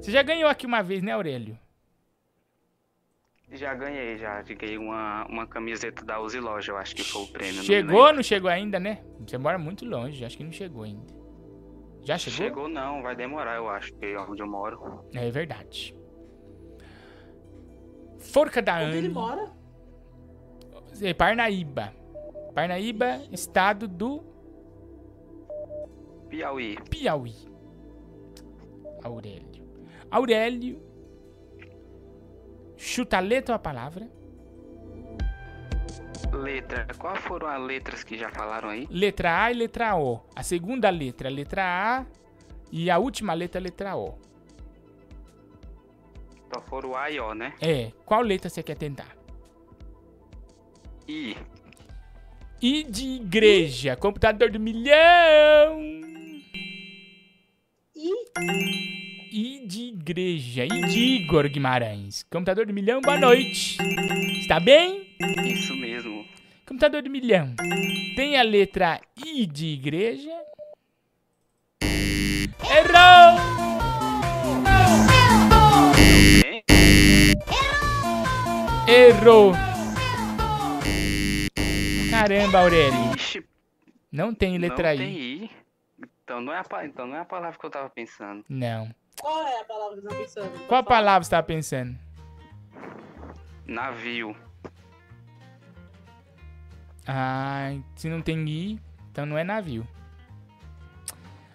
Você já ganhou aqui uma vez, né, Aurélio? Já ganhei, já. Ganhei uma, uma camiseta da Uzi Loja, eu acho que foi o prêmio. não Chegou ou lembro. não chegou ainda, né? Você mora muito longe, acho que não chegou ainda. Já chegou? Chegou não, vai demorar, eu acho, porque é onde eu moro. É verdade. Forca da Onde ele mora? É Parnaíba. Parnaíba, estado do Piauí. Piauí. Aurélio. Aurélio. Chuta a letra ou a palavra? Letra. Quais foram as letras que já falaram aí? Letra A e letra O. A segunda letra, letra A. E a última letra, letra O. Só foram A e O, né? É. Qual letra você quer tentar? I. I de igreja. Computador do milhão. I de igreja. I de Igor Guimarães. Computador do milhão, boa noite. Está bem? Isso mesmo. Computador do milhão. Tem a letra I de igreja. Errou! Errou! Caramba, Aurélio. Não tem letra não I. tem I. Então não, é a, então não é a palavra que eu tava pensando. Não. Qual é a palavra que você tá pensando? Qual palavra você tava pensando? Navio. Ah, se não tem I, então não é navio.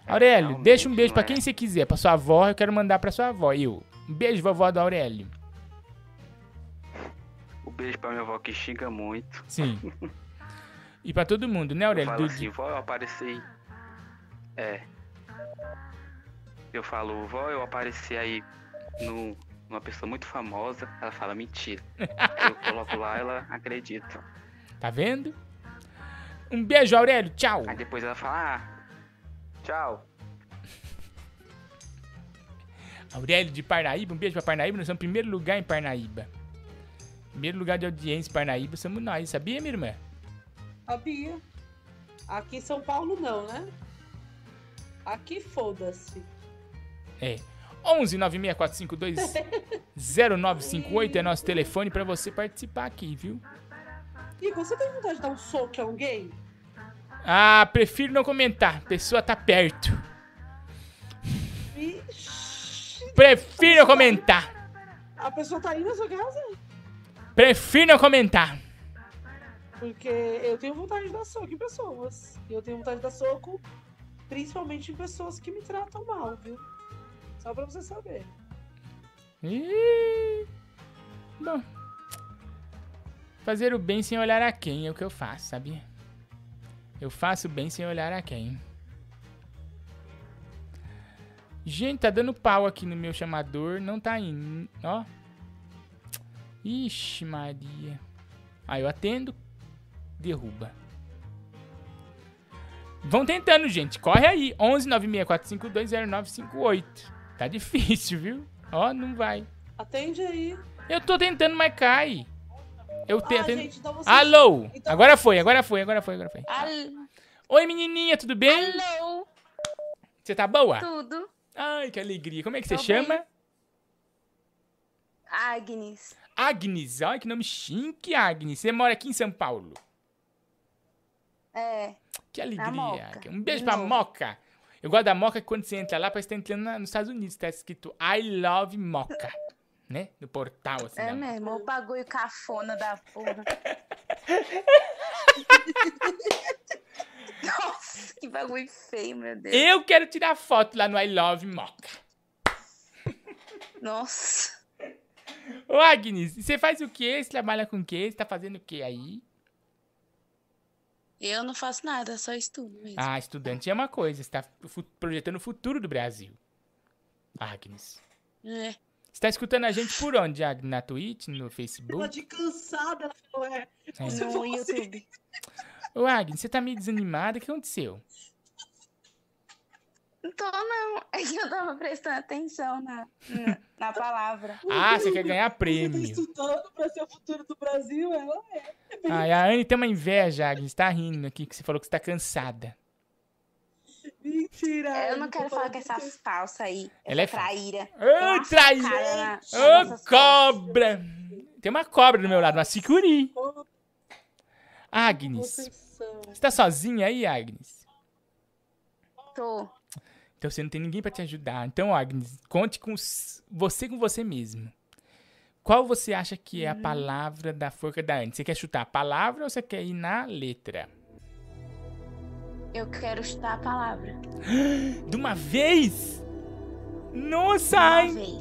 Aurélio, deixa um beijo pra quem você quiser. Pra sua avó, eu quero mandar pra sua avó. Eu. Um beijo, vovó do Aurélio. O beijo pra minha avó que xinga muito. Sim. E pra todo mundo, né, Eu Aurélio? falo Do- assim, vó, eu apareci. É. Eu falo, vó, eu apareci aí no, numa pessoa muito famosa. Ela fala, mentira. [laughs] Eu coloco lá, ela acredita. Tá vendo? Um beijo, Aurélio. Tchau. Aí depois ela fala, ah, tchau. Aurélio de Parnaíba, um beijo pra Parnaíba. Nós somos primeiro lugar em Parnaíba. Primeiro lugar de audiência em Parnaíba somos nós, sabia, minha irmã? Sabia. Aqui em São Paulo não, né? Aqui foda-se. É. 11 96452 0958 é nosso telefone pra você participar aqui, viu? Igor, você tem vontade de dar um soco em alguém? Ah, prefiro não comentar. A pessoa tá perto. Prefiro não comentar. a pessoa tá aí na sua casa? Prefiro não comentar. Porque eu tenho vontade de dar soco em pessoas. E eu tenho vontade de dar soco principalmente em pessoas que me tratam mal, viu? Só pra você saber. Ih, Bom. Fazer o bem sem olhar a quem é o que eu faço, sabia? Eu faço bem sem olhar a quem. Gente, tá dando pau aqui no meu chamador. Não tá indo. Ó. Ixi, Maria. Aí eu atendo. Derruba. Vão tentando, gente. Corre aí. 11 964520958. Tá difícil, viu? Ó, não vai. Atende aí. Eu tô tentando, mas cai. Eu Ah, tento. gente, então vocês- Alô! então- Agora foi, agora foi, agora foi, agora foi. Alô? Oi, menininha, tudo bem? Alô? Você tá boa? Tudo? Ai, que alegria. Como é que você Tô chama? bem. Agnes. Agnes. Ai, que nome chique, Agnes. Você mora aqui em São Paulo. É. Que alegria. Um beijo pra. Moca. Eu gosto da Moca que quando você entra lá, parece que tá entrando na- nos Estados Unidos. Tá escrito I love Moca. [laughs] Né? No portal, assim. É mesmo, o bagulho cafona da porra. [laughs] Nossa, que bagulho feio, meu Deus. Eu quero tirar foto lá no I love Moca. Nossa. Ô, Agnes, você faz o quê? Você trabalha com o quê? Você tá fazendo o quê aí? Eu não faço nada, só estudo mesmo. Ah, estudante é uma coisa. Você tá fu- projetando o futuro do Brasil. Agnes. É. Você tá escutando a gente por onde, Agnes? Na Twitch, no Ela Facebook? de cansada, ela falou, é. É. No fosse- YouTube. Ô, Agnes, você tá meio desanimada. O que aconteceu? Não tô, não. [laughs] É que eu tava prestando atenção na, na, na palavra. Ah, você quer ganhar Você tá prêmio. estudando pra ser o futuro do Brasil, ela é. Ai, a Anne tem uma inveja, Agnes. Tá rindo aqui, que você falou que você tá cansada. Mentira. É, Eu não quero falar com essa falsa aí. Ela é essa falsa. traíra. Ô, traíra! Ô, cobra! Tem uma cobra do meu lado, uma sicuri. Agnes, você tá sozinha aí, Agnes? Tô. Então você não tem ninguém pra te ajudar. Então, Agnes, conte com você com você mesmo. Qual você acha que é a palavra da forca da Anne? Você quer chutar a palavra ou você quer ir na letra? Eu quero chutar a palavra. [gasps] De uma vez? Nossa, Agnes!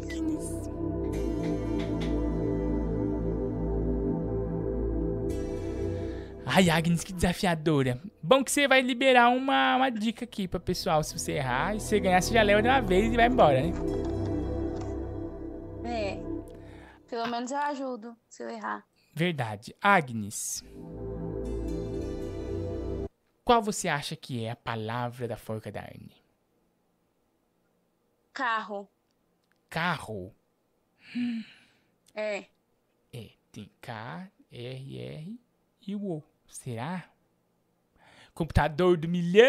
Ai, Agnes, que desafiadora. Bom que você vai liberar uma, uma dica aqui pro pessoal. Se você errar, e você ganhar, você já leva de uma vez e vai embora, né? É. Pelo menos eu ajudo se eu errar. Verdade. Agnes. Qual você acha que é a palavra da forca da Anne? Carro. Carro. É. É, tem K, R, R e o O. Será? Computador do milhão!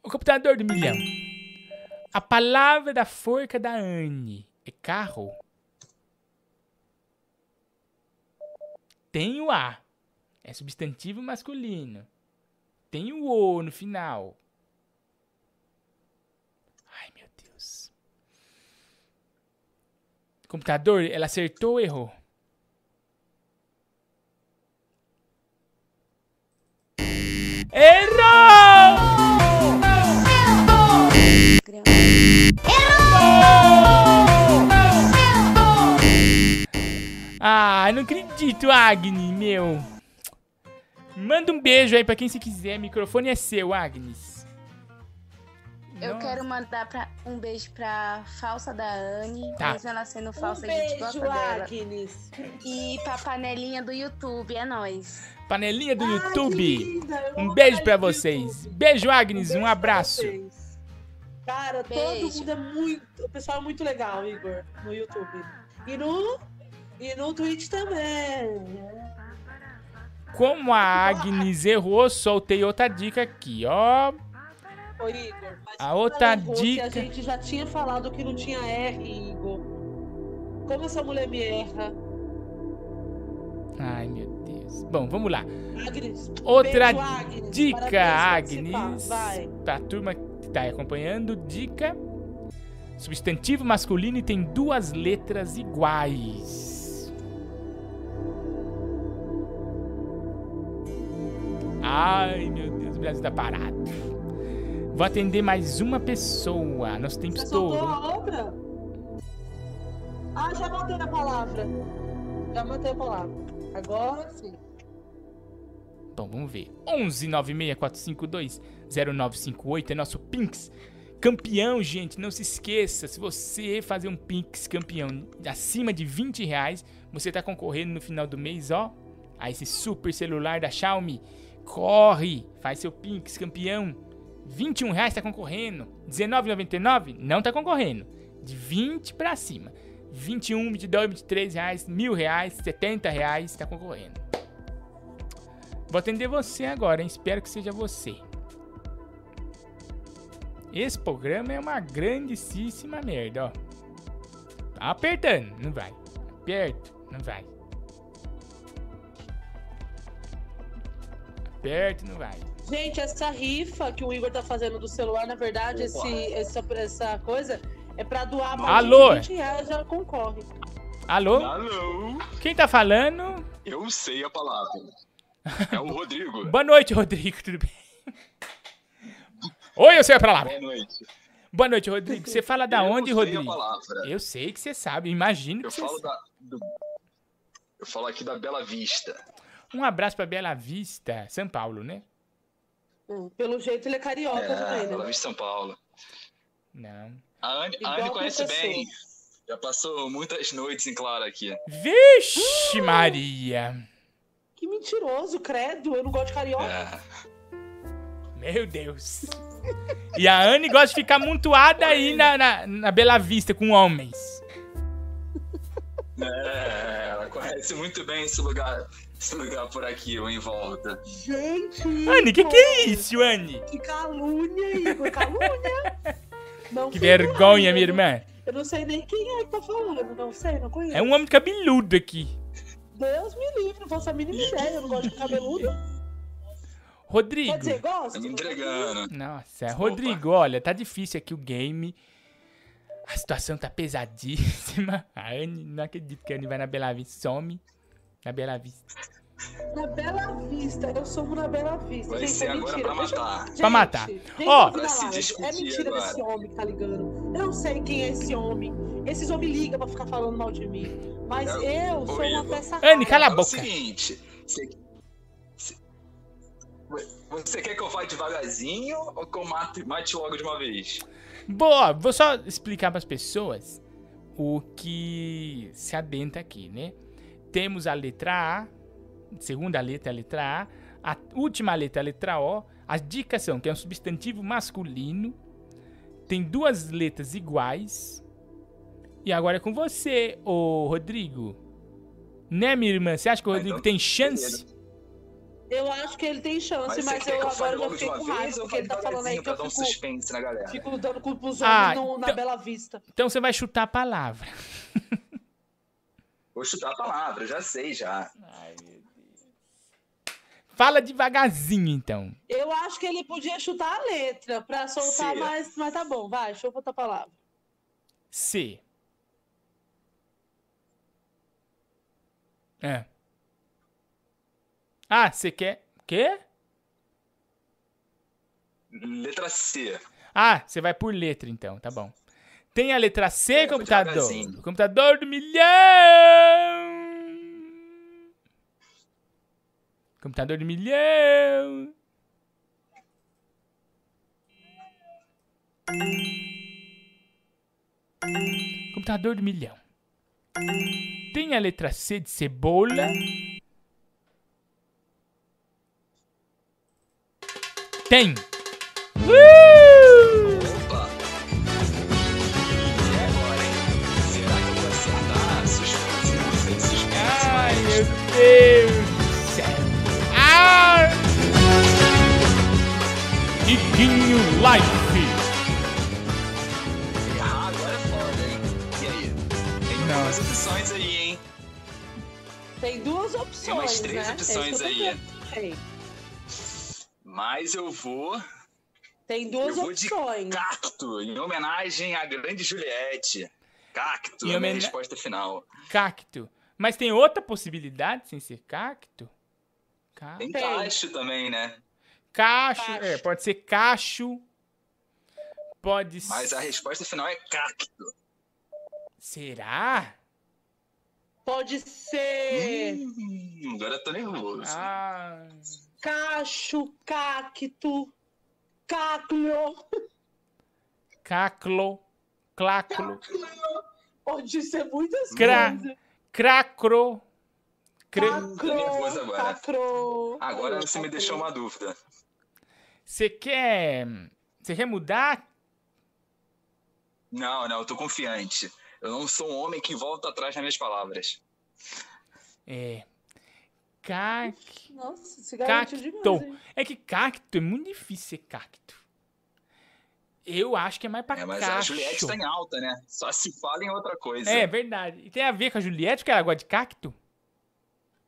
O computador do milhão. A palavra da forca da Anne é carro? Tem o A. É substantivo masculino. Tem o O no final. Ai, meu Deus. Computador, ela acertou ou errou? Ah, não acredito, Agnes, meu. Manda um beijo aí pra quem você quiser. microfone é seu, Agnes. Eu quero mandar pra, um beijo pra falsa da Anne. Tá. Mesmo ela sendo falsa, Um a gente beijo, gosta dela. Agnes. E pra panelinha do YouTube, é nóis. Panelinha do YouTube. Um beijo pra vocês. Beijo, Agnes. Um abraço. Cara, todo Beijo. mundo é muito. O pessoal é muito legal, Igor, no YouTube. E no. E no Twitch também. Como a Agnes errou, soltei outra dica aqui, ó. Ô, Igor, A outra dica- a gente já tinha falado que não tinha R, Igor. Como essa mulher me erra? Ai, meu Deus. Bom, vamos lá. Agnes. Outra beijo, Agnes. dica. Agnes. Vai. Pra turma que tá acompanhando, dica. Substantivo masculino e tem duas letras iguais. Ai, meu Deus, o Brasil tá parado. Vou atender mais uma pessoa. Nosso tempo Você soltou estourou. a outra? Ah, já matei a palavra. Já matei a palavra. Agora sim. Bom, vamos ver. 11 96452 0958 é nosso Pinks campeão, gente. Não se esqueça, se você fazer um Pinks campeão acima de 20 reais, você tá concorrendo no final do mês, ó, a esse super celular da Xiaomi. Corre, faz seu Pinks campeão. 21 reais tá concorrendo. 19,99 não tá concorrendo. De 20 pra cima. 21, 22, 23 reais, mil reais, 70 reais tá concorrendo. Vou atender você agora, hein? Espero que seja você. Esse programa é uma grandíssima merda, ó. Tá apertando, não vai. Aperto. Não vai. Aperto, não vai. Gente, essa rifa que o Igor tá fazendo do celular, na verdade, esse, essa, essa coisa é pra doar mais Alô? de 20 reais, já concorre. Alô? Alô? Quem tá falando? Eu sei a palavra. É o Rodrigo. [laughs] Boa noite, Rodrigo, tudo bem? Oi, eu sei a palavra. Boa noite. Boa noite, Rodrigo. Você fala da Eu onde, sei a Rodrigo? palavra. Eu sei que você sabe, imagino que Eu você falo da. do- Eu falo aqui da Bela Vista. Um abraço pra Bela Vista, São Paulo, né? Hum, Pelo jeito ele é carioca É, também, Bela né? Vista, São Paulo. Não. A Anne, a Anne conhece bem. Já passou muitas noites em claro aqui. Vixe, Maria. Que mentiroso, credo. Eu não gosto de carioca. É. Meu Deus. E a Anne gosta de ficar amontoada aí na, na, na Bela Vista com homens. É, ela conhece muito bem esse lugar, esse lugar por aqui, ou em volta. Gente! Anne, que que é isso, Anne? Que calúnia, Igor, calúnia! [laughs] Não Que vergonha, não, minha eu não- irmã. Eu não sei nem quem é que tá falando, não sei, não conheço. É um homem cabeludo aqui. Deus me livre, não faço a mínima ideia, eu não gosto de cabeludo. Rodrigo. Quer dizer, gosto? Tá me entregando. Nossa, Rodrigo, olha, tá difícil aqui o game. A situação tá pesadíssima. A Anne, não acredito que a Anne vai na Bela Vista. Some na Bela Vista. Na Bela Vista, eu somo na Bela Vista. Vai gente, ser é agora mentira. pra matar. Gente, Pra matar. Ó. eu live. É mentira agora. desse homem que tá ligando. Eu não sei quem é esse homem. Esses homens ligam pra ficar falando mal de mim. Mas eu sou uma peça rara. Anne, cala a É o boca. seguinte, você, quer que eu vá devagarzinho ou que eu mate, mate logo de uma vez? Boa, vou só explicar pras pessoas o que se adenta aqui, né? Temos a letra A, segunda letra é a letra A, a última letra é a letra O. As dicas são que é um substantivo masculino, tem duas letras iguais. E agora é com você, ô Rodrigo. Né, minha irmã? Você acha que o Rodrigo tem chance? Eu acho que ele tem chance, Mas, mas, eu eu agora já fiquei com raiva, ou porque ele tá falando aí que eu um fico, suspense na galera? fico dando cu pros homens Ah, no- na então- Bela Vista. Então você vai chutar a palavra. [laughs] Vou chutar a palavra, já sei já. Fala devagarzinho, então. Eu acho que ele podia chutar a letra pra soltar mais, mas tá bom, vai, deixa eu botar a palavra. C. É. Ah, você quer. Quê? Letra C. Ah, você vai por letra então, tá bom. Tem a letra C, vou computador. Computador do milhão. Computador do milhão. Computador do milhão. Tem a letra C de cebola. Tem. Uh! Deus do céu. Ah! Iguinho Life. Errar agora é foda, hein? E aí? Tem duas opções aí, hein? Tem duas opções, Tem umas três né? opções É aí. Mas eu vou... Tem duas eu vou de opções. cacto, em homenagem à grande Juliette. Cacto, Em é a minha resposta final. Cacto. Mas tem outra possibilidade sem ser cacto? Ca- Tem cacho também, né? Cacho. É, pode ser cacho. Pode ser. Mas a resposta final é cacto. Será? Pode ser Hum, agora eu tô nervoso. Ah. cacho, cacto, caclo. Caclo. Claclo. Pode ser muitas Cra. coisas. Cracro. Cre... Agora. Cacro. Agora você me deixou uma dúvida. Você quer. Você quer mudar? Não, não, eu tô confiante. Eu não sou um homem que volta atrás nas minhas palavras. É. Cac... Nossa, esse é Cacto. demais? É que cacto é muito difícil ser cacto. Eu acho que é mais pra É, mas a cacho. Juliette tá em alta, né? Só se fala em outra coisa. É verdade. E tem a ver com a Juliette, porque ela gosta de cacto?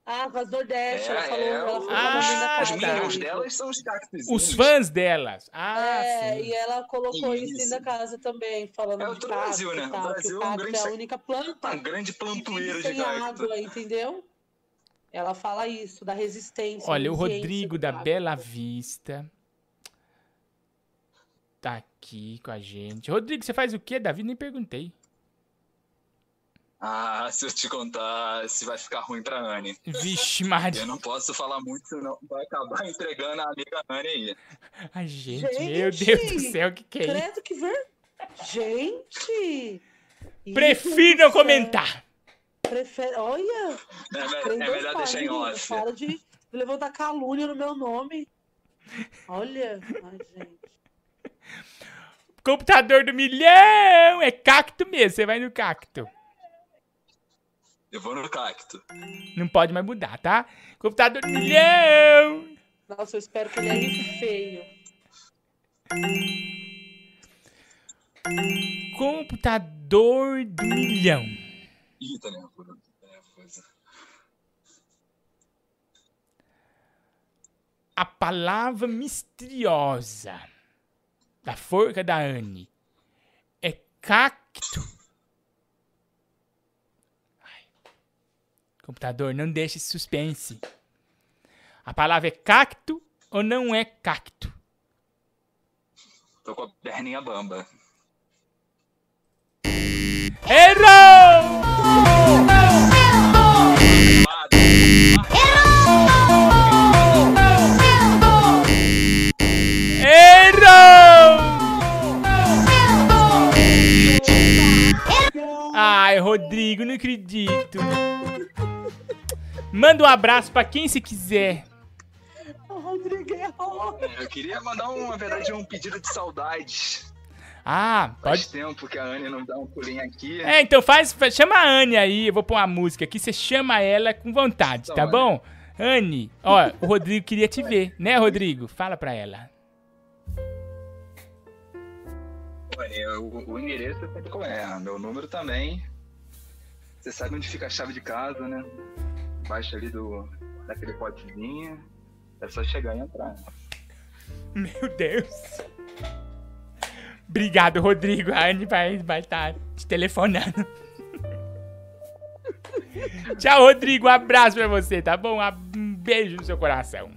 Ah, com as Nordeste, ela É, falou, é, ela o- falou Ah, Os minions delas são os cactos. Os fãs delas. Ah, é, sim. e ela colocou isso, Isso. da casa também, falando É o de cacto Brasil, né? O tal, que Brasil o é um grande é a única planta Um grande que plantoeiro de cacto. água, entendeu? Ela fala isso, da resistência. Olha, o Rodrigo da. Bela Vista tá aqui com a gente. Rodrigo, você faz o quê, Davi? Nem perguntei. Ah, se eu te contar, se vai ficar ruim pra Anne. Vixe, Maria. Eu não posso falar muito, senão vai acabar entregando a amiga Anne aí. Ai, gente, Gente, meu Deus do céu, o que, que é isso? Credo que ver... Gente! Prefiro não comentar. Prefere... Olha! É, é melhor pais, deixar em off. Para de levantar calúnia no meu nome. Olha, ai, gente. Computador do milhão! É cacto mesmo, você vai no cacto. Eu vou no cacto. Não pode mais mudar, tá? Computador do milhão! Nossa, eu espero que ele erre feio. Computador do milhão. Ih, tá nervoso. Tá nervoso. A palavra misteriosa da forca da Anne é cacto. Ai. Computador, não deixe suspense. A palavra é cacto ou não é cacto? Tô com a perninha bamba. Errou! Ai, Rodrigo, não acredito. Manda um abraço pra quem você quiser. O Rodrigo errou. Eu queria mandar, um, na verdade, um pedido de saudades. Ah, Faz pode. tempo que a Anne não dá um pulinho aqui. É, então faz, faz- chama a Anne aí, eu vou pôr uma música aqui, você chama ela com vontade, tá Então, bom? Anne, ó, o Rodrigo queria te ver, né, Rodrigo? Fala pra ela. Anne, o, o endereço como é. Meu número também. Você sabe onde fica a chave de casa, né? Embaixo ali do, daquele potezinho. É só chegar e entrar. Meu Deus. Obrigado, Rodrigo. A Anne vai estar vai tá te telefonando. [laughs] Tchau, Rodrigo. Um abraço pra você, tá bom? Um beijo no seu coração.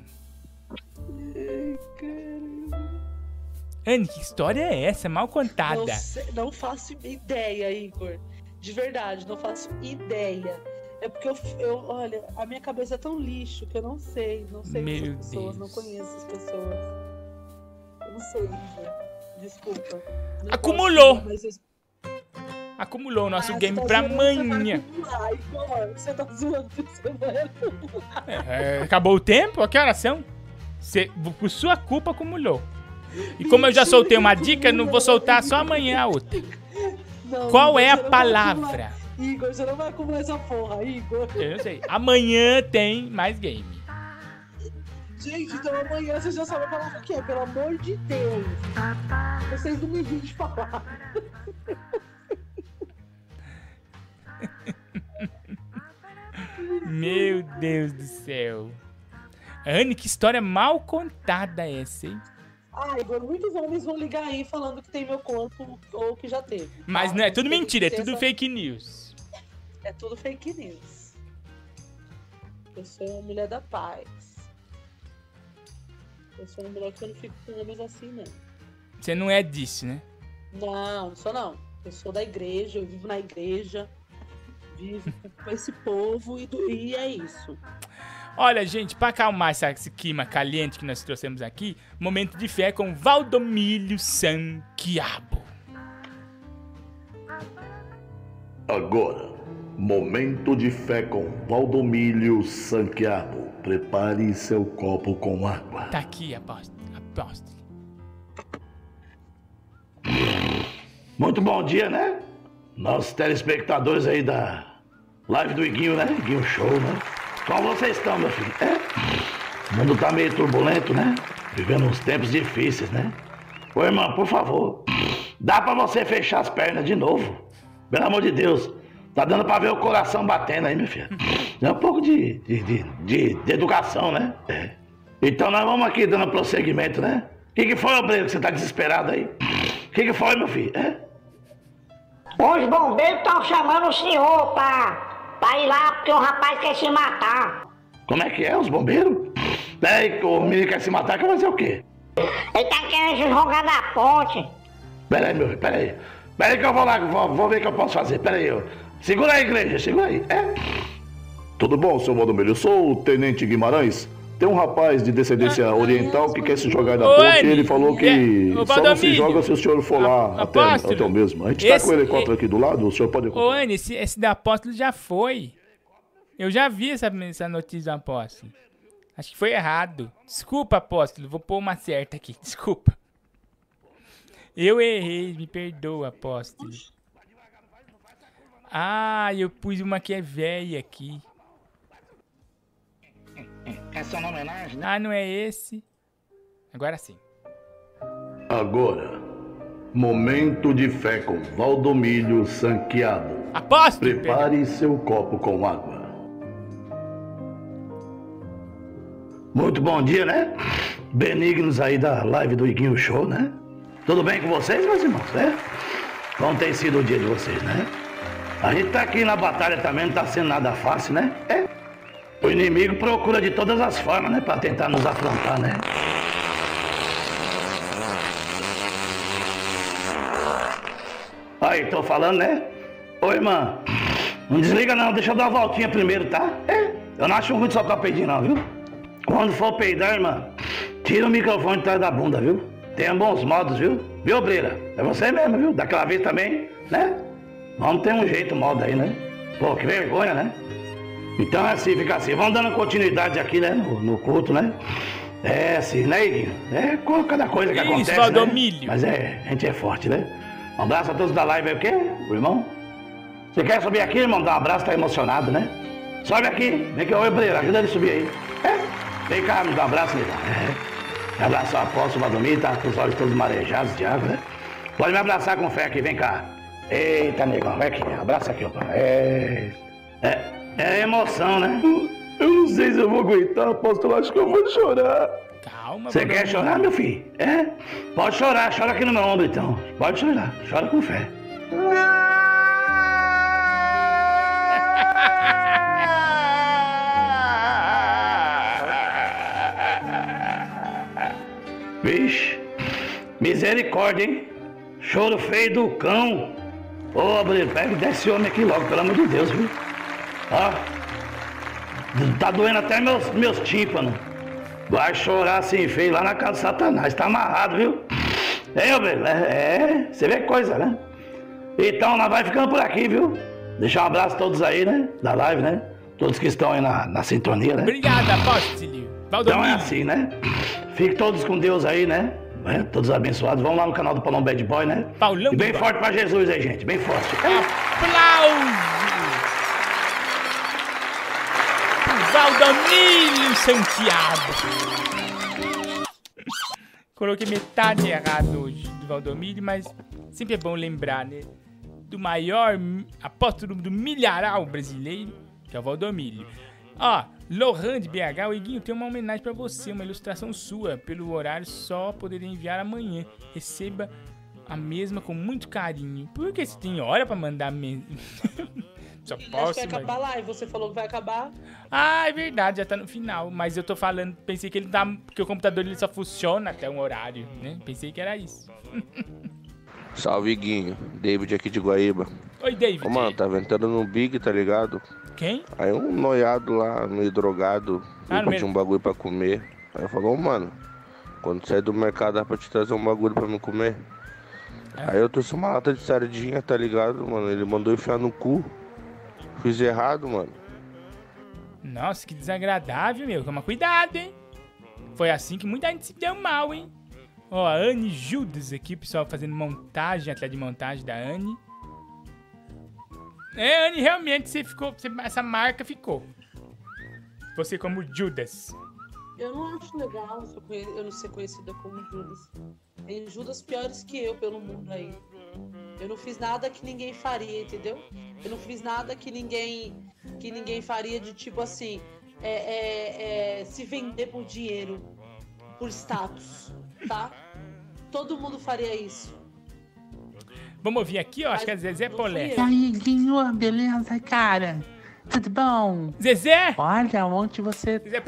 Anne, que história é essa? Mal contada. Não, sei- não faço ideia, Igor. De verdade, não faço ideia. É porque eu, eu, olha, a minha cabeça é tão lixo que eu não sei. Não sei Meu essas pessoas, não Deus. conheço as pessoas. Eu não sei. Desculpa. Não Acumulou. eu- Acumulou o nosso Ah, game você tá pra você amanhã. Igor. Você tá zoando, [laughs] você vai acumular. É, acabou o tempo? A que horas são? Cê, por sua culpa, acumulou. E como eu já soltei uma dica, não vou soltar só amanhã a outra. Não, Qual Igor, é a palavra? Igor, você não vai acumular essa porra, Igor. Eu não sei. Amanhã tem mais game. Gente, então amanhã vocês já sabem a palavra que é, pelo amor de Deus. Vocês não me de falar. Meu Deus do céu. Anne, que história mal contada essa, hein? Ah, Igor, muitos homens vão ligar aí falando que tem meu corpo ou que já teve. Mas não é tudo Tem mentira, é tudo essa- fake news. É tudo fake news. Eu sou uma mulher da paz. Eu sou uma mulher que eu não fico com homens assim, não. Você não é disso, né? Não, não sou não. Eu sou da igreja, eu vivo na igreja, vivo com esse povo e, do- e é isso. Olha, gente, pra acalmar esse clima caliente que nós trouxemos aqui, momento de fé com Valdomílio Sanquiabo. Agora, momento de fé com Valdomílio Sanquiabo. Prepare seu copo com água. Tá aqui, apóstolo. apóstolo. Muito bom dia, né? Nossos telespectadores aí da live do Iguinho, né? Iguinho Show, né? Como vocês estão, meu filho? É? O mundo tá meio turbulento, né? Vivendo uns tempos difíceis, né? Ô, irmã, por favor. Dá pra você fechar as pernas de novo? Pelo amor de Deus. Tá dando pra ver o coração batendo aí, meu filho. É um pouco de, de, de, de- de educação, né? É. Então nós vamos aqui dando prosseguimento, né? O que, que foi, obreiro, que você tá desesperado aí? O que, que foi, meu filho? É? Os bombeiros estão chamando o senhor pra, ir lá porque o rapaz quer se matar. Como é que é, os bombeiros? Peraí, o menino quer se matar, quer fazer o quê? Ele tá querendo se jogar da ponte. Peraí, meu filho, peraí. Peraí que eu vou lá, vou, vou ver o que eu posso fazer. Peraí, eu. Segura aí, igreja, segura aí. É? Tudo bom, seu Valdomiro? Eu sou o Tenente Guimarães. Tem um rapaz de descendência oriental que quer se jogar da ponte e ele falou que é, ô, só não se joga se o senhor for lá até, até o mesmo. A gente tá esse- com o helicóptero aqui do lado, o senhor pode... Ô, Anny, esse, esse da apóstolo já foi. Eu já vi essa, essa notícia do apóstolo. Acho que foi errado. Desculpa, apóstolo. Vou pôr uma certa aqui. [laughs] Desculpa. Eu errei. Me perdoa, apóstolo. Ah, eu pus uma que é velha aqui. É só uma homenagem, Ah, não é esse. Agora sim. Agora, momento de fé com Valdomiro Sanqueado. Apóstolo! Prepare seu copo com água. Muito bom dia, né? Benignos aí da live do Iguinho Show, né? Tudo bem com vocês, meus irmãos, né? Como tem sido o dia de vocês, né? A gente tá aqui na batalha também, não tá sendo nada fácil, né? É. O inimigo procura de todas as formas, né? Pra tentar nos afrontar, né? Aí, tô falando, né? Ô, irmã, não desliga não, deixa eu dar uma voltinha primeiro, tá? É, eu não acho ruim de soltar peidinho não, viu? Quando for peidar, irmã, tira o microfone de trás da bunda, viu? Tenha bons modos, viu? Viu, Breira? É você mesmo, viu? Daquela vez também, né? Vamos ter um jeito modo aí, né? Pô, que vergonha, né? Então é assim, fica assim. Vamos dando continuidade aqui, né? No, no culto, né? É assim, né, Iguinho? É cada coisa que Isso, acontece, Valdomiro. né? Mas é, a gente é forte, né? Um abraço a todos da live aí, o quê? O irmão? Você quer subir aqui, irmão? Dar um abraço, tá emocionado, né? Sobe aqui. Vem aqui, ô Breira, ajuda ele a subir aí. É? Vem cá, me dá um abraço, Nilton. É. Me abraçar o apóstolo Valdomiro, tá com os olhos todos marejados de água, né? Pode me abraçar com fé aqui, vem cá. Eita, negão, vai aqui, abraça aqui, opa. É. É, é emoção, né? Eu não sei se eu vou aguentar, apóstolo, acho que eu vou chorar. Calma, Você quer chorar, meu filho? É? Pode chorar, chora aqui no meu ombro então. Pode chorar, chora com fé. [laughs] Vixe, misericórdia, hein? Choro feio do cão. Ô, Abril, pega e desce esse homem aqui logo, pelo amor de Deus, viu? Ó, tá doendo até meus, meus tímpanos. Vai chorar assim feio lá na casa do Satanás, tá amarrado, viu? É, Abril, é, é, você vê coisa, né? Então, nós vai ficando por aqui, viu? Deixar um abraço a todos aí, né? Da live, né? Todos que estão aí na, na sintonia, né? Obrigado, apóstolo. Então é Valdomiro. assim, né? Fiquem todos com Deus aí, né? É, Todos abençoados. Vamos lá no canal do Paulão Bad Boy, né? Paulão e bem forte pra Jesus aí, gente. Bem forte. Aplausos! Valdomiro Santiago. Coloquei metade errado hoje do Valdomiro, mas sempre é bom lembrar, né? Do maior apóstolo do milharal brasileiro, que é o Valdomiro. Ó, Lohan de BH, o Iguinho tem uma homenagem pra você, uma ilustração sua. Pelo horário só poderia enviar amanhã. Receba a mesma com muito carinho. Por que você tem hora pra mandar mesmo? [laughs] só Acho posso, que vai acabar lá e você falou que vai acabar. ah, é verdade, já tá no final. Mas eu tô falando, pensei que ele tá. Porque o computador ele só funciona até um horário, né? Pensei que era isso. [laughs] Salve, Guinho. David aqui de Guaíba. Oi, David. Ô, mano, tava entrando no Big, tá ligado? Quem? Aí um noiado lá, meio drogado, Ah, meio- um bagulho pra comer. Aí ô, mano, quando sair do mercado dá pra te trazer um bagulho pra me comer. É. Aí eu trouxe uma lata de sardinha, tá ligado, mano? Ele mandou enfiar no cu. Fiz errado, mano. Nossa, que desagradável, meu. Toma cuidado, hein? Foi assim que muita gente se deu mal, hein? Ó, a Anne Judas aqui, o pessoal fazendo montagem, atrás de montagem da Anne. É, Anne, realmente você ficou. você- essa marca ficou. Você como Judas. Eu não acho legal eu não ser conhecida como Judas. Tem Judas piores que eu pelo mundo aí. Eu não fiz nada que ninguém faria, entendeu? Eu não fiz nada que ninguém que ninguém faria de tipo assim, é, é, é, se vender por dinheiro, por status, tá? Todo mundo faria isso. Vamos ouvir aqui, ó. Acho que é Zezé Polé. E aí, Guinho, beleza, cara? Tudo bom? Zezé! Olha, ontem você Zezé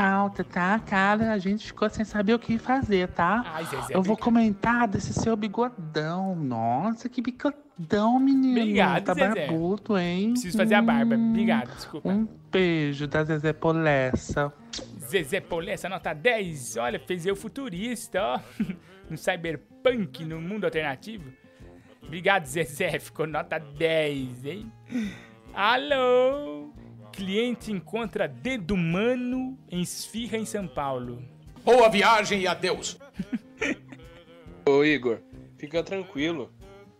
falta, tá? Cara, a gente ficou sem saber o que fazer, tá? Ai, Zezé, Eu vou comentar desse seu bigodão. Nossa, que bigodão, menino. Obrigado, tá Zezé. barbudo, hein? Preciso fazer a barba. Hum, Obrigado, desculpa. Um beijo da Zezé Polessa. Zezé Polé, essa nota 10. Olha, fez eu futurista, ó. [laughs] No cyberpunk, no mundo alternativo. Obrigado, Zezé. Ficou nota 10, hein? Alô? Cliente encontra dedo humano em esfirra em São Paulo. Boa viagem e adeus. [laughs] Ô Igor, fica tranquilo.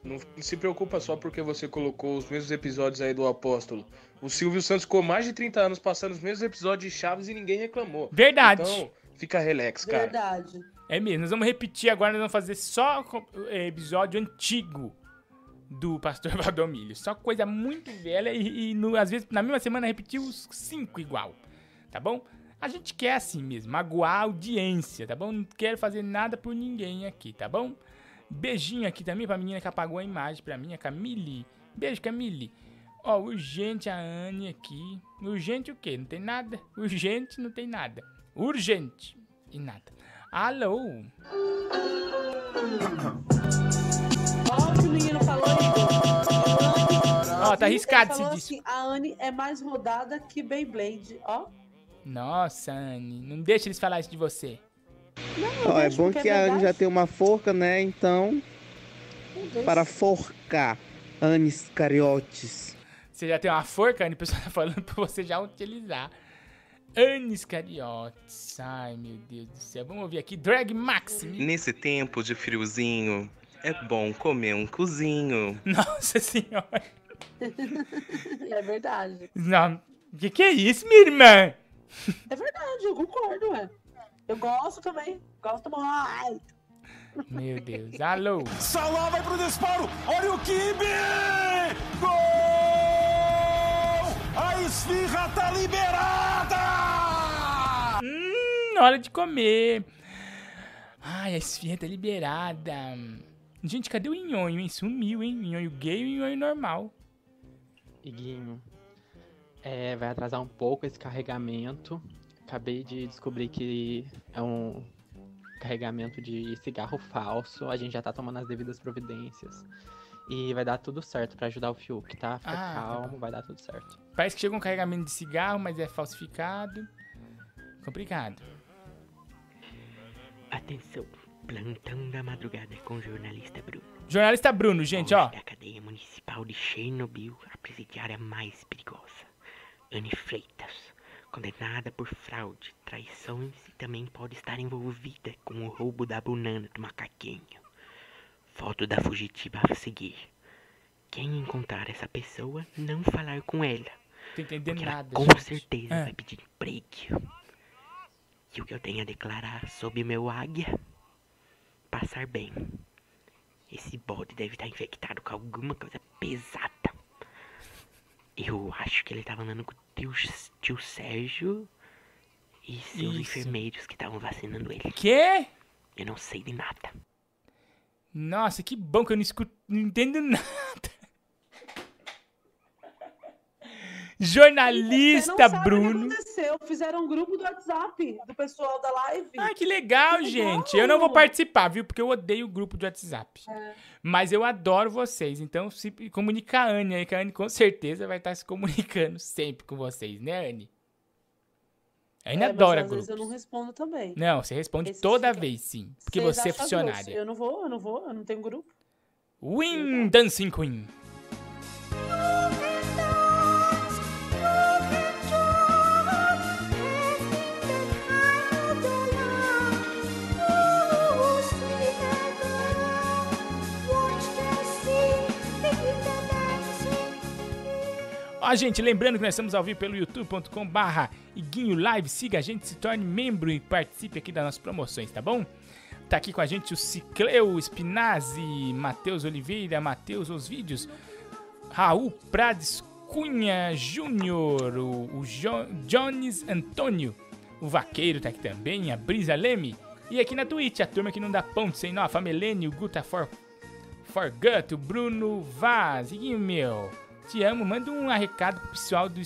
Não se preocupa só porque você colocou os mesmos episódios aí do Apóstolo. O Silvio Santos ficou mais de 30 anos passando os mesmos episódios de Chaves e ninguém reclamou. Verdade. Então, fica relax, cara. Verdade. É mesmo, nós vamos repetir agora, nós vamos fazer só é, episódio antigo do Pastor [laughs] Valdomilho. Só coisa muito velha e, e no- às vezes na mesma semana repetir os cinco igual, tá bom? A gente quer assim mesmo, magoar a audiência, tá bom? Não quero fazer nada por ninguém aqui, tá bom? Beijinho aqui também pra menina que apagou a imagem pra mim, a Camille. Beijo, Camille. Ó, urgente a Anne aqui. Urgente o quê? Não tem nada. Urgente não tem nada. Urgente e nada. Alô? [coughs] Ó, o que o menino falou, Igor. Ó, tá arriscado esse disco. assim, a Anne é mais rodada que Beyblade, ó. Nossa, Anne, não deixa eles falar isso de você. Ó, é bom que é a Anne já tem uma forca, né? Então, para forcar Anis Cariotes. Você já tem uma forca, Anne, o pessoal tá falando pra você já utilizar. Anis Cariotes. Ai, meu Deus do céu. Vamos ouvir aqui. Drag Max. Nesse tempo de friozinho, é bom comer um cozinho. [laughs] Nossa senhora. é verdade. Não, que que é isso, minha irmã? É verdade, eu concordo, é. Eu gosto também. Gosto mais. Meu Deus. Alô? Salah vai pro disparo. Olha o Kibe! Gol! A esfirra tá liberada! Hum, hora de comer. Ai, a esfirra tá liberada. Gente, cadê o nhonho, hein? Sumiu, hein? Nhonho gay e o nhonho normal. Iguinho, é, vai atrasar um pouco esse carregamento. Acabei de descobrir que é um carregamento de cigarro falso. A gente já tá tomando as devidas providências. E vai dar tudo certo pra ajudar o Fiuk, tá? Fica Ah, tá calmo, vai dar tudo certo. Parece que chegou um carregamento de cigarro, mas é falsificado. Complicado. Atenção, plantão da madrugada com o jornalista Bruno. Jornalista Bruno, gente, ó. Da cadeia municipal de Chernobyl, a presidiária mais perigosa, Anne Freitas, condenada por fraude, traições e também pode estar envolvida com o roubo da banana do macaquinho. Foto da fugitiva a seguir. Quem encontrar essa pessoa, não falar com ela. Tô entendendo porque ela nada, com gente. certeza Ah. vai pedir emprego. E o que eu tenho a declarar sobre meu águia? Passar bem. Esse bode deve estar infectado com alguma coisa pesada. Eu acho que ele tava andando com o tio, tio Sérgio e seus Isso. enfermeiros que estavam vacinando ele. Quê? Eu não sei de nada. Nossa, que bom que eu não escuto, não entendo [laughs] nada. Você Jornalista sabe O que Bruno. aconteceu? Fizeram um grupo do WhatsApp do pessoal da live. Ah, que legal, gente. Eu não vou participar, viu? Porque eu odeio o grupo do WhatsApp. É. Mas eu adoro vocês. Então, se comunica a Anne aí, que a Anne com certeza vai estar se comunicando sempre com vocês, né, Anne? A Anne É, mas adora às grupo. vezes eu não respondo também. Não, você responde Esse toda fica- vez, sim. Porque Vocês você é funcionária. grosso. Eu não vou, eu não vou, eu não tenho grupo. Win Dancing Queen. Ó, gente, lembrando que nós estamos ao vivo pelo youtube.com Iguinho Live. Siga a gente, se torne membro e participe aqui das nossas promoções, tá bom? Tá aqui com a gente o Cicleu Spinazzi, Matheus Oliveira, Matheus Os Vídeos, Raul Prades Cunha Júnior, o, o jo, Jones Antônio, o Vaqueiro tá aqui também, a Brisa Leme. E aqui na Twitch, a turma que não dá ponto sem nó, a Famelene, o Guta For, Forgut, o Bruno Vaz, Iguinho meu, te amo, manda um recado pro pessoal do,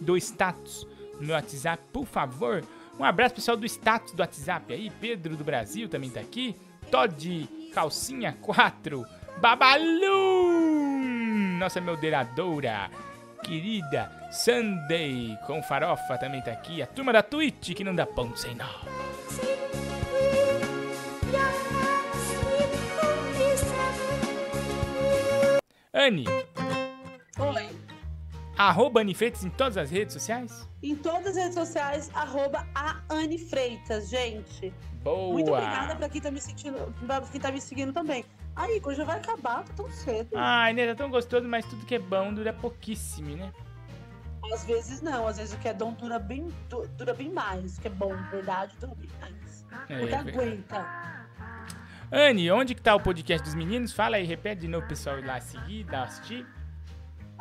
do status no meu WhatsApp, por favor. Um abraço pessoal do status do WhatsApp aí, Pedro do Brasil também tá aqui, Todd Calcinha 4, Babalu, nossa moderadora querida, Sunday com farofa também tá aqui, a turma da Twitch que não dá pão sem nó. Anne, Oi. arroba Anne Freitas em todas as redes sociais? Em todas as redes sociais, arroba a Anne Freitas, gente. Boa! Muito obrigada pra quem tá me seguindo, pra quem tá me seguindo também. Aí, Igor, já vai acabar, tá tão cedo. Ai, né, tá tão gostoso, mas tudo que é bom dura pouquíssimo, né? Às vezes não, às vezes o que é bom dura bem, du- dura bem mais. O que é bom, de verdade, dura bem mais. É, Porque é aguenta. Anne, onde que tá o podcast dos meninos? Fala aí, repete de novo pessoal ir lá seguir, dar assistir.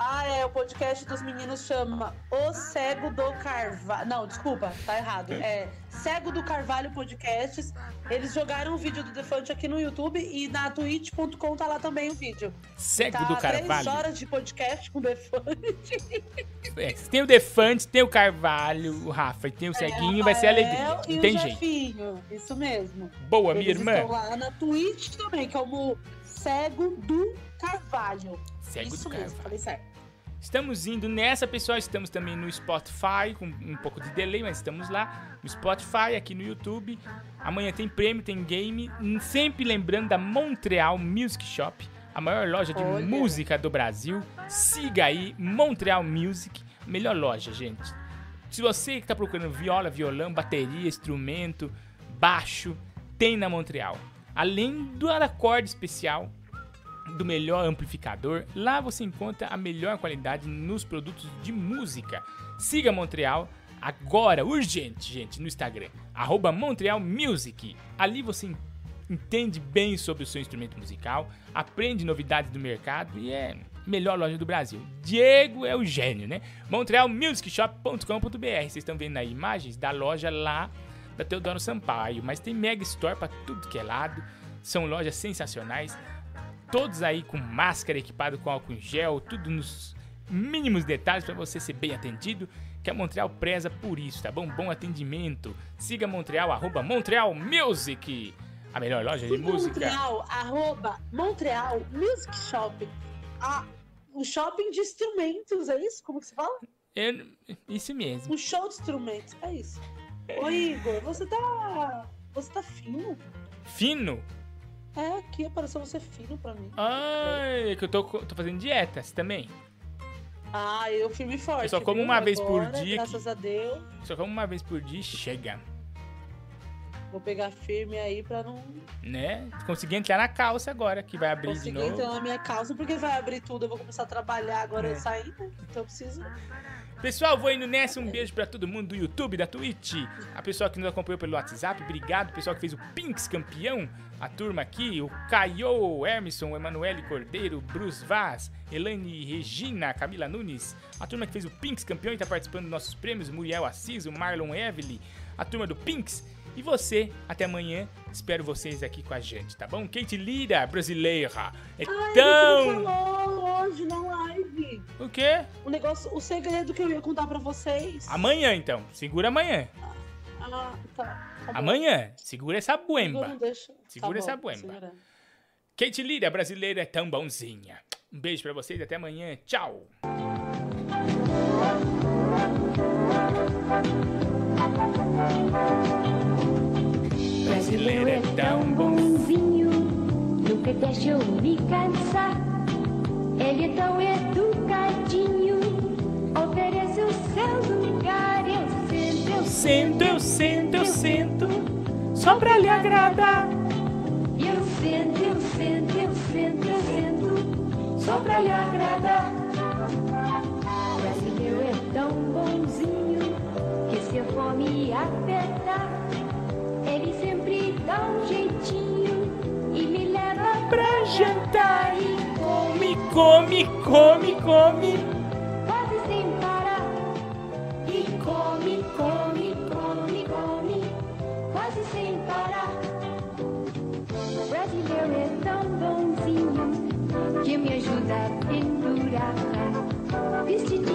Ah, é, o podcast dos meninos chama O Cego do Carvalho. Não, desculpa, tá errado. É Cego do Carvalho Podcasts. Eles jogaram o vídeo do Defante aqui no YouTube e na twitch.com tá lá também o vídeo. Cego tá do Três Carvalho. horas de podcast com o Defante. É, tem o Defante, tem o Carvalho, o Rafa e tem o Ceguinho, vai ser alegria. Não o tem jeito. Isso mesmo. Boa, minha Eles irmã. estão lá na Twitch também, como Cego do Carvalho. Cego isso do mesmo, Carvalho. falei certo. Estamos indo nessa, pessoal. Estamos também no Spotify, com um pouco de delay, mas estamos lá. No Spotify, aqui no YouTube. Amanhã tem prêmio, tem game. Sempre lembrando da Montreal Music Shop, a maior loja de Olha. música do Brasil. Siga aí, Montreal Music, melhor loja, gente. Se você que está procurando viola, violão, bateria, instrumento, baixo, tem na Montreal. Além do acorde especial, do melhor amplificador, lá você encontra a melhor qualidade nos produtos de música. Siga Montreal agora, urgente, gente, no Instagram, arroba Montreal Music. Ali você en- entende bem sobre o seu instrumento musical, aprende novidades do mercado e é melhor loja do Brasil. Diego é o gênio, né? montrealmusicshop.com.br. Vocês estão vendo aí imagens da loja lá da Teodoro Sampaio, mas tem mega store para tudo que é lado. São lojas sensacionais todos aí com máscara, equipado com álcool em gel, tudo nos mínimos detalhes para você ser bem atendido, que a Montreal preza por isso, tá bom? Bom atendimento. Siga Montreal, arroba Montreal Music, a melhor loja de música. Montreal, arroba Montreal Music Shop. Ah, um shopping de instrumentos, é isso? Como que se fala? Eu- isso mesmo. Um show de instrumentos, é isso. Ô Igor, você tá. Você tá fino? Fino? É, aqui apareceu você fino pra mim. Ai, que eu tô, tô fazendo dietas também. Ah, eu firme forte. Eu só como viu? uma vez por Agora, dia Graças a Deus. Só como uma vez por dia e chega, Vou pegar firme aí pra não né? Consegui entrar na calça agora, que vai abrir de conseguir novo. entrar na minha calça, porque vai abrir tudo. Eu vou começar a trabalhar agora É. sair, né? Então eu preciso. Pessoal, vou indo nessa. Um beijo pra todo mundo do YouTube, da Twitch. A pessoa que nos acompanhou pelo WhatsApp, obrigado. O pessoal que fez o Pinks campeão. A turma aqui, o Caio, Emerson, Emanuele Cordeiro, Bruce Vaz, Elaine Regina, Camila Nunes. A turma que fez o Pinks campeão e tá participando dos nossos prêmios, Muriel Assis, o Marlon Evely. A turma do Pinks. E você, até amanhã. Espero vocês aqui com a gente, tá bom? Kate Lira, brasileira. É Ai, tão. falou hoje na live. O quê? O negócio, o segredo que eu ia contar pra vocês. Amanhã, então. Segura amanhã. Ah, tá. tá. Amanhã, segura essa buemba. não deixa. Segura Tá essa bom, buemba. segurando. Kate Lira, brasileira, é tão bonzinha. Um beijo pra vocês, até amanhã. Tchau. Brasileiro é tão bonzinho, nunca deixou me cansar. Ele é tão educadinho, oferece o seu lugar. Eu sento, eu sento, eu sento, só pra lhe agradar. Eu sento, eu sento, eu sento, eu sento, só pra lhe agradar. bonzinho, que se eu for me apertar, ele sempre dá um jeitinho e me leva pra jantar e Come, come, come, come. quase sem parar. E come, come, come, come, quase sem parar. O brasileiro é tão bonzinho que me ajuda a pendurar. Vestidinho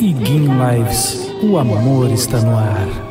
Iguinho Lives, o amor está no ar.